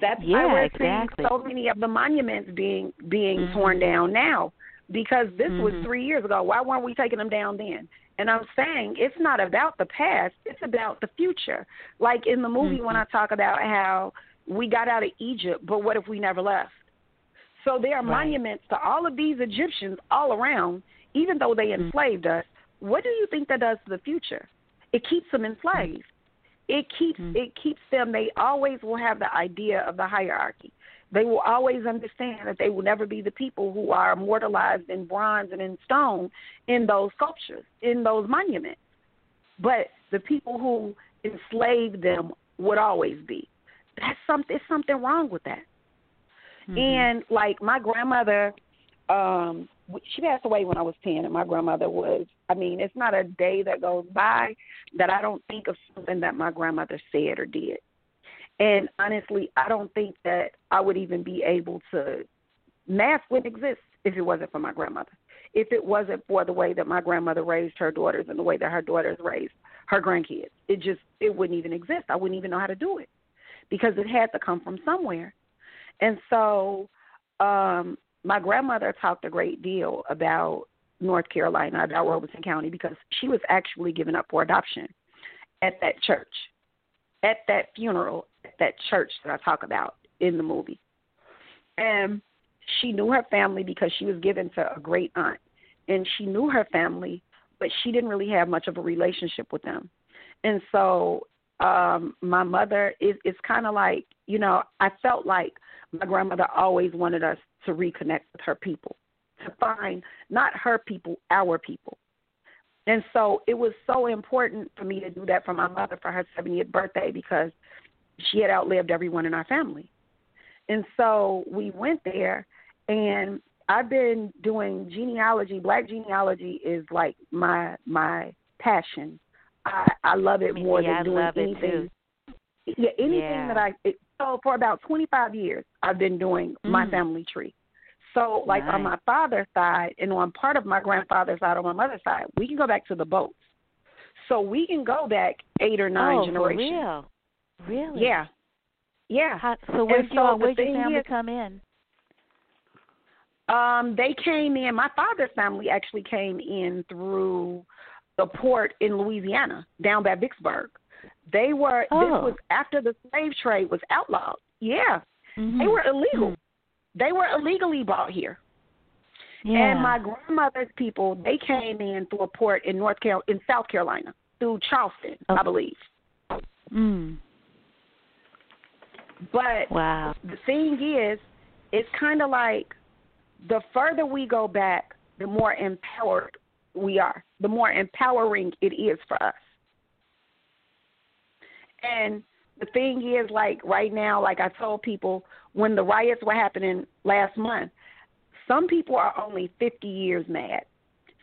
[SPEAKER 13] That's
[SPEAKER 6] Yeah,
[SPEAKER 13] why we're
[SPEAKER 6] exactly.
[SPEAKER 13] seeing so many of the monuments being being
[SPEAKER 6] Mhm.
[SPEAKER 13] torn down now. Because this was
[SPEAKER 6] Mhm.
[SPEAKER 13] three years ago. Why weren't we taking them down then? And I'm saying it's not about the past, it's about the future. Like in the movie when
[SPEAKER 6] Mhm.
[SPEAKER 13] I mm-hmm. talk about how we got out of Egypt, but what if we never left? So there are
[SPEAKER 6] Right.
[SPEAKER 13] monuments to all of these Egyptians all around, even though they mm-hmm. enslaved us. What do you think that does to the future? It keeps them mm-hmm. enslaved. It keeps it keeps them. They always will have the idea of the hierarchy. They will always understand that they will never be the people who are immortalized in bronze and in stone in those sculptures, in those monuments. But the people who enslaved them would always be. That's something. There's something wrong with that.
[SPEAKER 6] Mm-hmm.
[SPEAKER 13] And like my grandmother, um, she passed away when I was ten, and my grandmother was. I mean, it's not a day that goes by that I don't think of something that my grandmother said or did. And honestly, I don't think that I would even be able to. MASK wouldn't exist if it wasn't for my grandmother. If it wasn't for the way that my grandmother raised her daughters and the way that her daughters raised her grandkids, it just it wouldn't even exist. I wouldn't even know how to do it because it had to come from somewhere. And so um my grandmother talked a great deal about North Carolina, about Robeson County, because she was actually given up for adoption at that church, at that funeral, at that church that I talk about in the movie. And she knew her family because she was given to a great aunt. And she knew her family, but she didn't really have much of a relationship with them. And so um my mother is it's kind of like, you know, I felt like my grandmother always wanted us to reconnect with her people, to find not her people, our people. And so it was so important for me to do that for my mother for her 70th birthday because she had outlived everyone in our family. And so we went there, and I've been doing genealogy. Black genealogy is like my my passion. I I love it more
[SPEAKER 6] yeah, I
[SPEAKER 13] than doing
[SPEAKER 6] love it
[SPEAKER 13] anything.
[SPEAKER 6] too.
[SPEAKER 13] Yeah, anything
[SPEAKER 6] Yeah.
[SPEAKER 13] that I it, so for about 25 years I've been doing my
[SPEAKER 6] Mm.
[SPEAKER 13] family tree. So like on my father's side and on part of my grandfather's side on my mother's side, we can go back to the boats. So we can go back eight or nine
[SPEAKER 6] oh,
[SPEAKER 13] generations.
[SPEAKER 6] for real? Really?
[SPEAKER 13] Yeah. Yeah.
[SPEAKER 6] How, so where'd your
[SPEAKER 13] so
[SPEAKER 6] where'd your family
[SPEAKER 13] is-
[SPEAKER 6] come in?
[SPEAKER 13] Um, they came in. My father's family actually came in through the port in Louisiana, down by Vicksburg. They were. Oh. This
[SPEAKER 6] Oh.
[SPEAKER 13] was after the slave trade was outlawed. Yeah, they
[SPEAKER 6] Mhm.
[SPEAKER 13] were illegal. They were illegally brought here.
[SPEAKER 6] Yeah.
[SPEAKER 13] And my grandmother's people, they came in through a port in North Carol in South Carolina through Charleston, I believe.
[SPEAKER 6] Mm.
[SPEAKER 13] But
[SPEAKER 6] Wow.
[SPEAKER 13] the thing is, it's kind of like the further we go back, the more empowered we are, the more empowering it is for us. And the thing is, like right now, like I told people when the riots were happening last month, some people are only 50 years mad.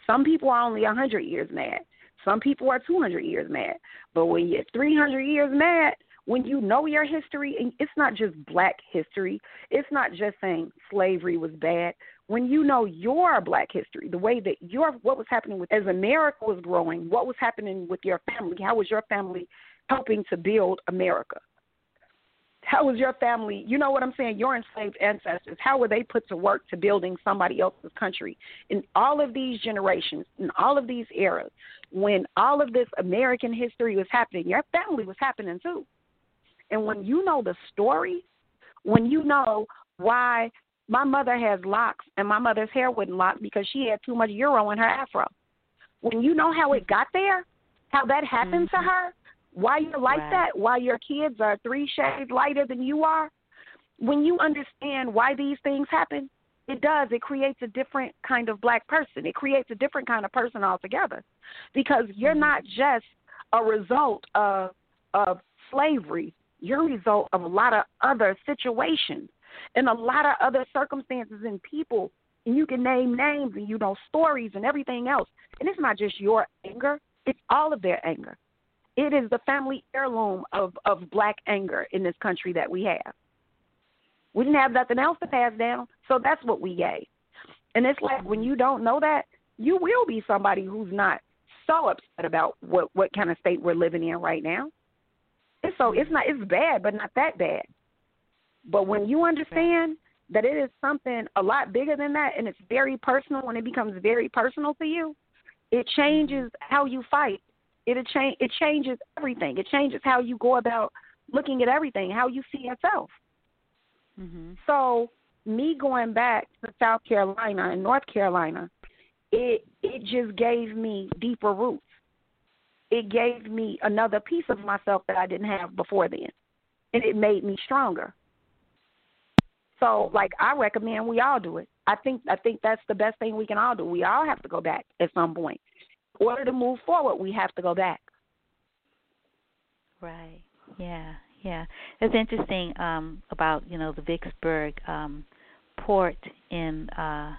[SPEAKER 13] Some people are only 100 years mad. Some people are 200 years mad. But when you're 300 years mad, when you know your history, and it's not just black history, it's not just saying slavery was bad. When you know your black history, the way that your what was happening with as America was growing, what was happening with your family, how was your family helping to build America? How was your family? You know what I'm saying? Your enslaved ancestors. How were they put to work to building somebody else's country? In all of these generations, in all of these eras, when all of this American history was happening, your family was happening too. And when you know the story, when you know why my mother has locks and my mother's hair wouldn't lock because she had too much euro in her afro. When you know how it got there, how that happened
[SPEAKER 6] mm-hmm.
[SPEAKER 13] to her, why you're like
[SPEAKER 6] right.
[SPEAKER 13] that, why your kids are three shades lighter than you are, when you understand why these things happen, it does. It creates a different kind of black person. It creates a different kind of person altogether. Because you're
[SPEAKER 6] mm-hmm.
[SPEAKER 13] not just a result of of slavery. You're a result of a lot of other situations and a lot of other circumstances and people. And you can name names and you know stories and everything else. And it's not just your anger, it's all of their anger. It is the family heirloom of, of black anger in this country that we have. We didn't have nothing else to pass down, so that's what we gave. And it's like when you don't know that, you will be somebody who's not so upset about what what kind of state we're living in right now. And so it's not it's bad, but not that bad. But when you understand that it is something a lot bigger than that and it's very personal when it becomes very personal to you, it changes how you fight it change it changes everything. It changes how you go about looking at everything, how you see yourself.
[SPEAKER 6] Mm-hmm.
[SPEAKER 13] So me going back to South Carolina and North Carolina, it it just gave me deeper roots. It gave me another piece of myself that I didn't have before then, and it made me stronger. So, like I recommend we all do it. I think I think that's the best thing we can all do. We all have to go back at some point in order to move forward, we have to go back.
[SPEAKER 6] Right. Yeah. Yeah. It's interesting um, about you know the Vicksburg um, port in uh,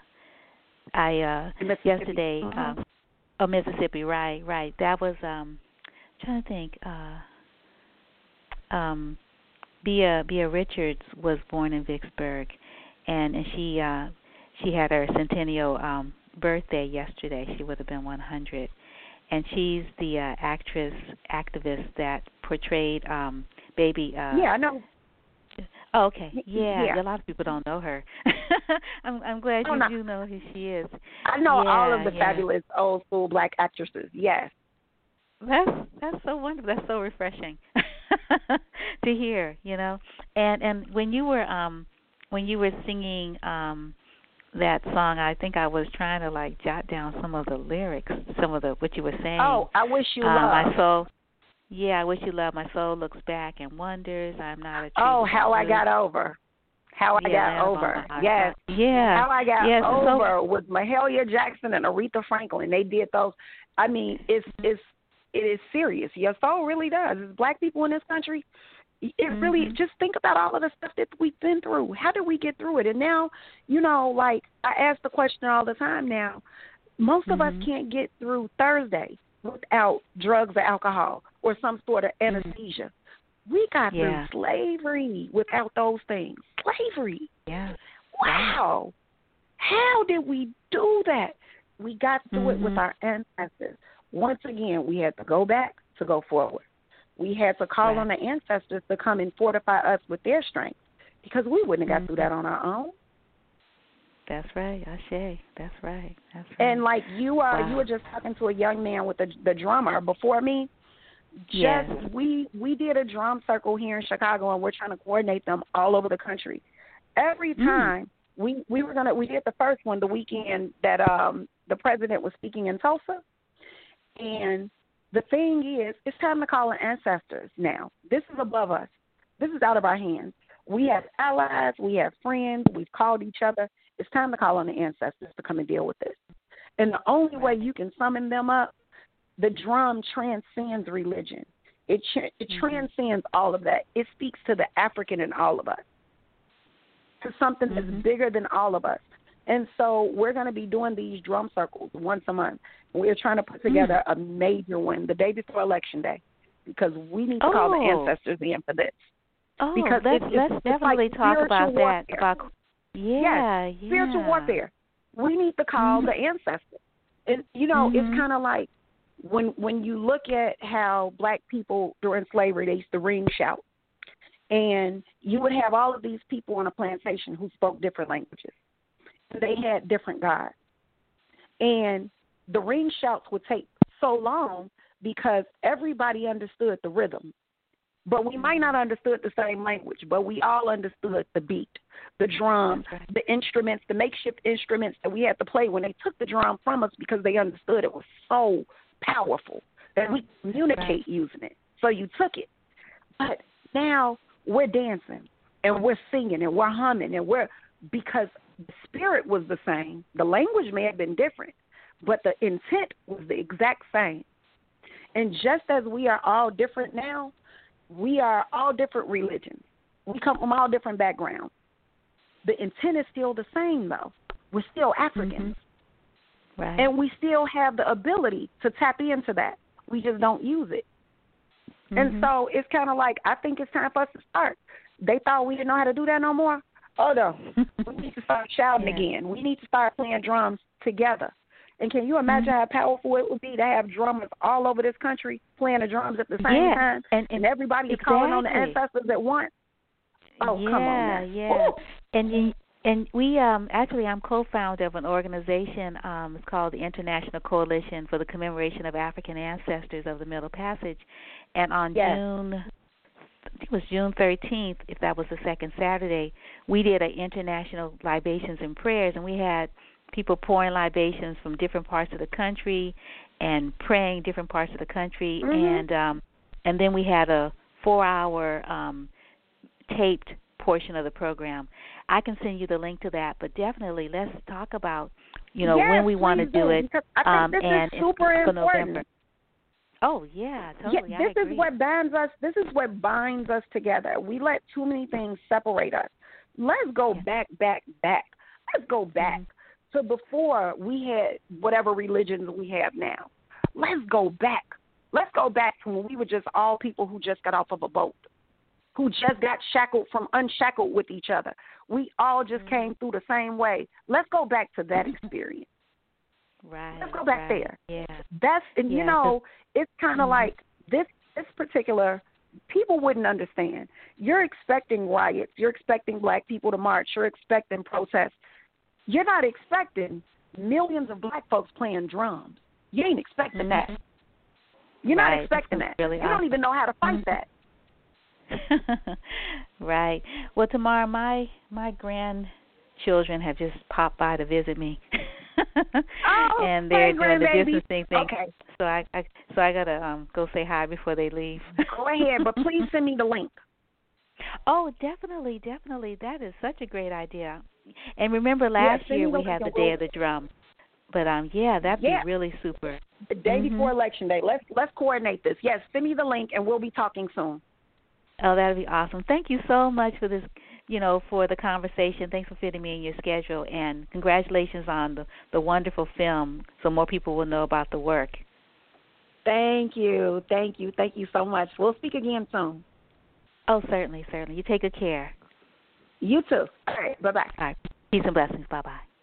[SPEAKER 6] I uh, yesterday.
[SPEAKER 13] Mm-hmm.
[SPEAKER 6] Um, oh, Mississippi. Right. Right. That was um, I'm trying to think. Uh, um, Beah Beah Richards was born in Vicksburg, and and she uh, she had her centennial um, birthday yesterday. She would have been 100, and she's the uh, actress activist that portrayed um baby. Uh,
[SPEAKER 13] yeah, I know.
[SPEAKER 6] Oh, okay. Yeah,
[SPEAKER 13] yeah,
[SPEAKER 6] a lot of people don't know her. I'm I'm glad you do know who she is.
[SPEAKER 13] I know
[SPEAKER 6] yeah,
[SPEAKER 13] all of the
[SPEAKER 6] yeah.
[SPEAKER 13] fabulous old school black actresses. Yes.
[SPEAKER 6] That's that's so wonderful. That's so refreshing to hear. You know, and and when you were um when you were singing um that song, I think I was trying to like jot down some of the lyrics, some of the what you were saying.
[SPEAKER 13] Oh, I wish you
[SPEAKER 6] uh,
[SPEAKER 13] love.
[SPEAKER 6] My soul. Yeah, I wish you love. My soul looks back and wonders. I'm not a.
[SPEAKER 13] Oh, how I got over. How I
[SPEAKER 6] Yeah,
[SPEAKER 13] got over.
[SPEAKER 6] my
[SPEAKER 13] Yes.
[SPEAKER 6] Yeah.
[SPEAKER 13] How I got
[SPEAKER 6] yes, so-
[SPEAKER 13] over with Mahalia Jackson and Aretha Franklin. They did those. I mean, it's it's it is serious. Your soul really does. It's black people in this country. It really
[SPEAKER 6] Mm-hmm.
[SPEAKER 13] just think about all of the stuff that we've been through. How did we get through it? And now, you know, like I ask the question all the time now. Most of us
[SPEAKER 6] Mhm.
[SPEAKER 13] can't get through Thursday without drugs or alcohol or some sort of anesthesia. We got
[SPEAKER 6] Mm-hmm. Yeah.
[SPEAKER 13] through slavery without those things. Slavery.
[SPEAKER 6] Yeah.
[SPEAKER 13] Wow. How did we do that? We got through it with
[SPEAKER 6] Mhm.
[SPEAKER 13] our ancestors. Once again, we had to go back to go forward. We had to call
[SPEAKER 6] Right.
[SPEAKER 13] on the ancestors to come and fortify us with their strength because we wouldn't have got through that
[SPEAKER 6] Mm-hmm.
[SPEAKER 13] on our own.
[SPEAKER 6] That's right, Ashe. That's right. That's right.
[SPEAKER 13] And like you are,
[SPEAKER 6] Wow.
[SPEAKER 13] you were just talking to a young man with the the drummer before me. Just
[SPEAKER 6] Yes.
[SPEAKER 13] we we did a drum circle here in Chicago, and we're trying to coordinate them all over the country. Every
[SPEAKER 6] Mm.
[SPEAKER 13] time we we were gonna we did the first one the weekend that um the president was speaking in Tulsa, and the thing is, it's time to call on ancestors now. This is above us. This is out of our hands. We have allies, we have friends, we've called each other. It's time to call on the ancestors to come and deal with this. And the only way you can summon them up, the drum transcends religion. It it
[SPEAKER 6] Mhm.
[SPEAKER 13] transcends all of that. It speaks to the African in all of us, to something that's bigger than all of us. And so we're going to be doing these drum circles once a month. We're trying to put together mm. a major one the day before election day because we need to
[SPEAKER 6] oh.
[SPEAKER 13] call the oh. ancestors in for this.
[SPEAKER 6] Oh,
[SPEAKER 13] because
[SPEAKER 6] let's,
[SPEAKER 13] it's,
[SPEAKER 6] let's
[SPEAKER 13] it's
[SPEAKER 6] definitely
[SPEAKER 13] like
[SPEAKER 6] talk about
[SPEAKER 13] warfare.
[SPEAKER 6] that. About yeah,
[SPEAKER 13] yes,
[SPEAKER 6] yeah.
[SPEAKER 13] spiritual warfare. We need to call
[SPEAKER 6] mm-hmm.
[SPEAKER 13] the ancestors. And you know,
[SPEAKER 6] mm-hmm.
[SPEAKER 13] it's kind of like when when you look at how black people during slavery they used to ring shout, and you would have all of these people on a plantation who spoke different languages, they had different gods, and the ring shouts would take so long because everybody understood the rhythm but we might not understood the same language, but we all understood the beat, the drum, the instruments, the makeshift instruments that we had to play when they took the drum from us because they understood it was so powerful that we communicate using it. So you took it. But now we're dancing and we're singing and we're humming and we're because the spirit was the same. The language may have been different, but the intent was the exact same. And just as we are all different now, we are all different religions. We come from all different backgrounds. The intent is still the same, though. We're still Africans.
[SPEAKER 6] Mm-hmm. Right.
[SPEAKER 13] And we still have the ability to tap into that. We just don't use it. Mm-hmm. And so it's kind of like, I think it's time for us to start. They thought we didn't know how to do that no more. Oh, no. we need to start shouting yeah. again. We need to start playing drums together. And can you imagine mm-hmm. how powerful it would be to have drummers all over this country playing the drums at the same
[SPEAKER 6] yeah.
[SPEAKER 13] time,
[SPEAKER 6] and,
[SPEAKER 13] and everybody is calling on the ancestors at once? Oh,
[SPEAKER 6] yeah,
[SPEAKER 13] come on!
[SPEAKER 6] Yeah, yeah. And and we um actually I'm co-founder of an organization um it's called the International Coalition for the Commemoration of African Ancestors of the Middle Passage, and on
[SPEAKER 13] yes.
[SPEAKER 6] June it was June 13th, if that was the second Saturday, we did an international libations and prayers, and we had people pouring libations from different parts of the country and praying different parts of the country
[SPEAKER 13] mm-hmm.
[SPEAKER 6] and um and then we had a 4 hour um taped portion of the program. I can send you the link to that, but definitely let's talk about you know
[SPEAKER 13] yes,
[SPEAKER 6] when we want to
[SPEAKER 13] do,
[SPEAKER 6] do it
[SPEAKER 13] um
[SPEAKER 6] and
[SPEAKER 13] is super important.
[SPEAKER 6] November. Oh yeah, totally.
[SPEAKER 13] Yeah, this is what binds us. This is what binds us together. We let too many things separate us. Let's go
[SPEAKER 6] yeah.
[SPEAKER 13] back, back, back. Let's go back.
[SPEAKER 6] Mm-hmm
[SPEAKER 13] to before we had whatever religions we have now. Let's go back. Let's go back to when we were just all people who just got off of a boat, who just got shackled from unshackled with each other. We all just
[SPEAKER 6] mm-hmm.
[SPEAKER 13] came through the same way. Let's go back to that experience.
[SPEAKER 6] Right.
[SPEAKER 13] Let's go back
[SPEAKER 6] right.
[SPEAKER 13] there.
[SPEAKER 6] Yeah.
[SPEAKER 13] That's and
[SPEAKER 6] yeah,
[SPEAKER 13] you know, it's kind of
[SPEAKER 6] mm-hmm.
[SPEAKER 13] like this this particular people wouldn't understand. You're expecting riots, you're expecting black people to march, you're expecting protests. You're not expecting millions of black folks playing drums. You ain't expecting
[SPEAKER 6] mm-hmm.
[SPEAKER 13] that. You're
[SPEAKER 6] right.
[SPEAKER 13] not expecting that.
[SPEAKER 6] Really
[SPEAKER 13] you
[SPEAKER 6] awesome.
[SPEAKER 13] don't even know how to fight
[SPEAKER 6] mm-hmm.
[SPEAKER 13] that.
[SPEAKER 6] right. Well, tomorrow my my grandchildren have just popped by to visit me.
[SPEAKER 13] oh,
[SPEAKER 6] and they're
[SPEAKER 13] hey,
[SPEAKER 6] doing the
[SPEAKER 13] grandbaby.
[SPEAKER 6] distancing thing.
[SPEAKER 13] Okay.
[SPEAKER 6] So I, I so I gotta um go say hi before they leave.
[SPEAKER 13] Go ahead, but please send me the link.
[SPEAKER 6] Oh, definitely, definitely. That is such a great idea. And remember, last
[SPEAKER 13] yeah,
[SPEAKER 6] year we had the day of the drum. But um, yeah, that'd
[SPEAKER 13] yeah.
[SPEAKER 6] be really super.
[SPEAKER 13] The day
[SPEAKER 6] mm-hmm.
[SPEAKER 13] before election day. Let's let's coordinate this. Yes, send me the link, and we'll be talking soon.
[SPEAKER 6] Oh, that'd be awesome. Thank you so much for this. You know, for the conversation. Thanks for fitting me in your schedule, and congratulations on the the wonderful film, so more people will know about the work.
[SPEAKER 13] Thank you, thank you, thank you so much. We'll speak again soon.
[SPEAKER 6] Oh, certainly, certainly. You take good care.
[SPEAKER 13] You too. All right. Bye bye.
[SPEAKER 6] All right. Peace and blessings. Bye bye.